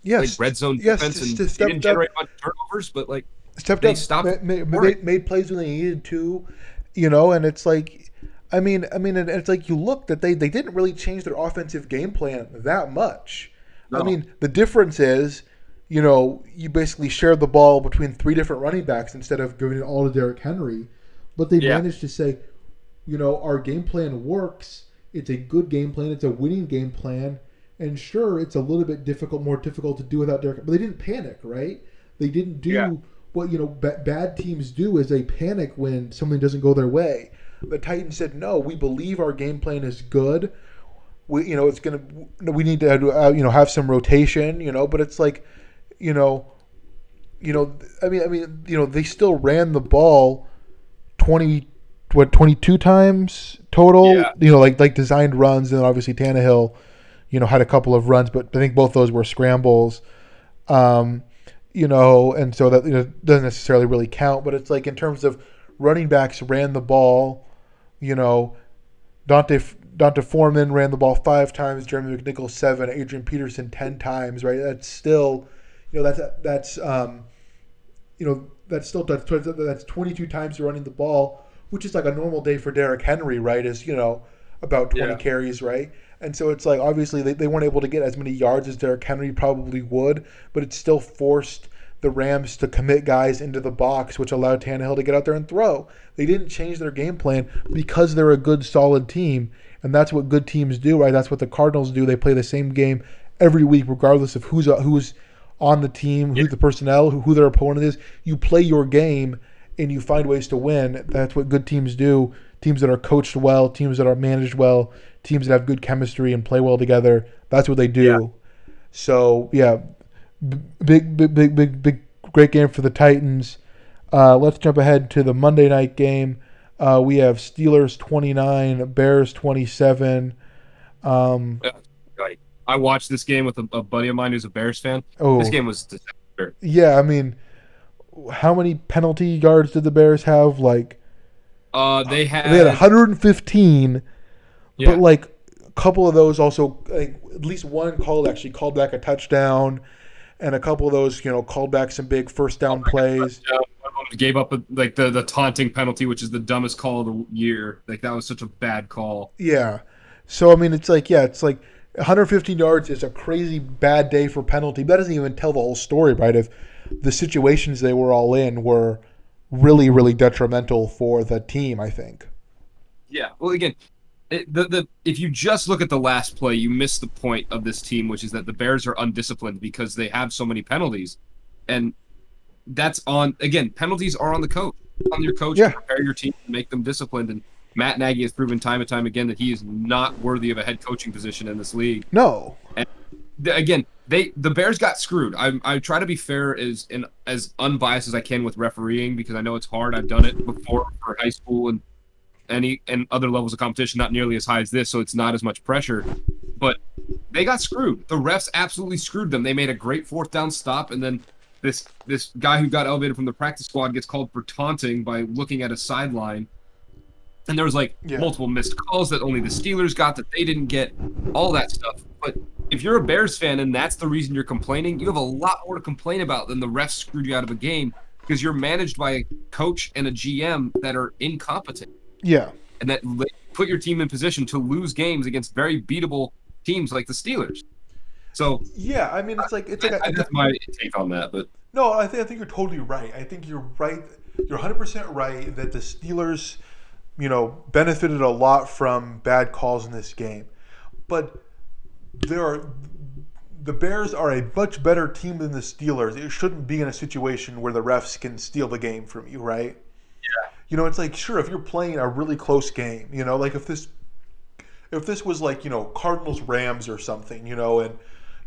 yes. like red zone yes, defense and they didn't up. generate much turnovers, but like stepped They up, stopped ma- ma- ma- made, made plays when they needed to, you know, and it's like, I mean, I mean, and it's like you look that they they didn't really change their offensive game plan that much. I mean, the difference is, you know, you basically share the ball between three different running backs instead of giving it all to Derrick Henry, but they Yeah. managed to say, you know, our game plan works. It's a good game plan. It's a winning game plan. And sure, it's a little bit difficult, more difficult to do without Derrick. But they didn't panic, right? They didn't do Yeah. what you know ba- bad teams do is they panic when something doesn't go their way. The Titans said, "No, we believe our game plan is good. We, you know, it's gonna. We need to, uh, you know, have some rotation. You know, but it's like, you know, you know, I mean, I mean, you know, they still ran the ball twenty, what, twenty-two times total. Yeah. You know, like like designed runs, and obviously Tannehill, you know, had a couple of runs, but I think both those were scrambles. Um, you know, and so that you know doesn't necessarily really count. But it's like in terms of running backs ran the ball, you know, D'Onta D'Onta Foreman ran the ball five times, Jeremy McNichol seven, Adrian Peterson ten times. Right, that's still, you know, that's that's um, you know, that's still that's that's twenty two times you're running the ball, which is like a normal day for Derrick Henry. Right, is you know about twenty Yeah. carries. Right, And so it's like obviously they, they weren't able to get as many yards as Derrick Henry probably would, but it still forced the Rams to commit guys into the box, which allowed Tannehill to get out there and throw. They didn't change their game plan because they're a good, solid team, and that's what good teams do, right? That's what the Cardinals do. They play the same game every week, regardless of who's uh, who's on the team, who the personnel, who, who their opponent is. You play your game and you find ways to win. That's what good teams do. Teams that are coached well, teams that are managed well, teams that have good chemistry and play well together. That's what they do. Yeah. So yeah, big, big, big, big, big, great game for the Titans. Uh, let's jump ahead to the Monday night game. Uh, we have Steelers 29, Bears 27. Um, I watched this game with a, a buddy of mine who's a Bears fan. oh, This game was disaster. yeah. I mean, how many penalty yards did the Bears have? Like Uh, they had, they had 115, yeah, but like a couple of those also, like at least one called actually called back a touchdown, and a couple of those, you know, called back some big first down plays. touchdown. One of them gave up a, like the the taunting penalty, which is the dumbest call of the year. Like that was such a bad call. Yeah. So I mean, it's like yeah, it's like 115 yards is a crazy bad day for penalty. But That doesn't even tell the whole story, right? If the situations they were all in were really, really detrimental for the team, I think. Yeah. Well, again, it, the the if you just look at the last play, you miss the point of this team, which is that the Bears are undisciplined because they have so many penalties, and that's on again. Penalties are on the coach, on your coach Yeah. to prepare your team and make them disciplined. And Matt Nagy has proven time and time again that he is not worthy of a head coaching position in this league. No. the- again, they the Bears got screwed. I I try to be fair as and as unbiased as I can with refereeing because I know it's hard. I've done it before for high school and any and other levels of competition, not nearly as high as this, so it's not as much pressure. But they got screwed. The refs absolutely screwed them. They made a great fourth down stop, and then this this guy who got elevated from the practice squad gets called for taunting by looking at a sideline. And there was like Yeah. multiple missed calls that only the Steelers got that they didn't get, all that stuff. But if you're a Bears fan and that's the reason you're complaining, you have a lot more to complain about than the refs screwed you out of a game because you're managed by a coach and a GM that are incompetent Yeah. and that put your team in position to lose games against very beatable teams like the Steelers. So Yeah. I mean, it's like it's I, like I, that's my take on that. But No, I think I think you're totally right. I think you're right. You're 100% right that the Steelers, you know, benefited a lot from bad calls in this game. But there are the Bears are a much better team than the Steelers. It shouldn't be in a situation where the refs can steal the game from you, right? Yeah. You know, it's like sure if you're playing a really close game, you know, like if this if this was like, you know, Cardinals Rams or something, you know, and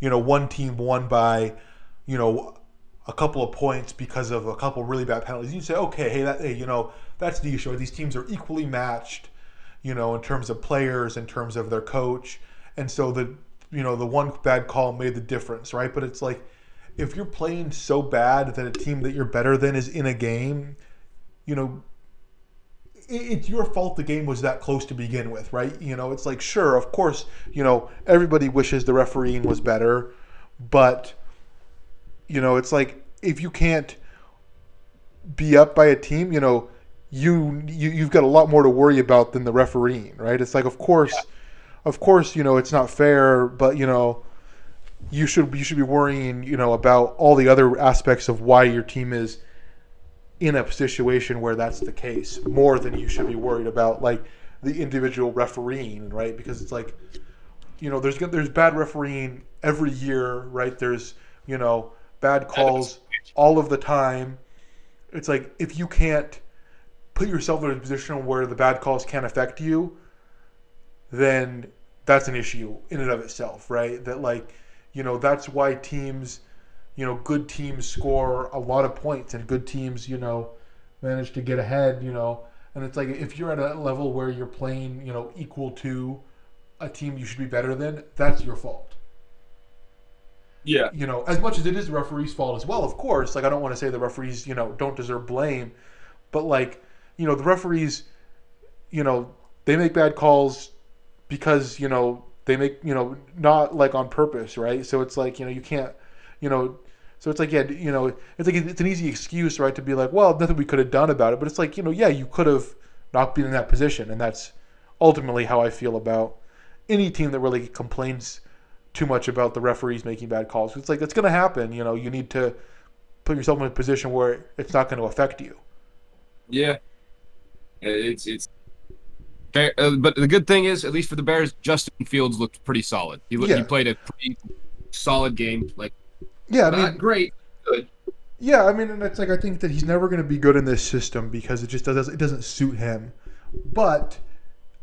you know, one team won by, you know, a couple of points because of a couple really bad penalties. You say, okay, hey, that, hey, you know, that's the issue. These teams are equally matched, you know, in terms of players, in terms of their coach, and so the, you know, the one bad call made the difference, right? But it's like, if you're playing so bad that a team that you're better than is in a game, you know, it's your fault the game was that close to begin with, right? You know, it's like, sure, of course, you know, everybody wishes the refereeing was better, but, you know, it's like if you can't be up by a team, you know, you, you you've got a lot more to worry about than the refereeing, right? It's like, of course, of course, you know, it's not fair, but you know, you should you should be worrying, you know, about all the other aspects of why your team is in a situation where that's the case more than you should be worried about like the individual refereeing, right? Because it's like, you know, there's there's bad refereeing every year, right? There's you know bad calls all of the time. It's like if you can't put yourself in a position where the bad calls can't affect you, then that's an issue in and of itself, right? That like, you know, that's why teams, you know, good teams score a lot of points and good teams, you know, manage to get ahead, you know. And it's like if you're at a level where you're playing, you know, equal to a team you should be better than, that's your fault. yeah, You know, as much as it is the referee's fault as well, of course. Like I don't want to say the referees, you know, don't deserve blame, but like, you know, the referees, you know, they make bad calls because you know they make you know not like on purpose, right? So it's like you know you can't, you know, so it's like yeah, you know, it's like it's an easy excuse, right, to be like, well, nothing we could have done about it, but it's like you know, yeah, you could have not been in that position, and that's ultimately how I feel about any team that really complains too much about the referees making bad calls. It's like it's going to happen. You know, you need to put yourself in a position where it's not going to affect you. Yeah, it's it's. Fair, uh, but the good thing is, at least for the Bears, Justin Fields looked pretty solid. He looked, Yeah. he played a pretty solid game. Like Yeah, I not mean, great, good. yeah, I mean, and it's like I think that he's never going to be good in this system because it just doesn't it doesn't suit him. But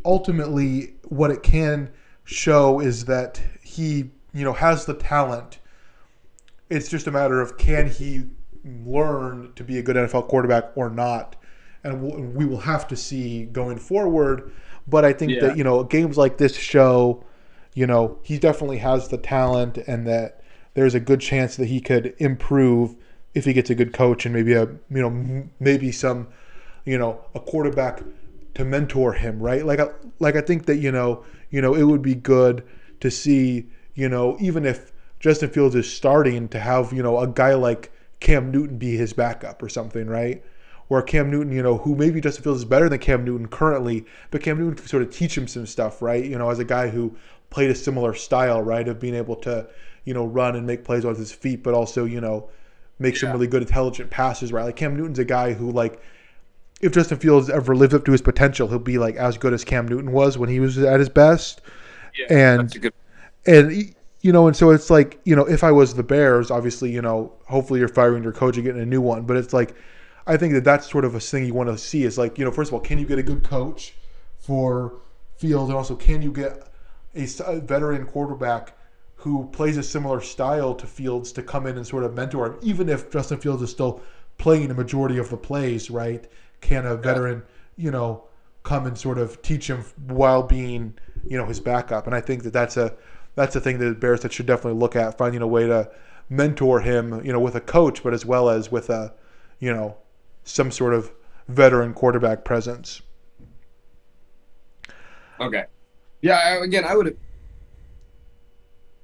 ultimately, what it can show is that he, you know, has the talent. It's just a matter of can he learn to be a good NFL quarterback or not, and we will have to see going forward. But I think Yeah. that you know games like this show, you know, he definitely has the talent, and that there's a good chance that he could improve if he gets a good coach and maybe a you know maybe some you know a quarterback to mentor him right? Like I, like I think that you know you know it would be good to see you know even if Justin Fields is starting to have you know a guy like Cam Newton be his backup or something right? Where Cam Newton you know who maybe Justin Fields is better than Cam Newton currently but Cam Newton can sort of teach him some stuff right? You know as a guy who played a similar style right of being able to you know run and make plays with his feet but also you know make some Yeah. really good intelligent passes right like Cam Newton's a guy who like if Justin Fields ever lives up to his potential, he'll be like as good as Cam Newton was when he was at his best. Yeah, And- good. And you know, and so it's like you know, if I was the Bears, obviously, you know, hopefully you're firing your coach and getting a new one. But it's like, I think that that's sort of a thing you want to see is like, you know, first of all, can you get a good coach for Fields, and also can you get a veteran quarterback who plays a similar style to Fields to come in and sort of mentor him, even if Justin Fields is still playing a majority of the plays, right? Can a veteran, you know, come and sort of teach him while being, you know, his backup? And I think that that's a that's a thing that the Bears that should definitely look at, finding a way to mentor him, you know, with a coach, but as well as with a, you know, some sort of veteran quarterback presence. Okay. Yeah. Again, I would.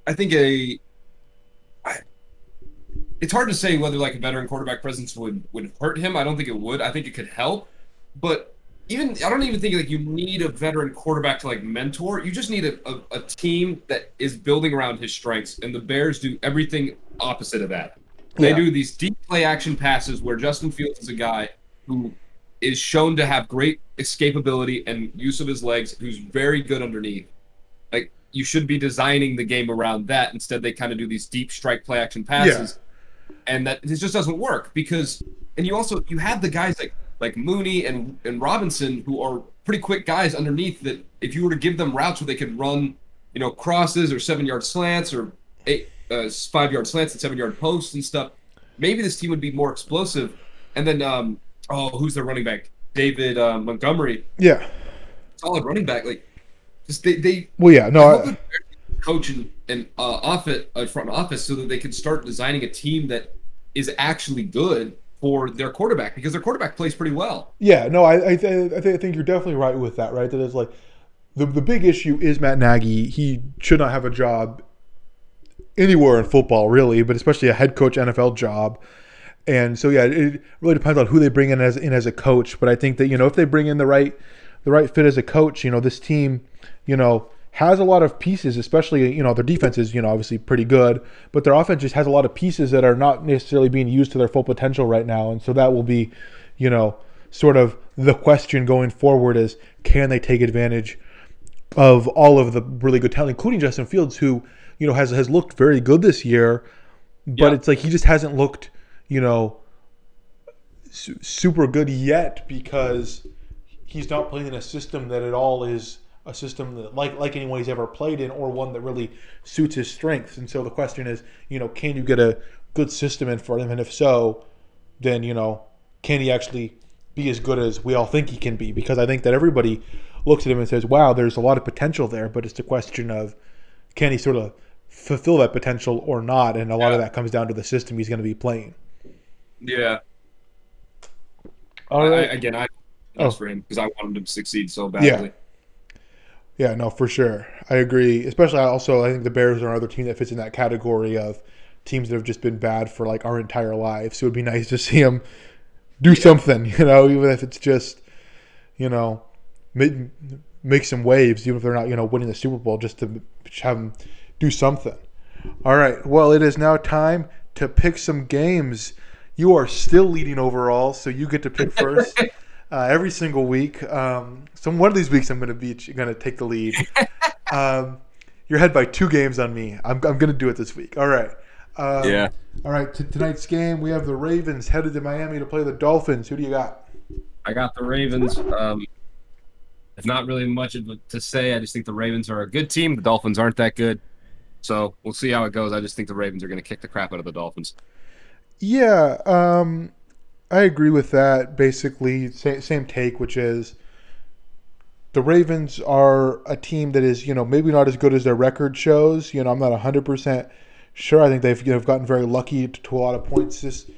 I think a. I, it's hard to say whether like a veteran quarterback presence would would hurt him. I don't think it would. I think it could help, but even I don't even think like you need a veteran quarterback to like mentor. You just need a, a, a team that is building around his strengths, and the Bears do everything opposite of that. They Yeah. do these deep play action passes where Justin Fields is a guy who is shown to have great escapability and use of his legs, who's very good underneath. You should be designing the game around that. Instead, they kind of do these deep strike play action passes, and that it just doesn't work because. And you also you have the guys like like Mooney and and Robinson who are pretty quick guys underneath that if you were to give them routes where they could run, you know, crosses or seven yard slants or eight uh, five yard slants and seven yard posts and stuff, maybe this team would be more explosive. And then um oh who's their running back? David uh, Montgomery, Yeah. solid running back. Like just they they Well, yeah. No. I hope I, that they're coach and, and uh, office, uh, front office so that they can start designing a team that is actually good for their quarterback because their quarterback plays pretty well. Yeah, no, I I, th- I, th- I think you're definitely right with that. Right, that is like the the big issue is Matt Nagy. He should not have a job anywhere in football, really, but especially a head coach NFL job. And so yeah, it really depends on who they bring in as in as a coach. But I think that you know if they bring in the right the right fit as a coach, you know this team, you know has a lot of pieces, especially you know their defense is you know obviously pretty good, but their offense just has a lot of pieces that are not necessarily being used to their full potential right now, and so that will be, you know, sort of the question going forward is can they take advantage of all of the really good talent, including Justin Fields, who you know has has looked very good this year, but Yeah. it's like he just hasn't looked, you know, su- super good yet because he's not playing in a system that at all is a system that like like anyone he's ever played in or one that really suits his strengths. And so the question is, you know, can you get a good system in for him? And if so, then you know, can he actually be as good as we all think he can be? Because I think that everybody looks at him and says, "Wow, there's a lot of potential there," but it's a question of can he sort of fulfill that potential or not? And a lot of that comes down to the system he's going to be playing. Yeah. All I, again, I Oh. that's for him because I wanted him to succeed so badly. Yeah, yeah, no, for sure. I agree. Especially I also, I think the Bears are another team that fits in that category of teams that have just been bad for like our entire lives. So it would be nice to see them do something, you know, even if it's just, you know, may- make some waves, even if they're not you know winning the Super Bowl, just to have them do something. All right. Well, it is now time to pick some games. You are still leading overall, so you get to pick first uh, every single week. Um, so one of these weeks, I'm going to be going to take the lead. Um, you're ahead by two games on me. I'm, I'm going to do it this week. All right. Um, Yeah. All right. T- tonight's game, we have the Ravens headed to Miami to play the Dolphins. Who do you got? I got the Ravens. Um, it's not really much to say. I just think the Ravens are a good team. The Dolphins aren't that good. So we'll see how it goes. I just think the Ravens are going to kick the crap out of the Dolphins. Yeah, um, I agree with that. Basically, same, take, which is the Ravens are a team that is, you know, maybe not as good as their record shows. You know, I'm not 100% sure. I think they've you know, gotten very lucky to, to a lot of points this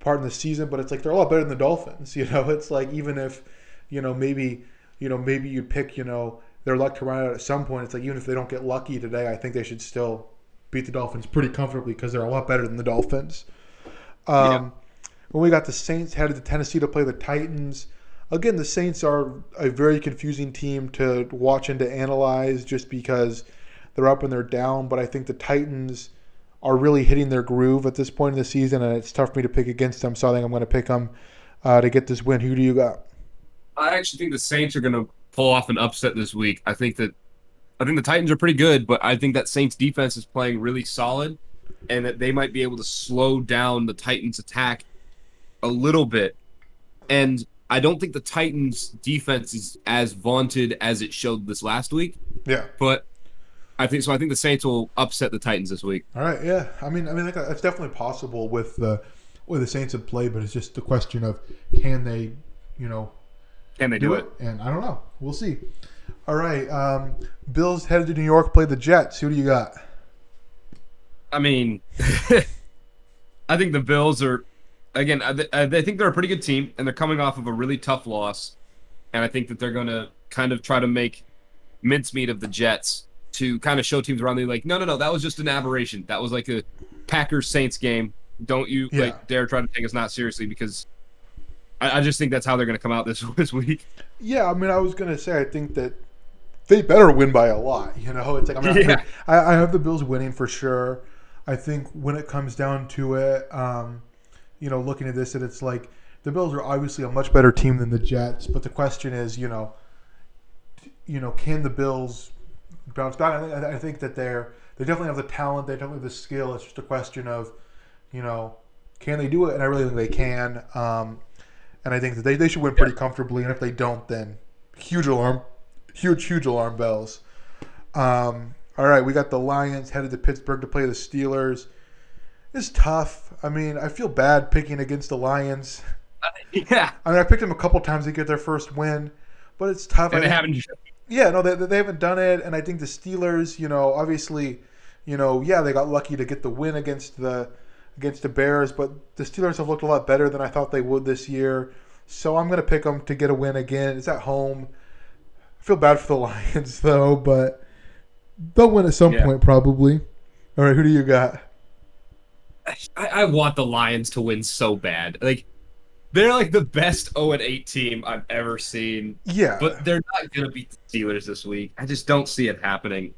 part in the season, but it's like they're a lot better than the Dolphins. You know, it's like even if, you know, maybe, you know, maybe you pick, you know, their luck to run out at some point. It's like even if they don't get lucky today, I think they should still beat the Dolphins pretty comfortably because they're a lot better than the Dolphins. Um, When we got the Saints headed to Tennessee to play the Titans, again, the Saints are a very confusing team to watch and to analyze just because they're up and they're down. But I think the Titans are really hitting their groove at this point in the season, and it's tough for me to pick against them. So I think I'm going to pick them uh, to get this win. Who do you got? I actually think the Saints are going to pull off an upset this week. I think that I think the Titans are pretty good, but I think that Saints defense is playing really solid and that they might be able to slow down the Titans attack a little bit. And I don't think the Titans defense is as vaunted as it showed this last week, Yeah. but I think so I think the Saints will upset the Titans this week. All right. Yeah. I mean, I mean, like, that's definitely possible with the with the Saints have played, but it's just the question of can they, you know, Can they do, it? And I don't know. We'll see. All right. Um, Bills headed to New York, play the Jets. Who do you got? I mean, I think the Bills are, again, I, th- I think they're a pretty good team, and they're coming off of a really tough loss, and I think that they're going to kind of try to make mincemeat of the Jets to kind of show teams around the like, no, no, no, that was just an aberration. That was like a Packers Saints game. Don't you Yeah. like dare try to take us not seriously because I, I just think that's how they're going to come out this this week. Yeah, I mean, I was gonna say I think that they better win by a lot. You know, it's like I mean, Yeah. I, I have the Bills winning for sure. I think when it comes down to it, um, you know, looking at this, that it's like the Bills are obviously a much better team than the Jets, but the question is, you know, you know, can the Bills bounce back? I think, I think that they're they definitely have the talent, they definitely have the skill. It's just a question of, you know, can they do it? And I really think they can. Um, and I think that they, they should win pretty comfortably. And if they don't, then huge alarm, huge huge alarm bells. Um, all right, we got the Lions headed to Pittsburgh to play the Steelers. It's tough. I mean, I feel bad picking against the Lions. yeah, I mean, I picked them a couple times to get their first win, but it's tough. I and they think- haven't. yeah, no, they, they haven't done it, and I think the Steelers, you know, obviously, you know, yeah, they got lucky to get the win against the against the Bears, but the Steelers have looked a lot better than I thought they would this year. So I'm gonna pick them to get a win again. It's at home. I feel bad for the Lions though, but they'll win at some Yeah. point probably. All right, who do you got? I, I want the Lions to win so bad. Like they're like the best 0 and 8 team I've ever seen. Yeah, But they're not gonna beat the Steelers this week. I just don't see it happening.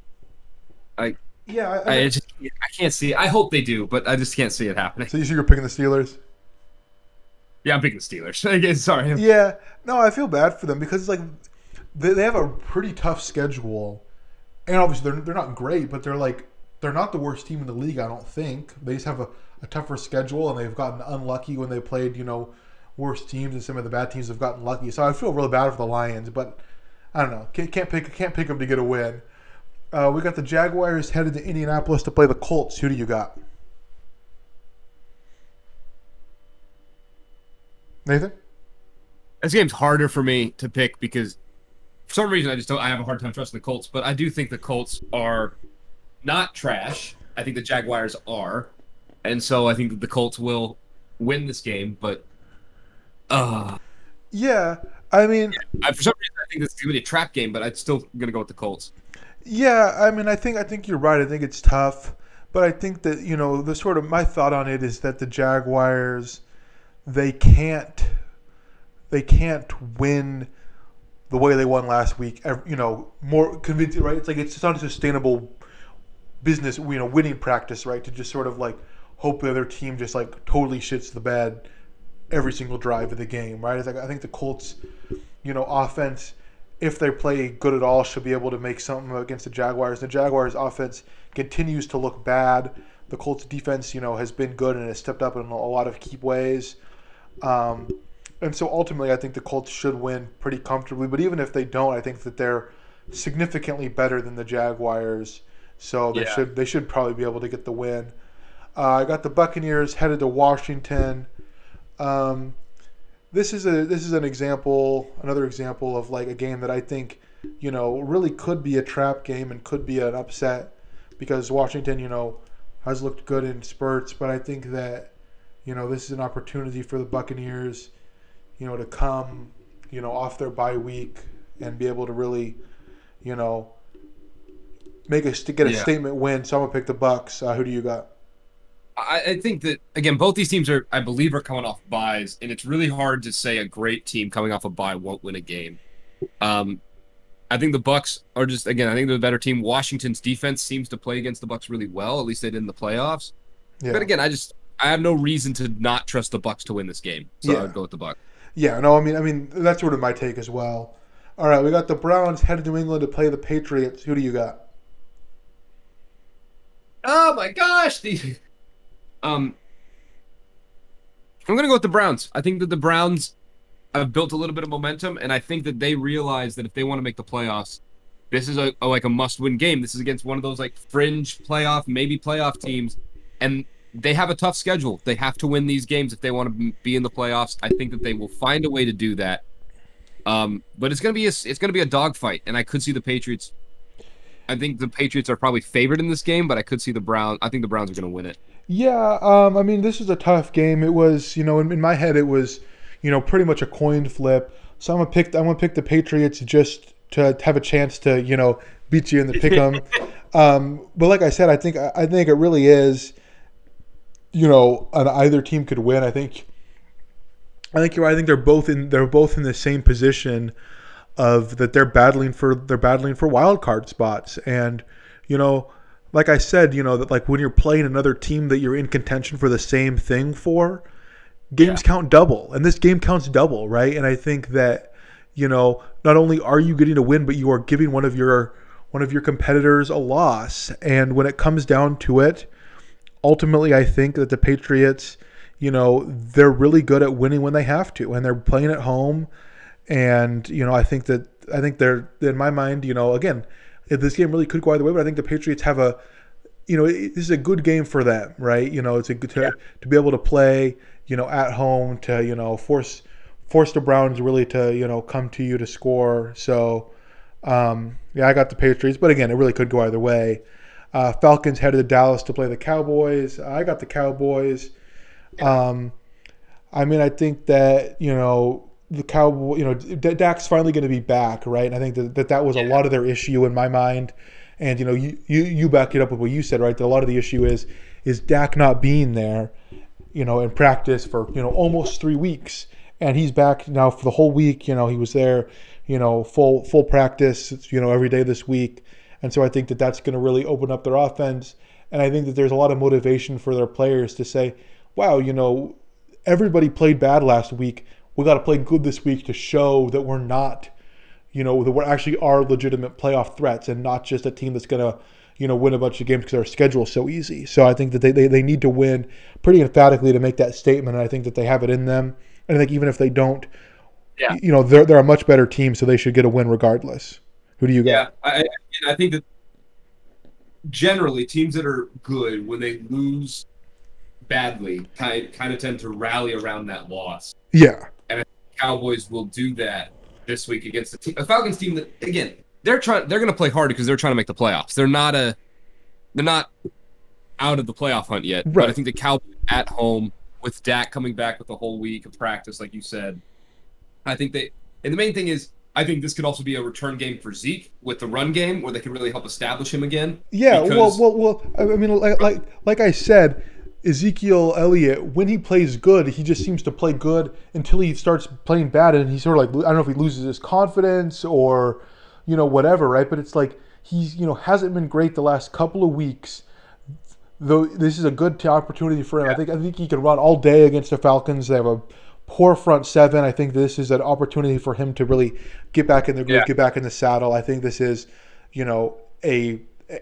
yeah. I, I I, just I can't see it. I hope they do, but I just can't see it happening. so you you're picking the Steelers? Yeah, I'm picking the Steelers. Again, Sorry. Yeah, no, I feel bad for them because it's like they, they have a pretty tough schedule, and obviously they're they're not great, but they're like they're not the worst team in the league. I don't think they just have a, a tougher schedule, and they've gotten unlucky when they played you know worse teams, and some of the bad teams have gotten lucky. So I feel really bad for the Lions, but I don't know. Can't, can't pick can't pick them to get a win. Uh, we got the Jaguars headed to Indianapolis to play the Colts. Who do you got? Nathan? This game's harder for me to pick because for some reason I just don't I have a hard time trusting the Colts, but I do think the Colts are not trash. I think the Jaguars are. And so I think that the Colts will win this game, but uh Yeah, I mean, I, for some reason I think this is gonna be a trap game, but I'm still gonna go with the Colts. Yeah, I mean, I think I think you're right. I think it's tough, but I think that you know the sort of my thought on it is that the Jaguars, they can't, they can't win the way they won last week, you know, more convincing, right? It's like it's not a sustainable business, you know, winning practice, right? To just sort of like hope the other team just like totally shits the bed every single drive of the game, right? It's like I think the Colts, you know, offense, if they play good at all, should be able to make something against the Jaguars. The Jaguars offense continues to look bad. The Colts defense, you know, has been good and has stepped up in a lot of key ways. Um, and so ultimately, I think the Colts should win pretty comfortably. But even if they don't, I think that they're significantly better than the Jaguars. So they Yeah. should they should probably be able to get the win. Uh, I got the Buccaneers headed to Washington. Um, this is a this is an example, another example of like a game that I think you know really could be a trap game and could be an upset because Washington, you know, has looked good in spurts, but I think that you know this is an opportunity for the Buccaneers, you know, to come, you know, off their bye week and be able to really, you know, make a to get a Yeah. statement win. So I'm gonna pick the Bucks. Uh, who do you got? I, I think that again, both these teams are, I believe, are coming off byes, and it's really hard to say a great team coming off a bye won't win a game. Um, I think the Bucks are just again, I think they're the better team. Washington's defense seems to play against the Bucks really well. At least they did in the playoffs. Yeah. But again, I just I have no reason to not trust the Bucks to win this game, so Yeah. I'd go with the Bucks. Yeah, no, I mean, I mean that's sort of my take as well. All right, we got the Browns headed to New England to play the Patriots. Who do you got? Oh my gosh, the um, I'm gonna go with the Browns. I think that the Browns have built a little bit of momentum, and I think that they realize that if they want to make the playoffs, this is a, a like a must-win game. This is against one of those like fringe playoff, maybe playoff teams, and they have a tough schedule. They have to win these games if they want to be in the playoffs. I think that they will find a way to do that. Um, but it's gonna be a it's gonna be a dogfight, and I could see the Patriots. I think the Patriots are probably favored in this game, but I could see the Browns. I think the Browns are gonna win it. Yeah, um, I mean, this is a tough game. It was, you know, in, in my head, it was, you know, pretty much a coin flip. So I'm gonna pick. I'm gonna pick the Patriots just to have a chance to, you know, beat you in the pick 'em. um, but like I said, I think I think it really is, you know, an either team could win. I think. I think you're. right. I think they're both in. They're both in the same position of that they're battling for. They're battling for wild card spots, and you know, like I said, you know that like when you're playing another team that you're in contention for the same thing for, games count double, and this game counts double, right? And I think that you know not only are you getting a win, but you are giving one of your one of your competitors a loss. And when it comes down to it, ultimately, I think that the Patriots, you know, they're really good at winning when they have to, and they're playing at home. And you know, I think that I think they're in my mind, you know, again, if this game really could go either way, but I think the Patriots have a, you know, it- this is a good game for them, right? You know, it's a good to, to be able to play, you know, at home to you know force force the Browns really to you know come to you to score. So, um, yeah, I got the Patriots, but again, it really could go either way. Uh, Falcons headed to Dallas to play the Cowboys. I got the Cowboys. Um, I mean, I think that you know the Cowboy, you know, D- Dak's finally going to be back, right? And I think that that, that was a lot of their issue in my mind. And you know, you, you you back it up with what you said, right? That a lot of the issue is is Dak not being there, you know, in practice for you know almost three weeks, and he's back now for the whole week. You know, he was there, you know, full full practice, you know, every day this week. And so I think that that's going to really open up their offense. And I think that there's a lot of motivation for their players to say, wow, you know, everybody played bad last week. We got to play good this week to show that we're not, you know, that we're actually are legitimate playoff threats and not just a team that's going to, you know, win a bunch of games because our schedule's so easy. So I think that they, they, they need to win pretty emphatically to make that statement. And I think that they have it in them. And I think even if they don't, Yeah. you know, they're, they're a much better team, so they should get a win regardless. Who do you got? Yeah, I, I- I think that generally teams that are good when they lose badly kind kind of tend to rally around that loss. Yeah. Cowboys will do that this week against the team, a Falcons team that again they're trying they're going to play hard because they're trying to make the playoffs. They're not a they're not out of the playoff hunt yet. But I think the Cowboys at home with Dak coming back with a whole week of practice, like you said, I think they and the main thing is I think this could also be a return game for Zeke with the run game where they can really help establish him again. Yeah, well, well, well. I I mean, like, like, like I said, Ezekiel Elliott, when he plays good, he just seems to play good until he starts playing bad, and he sort of like I don't know if he loses his confidence or you know whatever, right? But it's like he's you know hasn't been great the last couple of weeks. Though this is a good opportunity for him, I think I think he can run all day against the Falcons. They have a poor front seven. I think this is an opportunity for him to really get back in the group, Yeah. get back in the saddle. I think this is you know a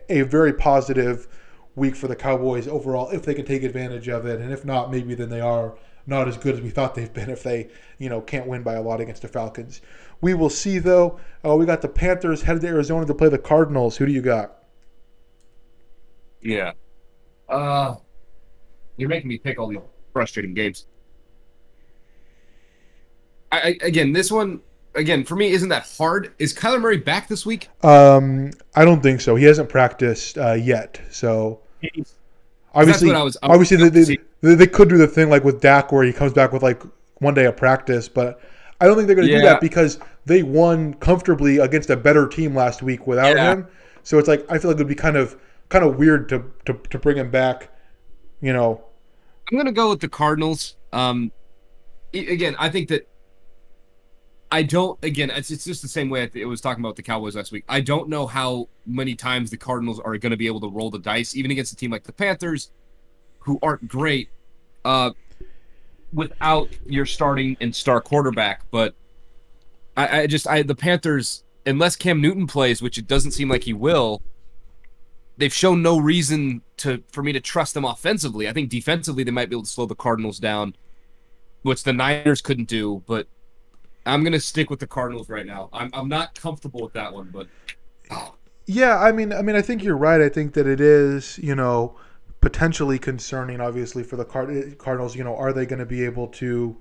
a very positive week for the Cowboys overall if they can take advantage of it, and if not, maybe then they are not as good as we thought they've been if they you know can't win by a lot against the Falcons. We will see though. Uh, we got the Panthers headed to Arizona to play the Cardinals. Who do you got? Yeah. Uh, you're making me pick all these frustrating games. I, I again, this one again for me isn't that hard. Is Kyler Murray back this week? Um, I don't think so. He hasn't practiced uh, yet, so obviously, what I was- I was obviously they, they, they, could do the thing like with Dak where he comes back with like one day of practice, but I don't think they're going to do that because they won comfortably against a better team last week without Yeah. him. So it's like I feel like it would be kind of kind of weird to, to to bring him back. You know, I'm gonna go with the Cardinals. Um, again, I think that I don't. Again, it's it's just the same way it was talking about the Cowboys last week. I don't know how many times the Cardinals are going to be able to roll the dice, even against a team like the Panthers, who aren't great, uh, without your starting and star quarterback. But I, I just I the Panthers, unless Cam Newton plays, which it doesn't seem like he will, they've shown no reason to for me to trust them offensively. I think defensively they might be able to slow the Cardinals down, which the Niners couldn't do. But I'm gonna stick with the Cardinals right now. I'm I'm not comfortable with that one, but oh, Yeah, I mean, I mean, I think you're right. I think that it is, you know, potentially concerning. Obviously, for the Card- Cardinals, you know, are they going to be able to,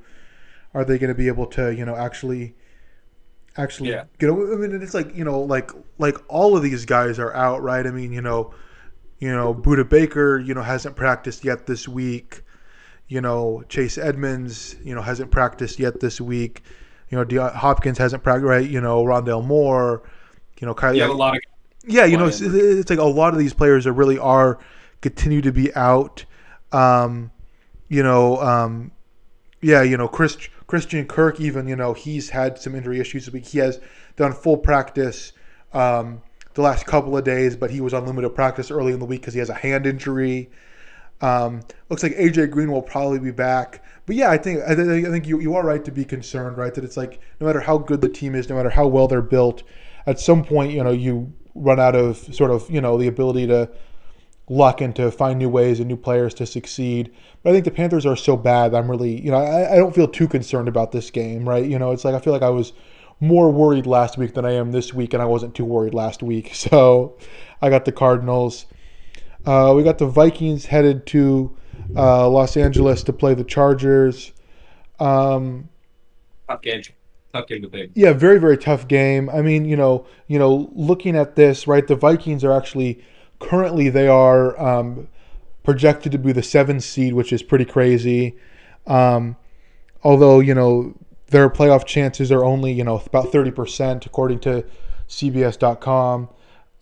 are they going to be able to, you know, actually, actually, Yeah. get? I mean, it's like you know, like like all of these guys are out, right? I mean, you know, you know, Budda Baker, you know, hasn't practiced yet this week. You know, Chase Edmonds, you know, hasn't practiced yet this week. You know, De- Hopkins hasn't practiced, right? You know, Rondale Moore. You know, Kylie. have a lot of Yeah, you know, it's, it's like a lot of these players that really are continue to be out. Um, you know, um, yeah, you know, Chris, Christian Kirk, even you know, he's had some injury issues this week. He has done full practice um, the last couple of days, but he was on limited practice early in the week because he has a hand injury. Um, looks like AJ Green will probably be back, but yeah, I think I, think- I think you, you are right to be concerned, right? That it's like no matter how good the team is, no matter how well they're built, at some point, you know, you run out of sort of you know the ability to luck and to find new ways and new players to succeed. But I think the Panthers are so bad. I'm really, you know, I, I don't feel too concerned about this game, right? You know, it's like I feel like I was more worried last week than I am this week, and I wasn't too worried last week. So I got the Cardinals. Uh, we got the Vikings headed to uh, Los Angeles to play the Chargers. Um, tough game. Tough game to pick. yeah, very very tough game. I mean, you know, you know, looking at this, right? The Vikings are actually currently they are um, projected to be the seventh seed, which is pretty crazy. Um, although you know their playoff chances are only you know about thirty percent according to CBS.com.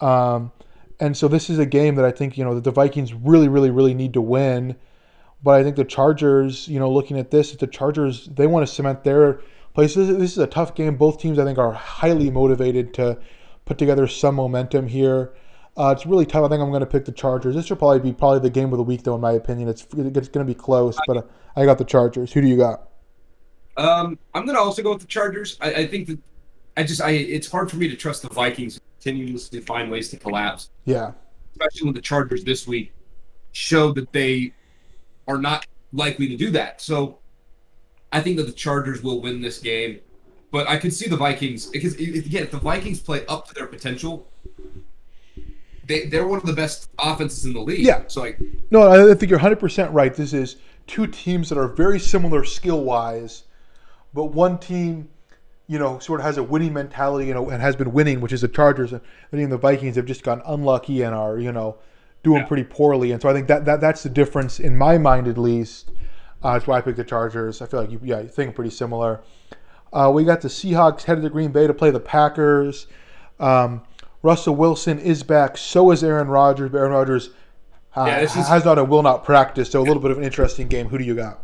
Um, and so this is a game that I think you know the Vikings really, really, really need to win. But I think the Chargers, you know, looking at this, the Chargers they want to cement their place. This is, a tough game. Both teams I think are highly motivated to put together some momentum here. Uh, it's really tough. I think I'm going to pick the Chargers. This should probably be probably the game of the week, though, in my opinion. It's it's going to be close, but I got the Chargers. Who do you got? Um, I'm gonna also go with the Chargers. I, I think that I just I it's hard for me to trust the Vikings continuously find ways to collapse, Yeah, especially when the Chargers this week showed that they are not likely to do that. So I think that the Chargers will win this game, but I could see the Vikings because again, if the Vikings play up to their potential, they they're one of the best offenses in the league. Yeah. So like no, I think you're 100 percent right. This is two teams that are very similar skill wise, but one team, you know, sort of has a winning mentality, you know, and has been winning, which is the Chargers, and I think the Vikings have just gotten unlucky and are, you know, doing Yeah. pretty poorly. And so I think that, that that's the difference in my mind, at least. Uh, that's why I picked the Chargers. I feel like you, yeah, you think pretty similar. Uh, we got the Seahawks headed to Green Bay to play the Packers. Um, Russell Wilson is back. So is Aaron Rodgers. But Aaron Rodgers uh, Yeah, is- has not and will not practice. So a little bit of an interesting game. Who do you got?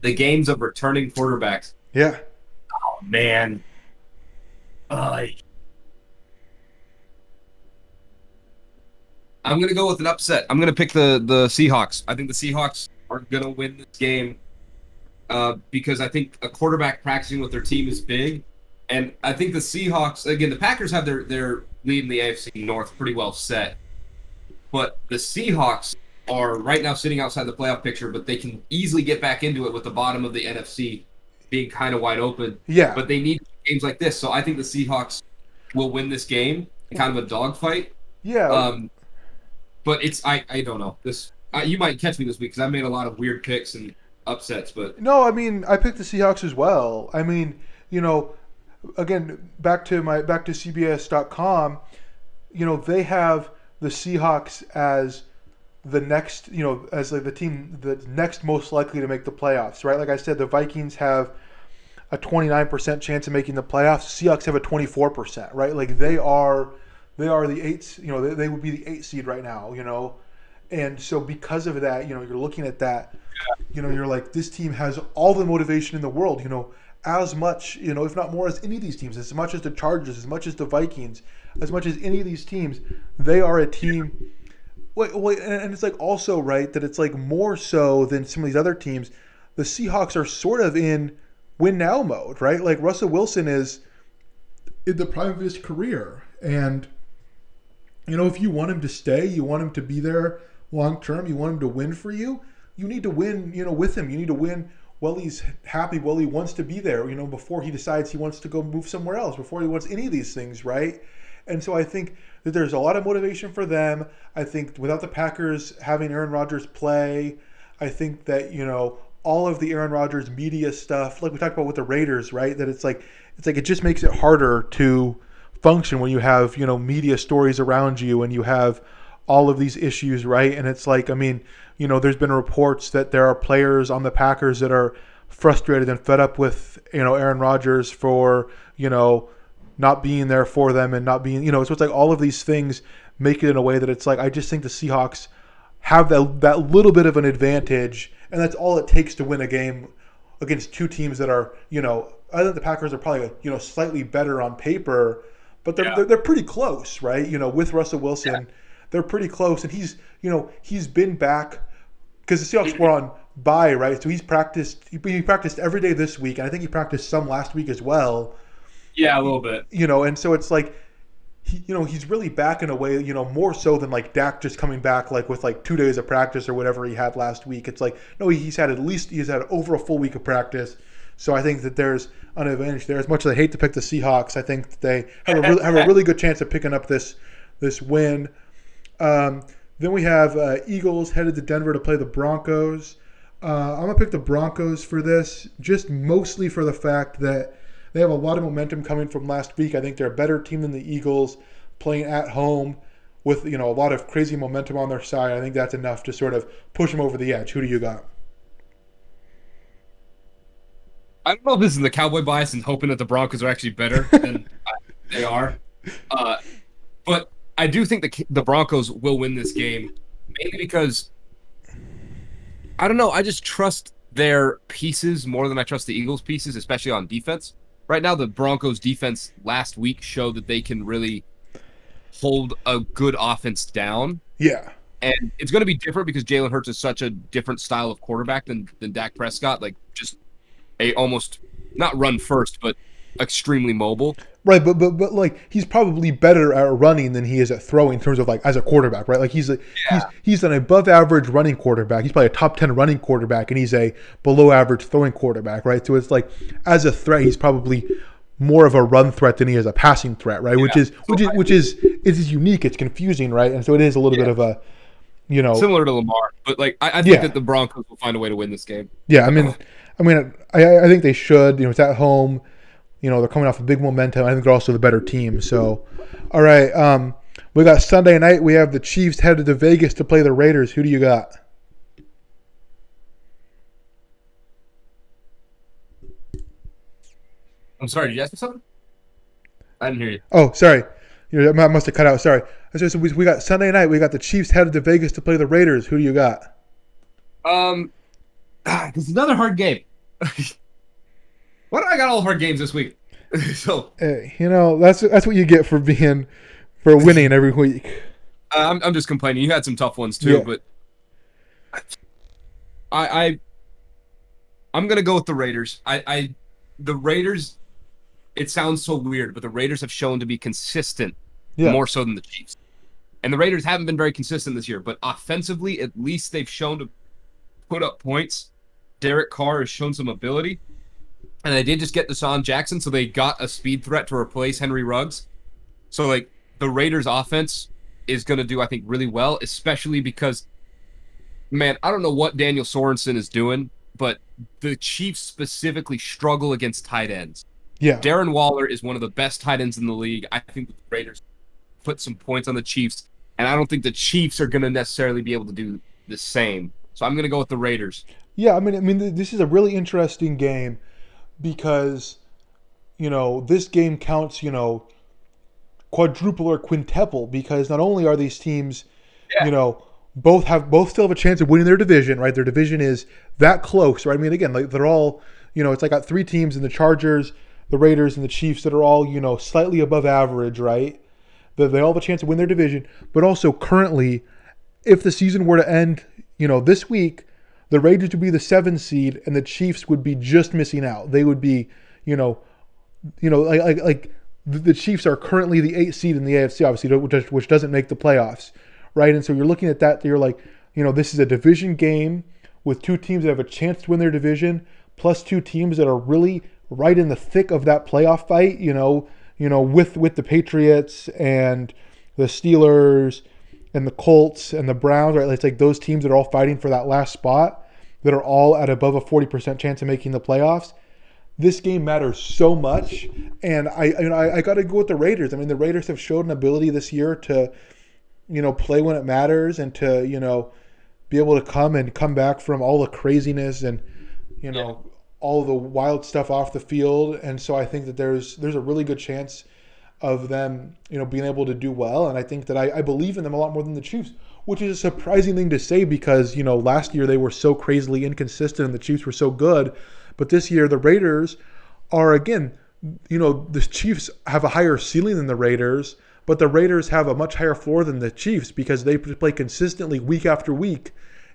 The games of returning quarterbacks. Yeah. Man. Uh, I'm gonna go with an upset. I'm gonna pick the the Seahawks. I think the Seahawks are gonna win this game uh, because I think a quarterback practicing with their team is big, and I think the Seahawks again. The Packers have their their lead in the AFC North pretty well set, but the Seahawks are right now sitting outside the playoff picture, but they can easily get back into it with the bottom of the NFC being kind of wide open Yeah. but they need games like this. So I think the Seahawks will win this game, kind of a dogfight. yeah. Um, but it's I I don't know this. Uh, you might catch me this week because I made a lot of weird picks and upsets, but No, I mean I picked the Seahawks as well. I mean, you know, again back to my back to CBS.com, you know they have the Seahawks as the next, you know, as like the team the next most likely to make the playoffs, right? Like I said, the Vikings have a 29% chance of making the playoffs. Seahawks have a 24%, right? Like they are they are the eight, you know, they, they would be the eight seed right now, you know. And so because of that, you know, you're looking at that you know, you're like, this team has all the motivation in the world, you know, as much, you know, if not more, as any of these teams, as much as the Chargers, as much as the Vikings, as much as any of these teams, they are a team. And it's like also right that it's like more so than some of these other teams. The Seahawks are sort of in win now mode, right? Like Russell Wilson is in the prime of his career, and you know, if you want him to stay, you want him to be there long term, you want him to win for you, you need to win, you know, with him. You need to win while he's happy, while he wants to be there, you know, before he decides he wants to go move somewhere else, before he wants any of these things, right? And so I think that there's a lot of motivation for them. I think without the Packers having Aaron Rodgers play, I think that, you know, all of the Aaron Rodgers media stuff, like we talked about with the Raiders, right? That it's like it's like it just makes it harder to function when you have, you know, media stories around you and you have all of these issues, right? And it's like, I mean, you know, there's been reports that there are players on the Packers that are frustrated and fed up with, you know, Aaron Rodgers for, you know, not being there for them and not being, you know, so it's like all of these things make it in a way that it's like I just think the Seahawks have that that little bit of an advantage, and that's all it takes to win a game against two teams that are, you know, I think the Packers are probably, you know, slightly better on paper, but they're Yeah. they're, they're pretty close, right? You know, with Russell Wilson, they're pretty close, and he's, you know, he's been back because the Seahawks mm-hmm. were on bye, right? So he's practiced. He, he practiced every day this week, and I think he practiced some last week as well. Yeah, a little bit. You know, and so it's like, he, you know, he's really back in a way, you know, more so than like Dak just coming back like with like two days of practice or whatever he had last week. It's like no, he's had at least he's had over a full week of practice. So I think that there's an advantage there. As much as I hate to pick the Seahawks, I think they have a really, have a really good chance of picking up this this win. Um, then we have uh, Eagles headed to Denver to play the Broncos. Uh, I'm gonna pick the Broncos for this, just mostly for the fact that they have a lot of momentum coming from last week. I think they're a better team than the Eagles, playing at home with you know a lot of crazy momentum on their side. I think that's enough to sort of push them over the edge. Who do you got? I don't know if this is the cowboy bias and hoping that the Broncos are actually better than they are, uh, but I do think the the Broncos will win this game mainly because I don't know. I just trust their pieces more than I trust the Eagles' pieces, especially on defense. Right now, the Broncos' defense last week showed that they can really hold a good offense down. Yeah, And it's going to be different because Jalen Hurts is such a different style of quarterback than than Dak Prescott. Like just a almost not run first, but extremely mobile. right. But but but like he's probably better at running than he is at throwing in terms of like as a quarterback, right? Like he's a he's he's an above average running quarterback. He's probably a top ten running quarterback, and he's a below average throwing quarterback, right? So it's like as a threat, he's probably more of a run threat than he is a passing threat, right? Which is which is which is it is unique. It's confusing, right? And so it is a little bit of a you know Similar to Lamar, but like I, I think Yeah. that the Broncos will find a way to win this game. Yeah, I mean, I mean, I, I think they should. You know, it's at home. You know, they're coming off a big momentum. I think they're also the better team. So, all right, um, we got Sunday night. We have the Chiefs headed to Vegas to play the Raiders. Who do you got? I'm sorry, did you ask me something? I didn't hear you. Oh, sorry, you know, I must have cut out. Sorry. So, we, we got Sunday night. We got the Chiefs headed to Vegas to play the Raiders. Who do you got? Um, this is another hard game. Why do I got all hard games this week? so Hey, you know that's that's what you get for being for winning every week. uh, I'm I'm just complaining. You had some tough ones too, Yeah. but I I I'm gonna go with the Raiders. I I the Raiders. It sounds so weird, but the Raiders have shown to be consistent Yeah. more so than the Chiefs. And the Raiders haven't been very consistent this year, but offensively, at least they've shown to put up points. Derek Carr has shown some ability. And they did just get DeSean Jackson, so they got a speed threat to replace Henry Ruggs. So, like, the Raiders' offense is going to do, I think, really well, especially because, man, I don't know what Daniel Sorensen is doing, but the Chiefs specifically struggle against tight ends. Yeah. Darren Waller is one of the best tight ends in the league. I think the Raiders put some points on the Chiefs, and I don't think the Chiefs are going to necessarily be able to do the same. So I'm going to go with the Raiders. Yeah, I mean, I mean, this is a really interesting game because, you know, this game counts, you know, quadruple or quintuple because not only are these teams, Yeah. you know, both have both still have a chance of winning their division, right? Their division is that close, right? I mean, again, like they're all, you know, it's like got three teams in the Chargers, the Raiders, and the Chiefs that are all, you know, slightly above average, right? That they all have a chance to win their division, but also currently, if the season were to end, you know, this week, the Raiders would be the seven seed, and the Chiefs would be just missing out. They would be, you know, you know, like like, like the, Chiefs are currently the eight seed in the AFC, obviously, which, which doesn't make the playoffs, right? And so you're looking at that, you're like, you know, this is a division game with two teams that have a chance to win their division, plus two teams that are really right in the thick of that playoff fight. You know, you know, with with the Patriots and the Steelers and the Colts and the Browns, right? It's like those teams that are all fighting for that last spot that are all at above a 40% chance of making the playoffs. This game matters so much, and I, you know, I, I got to go with the Raiders. I mean, the Raiders have showed an ability this year to, you know, play when it matters and to, you know, be able to come and come back from all the craziness and, you know, all the wild stuff off the field. And so I think that there's there's a really good chance of them, you know, being able to do well. And I think that I, I believe in them a lot more than the Chiefs, which is a surprising thing to say because, you know, last year they were so crazily inconsistent and the Chiefs were so good. But this year the Raiders are again, you know, the Chiefs have a higher ceiling than the Raiders, but the Raiders have a much higher floor than the Chiefs because they play consistently week after week.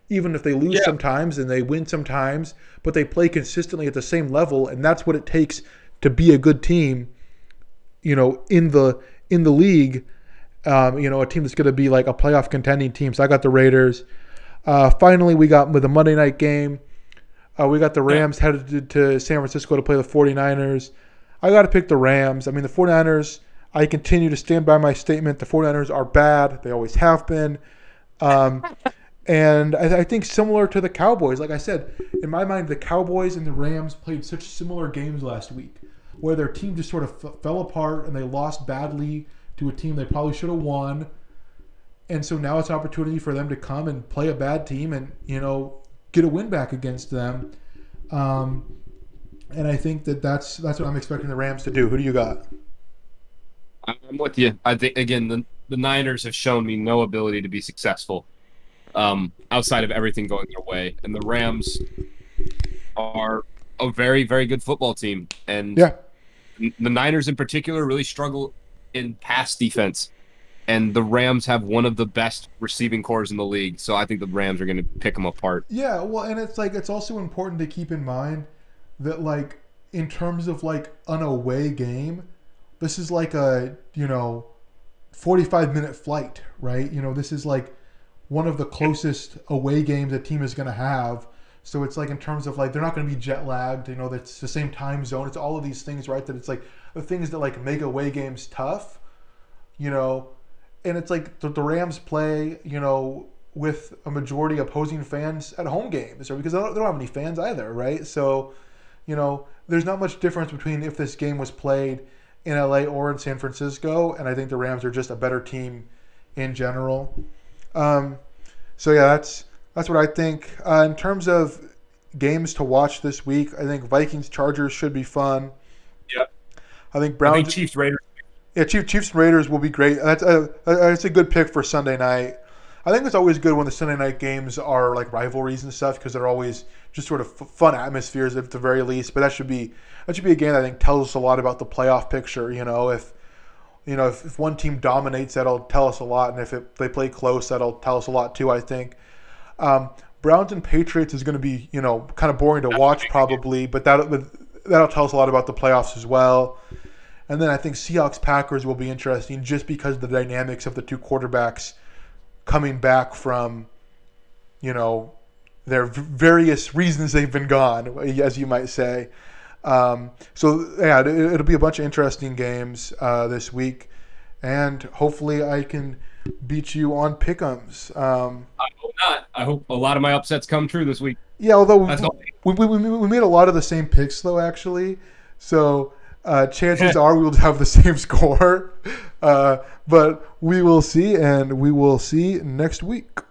Even if they lose Yeah. sometimes and they win sometimes, but they play consistently at the same level, and that's what it takes to be a good team you know, in the in the league, um, you know, a team that's going to be like a playoff contending team. So I got the Raiders. Uh, finally, we got with the Monday night game. Uh, we got the Rams headed to, to San Francisco to play the 49ers. I got to pick the Rams. I mean, the 49ers, I continue to stand by my statement. The 49ers are bad. They always have been. Um, and I, I think similar to the Cowboys, like I said, in my mind, the Cowboys and the Rams played such similar games last week where their team just sort of f- fell apart and they lost badly to a team they probably should have won. And so now it's an opportunity for them to come and play a bad team and, you know, get a win back against them. Um, and I think that that's that's what I'm expecting the Rams to do. Who do you got? I'm with you. I think again the the Niners have shown me no ability to be successful um, outside of everything going their way, and the Rams are a very very good football team, and Yeah. The Niners in particular really struggle in pass defense, and the Rams have one of the best receiving corps in the league. So I think the Rams are going to pick them apart. Yeah, well, and it's like it's also important to keep in mind that like in terms of like an away game, this is like a you know, forty five minute flight, right? You know, this is like one of the closest away games a team is going to have. So it's like in terms of like they're not going to be jet lagged. You know, that's the same time zone. It's all of these things, right? That it's like the things that like make away games tough. You know, and it's like the, the Rams play, you know, with a majority opposing fans at home games, or because they don't, they don't have any fans either, right? So, you know, there's not much difference between if this game was played in LA or in San Francisco, and I think the Rams are just a better team in general. Um, so yeah, that's that's what I think. Uh, in terms of games to watch this week, I think Vikings Chargers should be fun. Yep. I think I think Chiefs Raiders. Yeah, Chief, Chiefs Raiders will be great. That's a, that's a good pick for Sunday night. I think it's always good when the Sunday night games are like rivalries and stuff because they're always just sort of f- fun atmospheres at the very least. But that should be that should be a game that I think tells us a lot about the playoff picture. You know, if you know if, if one team dominates, that'll tell us a lot, and if it, they play close, that'll tell us a lot too. I think. Um, Browns and Patriots is going to be you know kind of boring to watch probably, but that that'll tell us a lot about the playoffs as well. And then I think Seahawks Packers will be interesting just because of the dynamics of the two quarterbacks coming back from, you know, their various reasons they've been gone, as you might say. Um, so yeah, it, will be a bunch of interesting games uh, this week, and hopefully I can beat you on pick'ems. Um, I hope not. I hope a lot of my upsets come true this week. Yeah, although we, we, we, we made a lot of the same picks though, actually. So uh, chances are we will have the same score. Uh, but we will see, and we will see next week.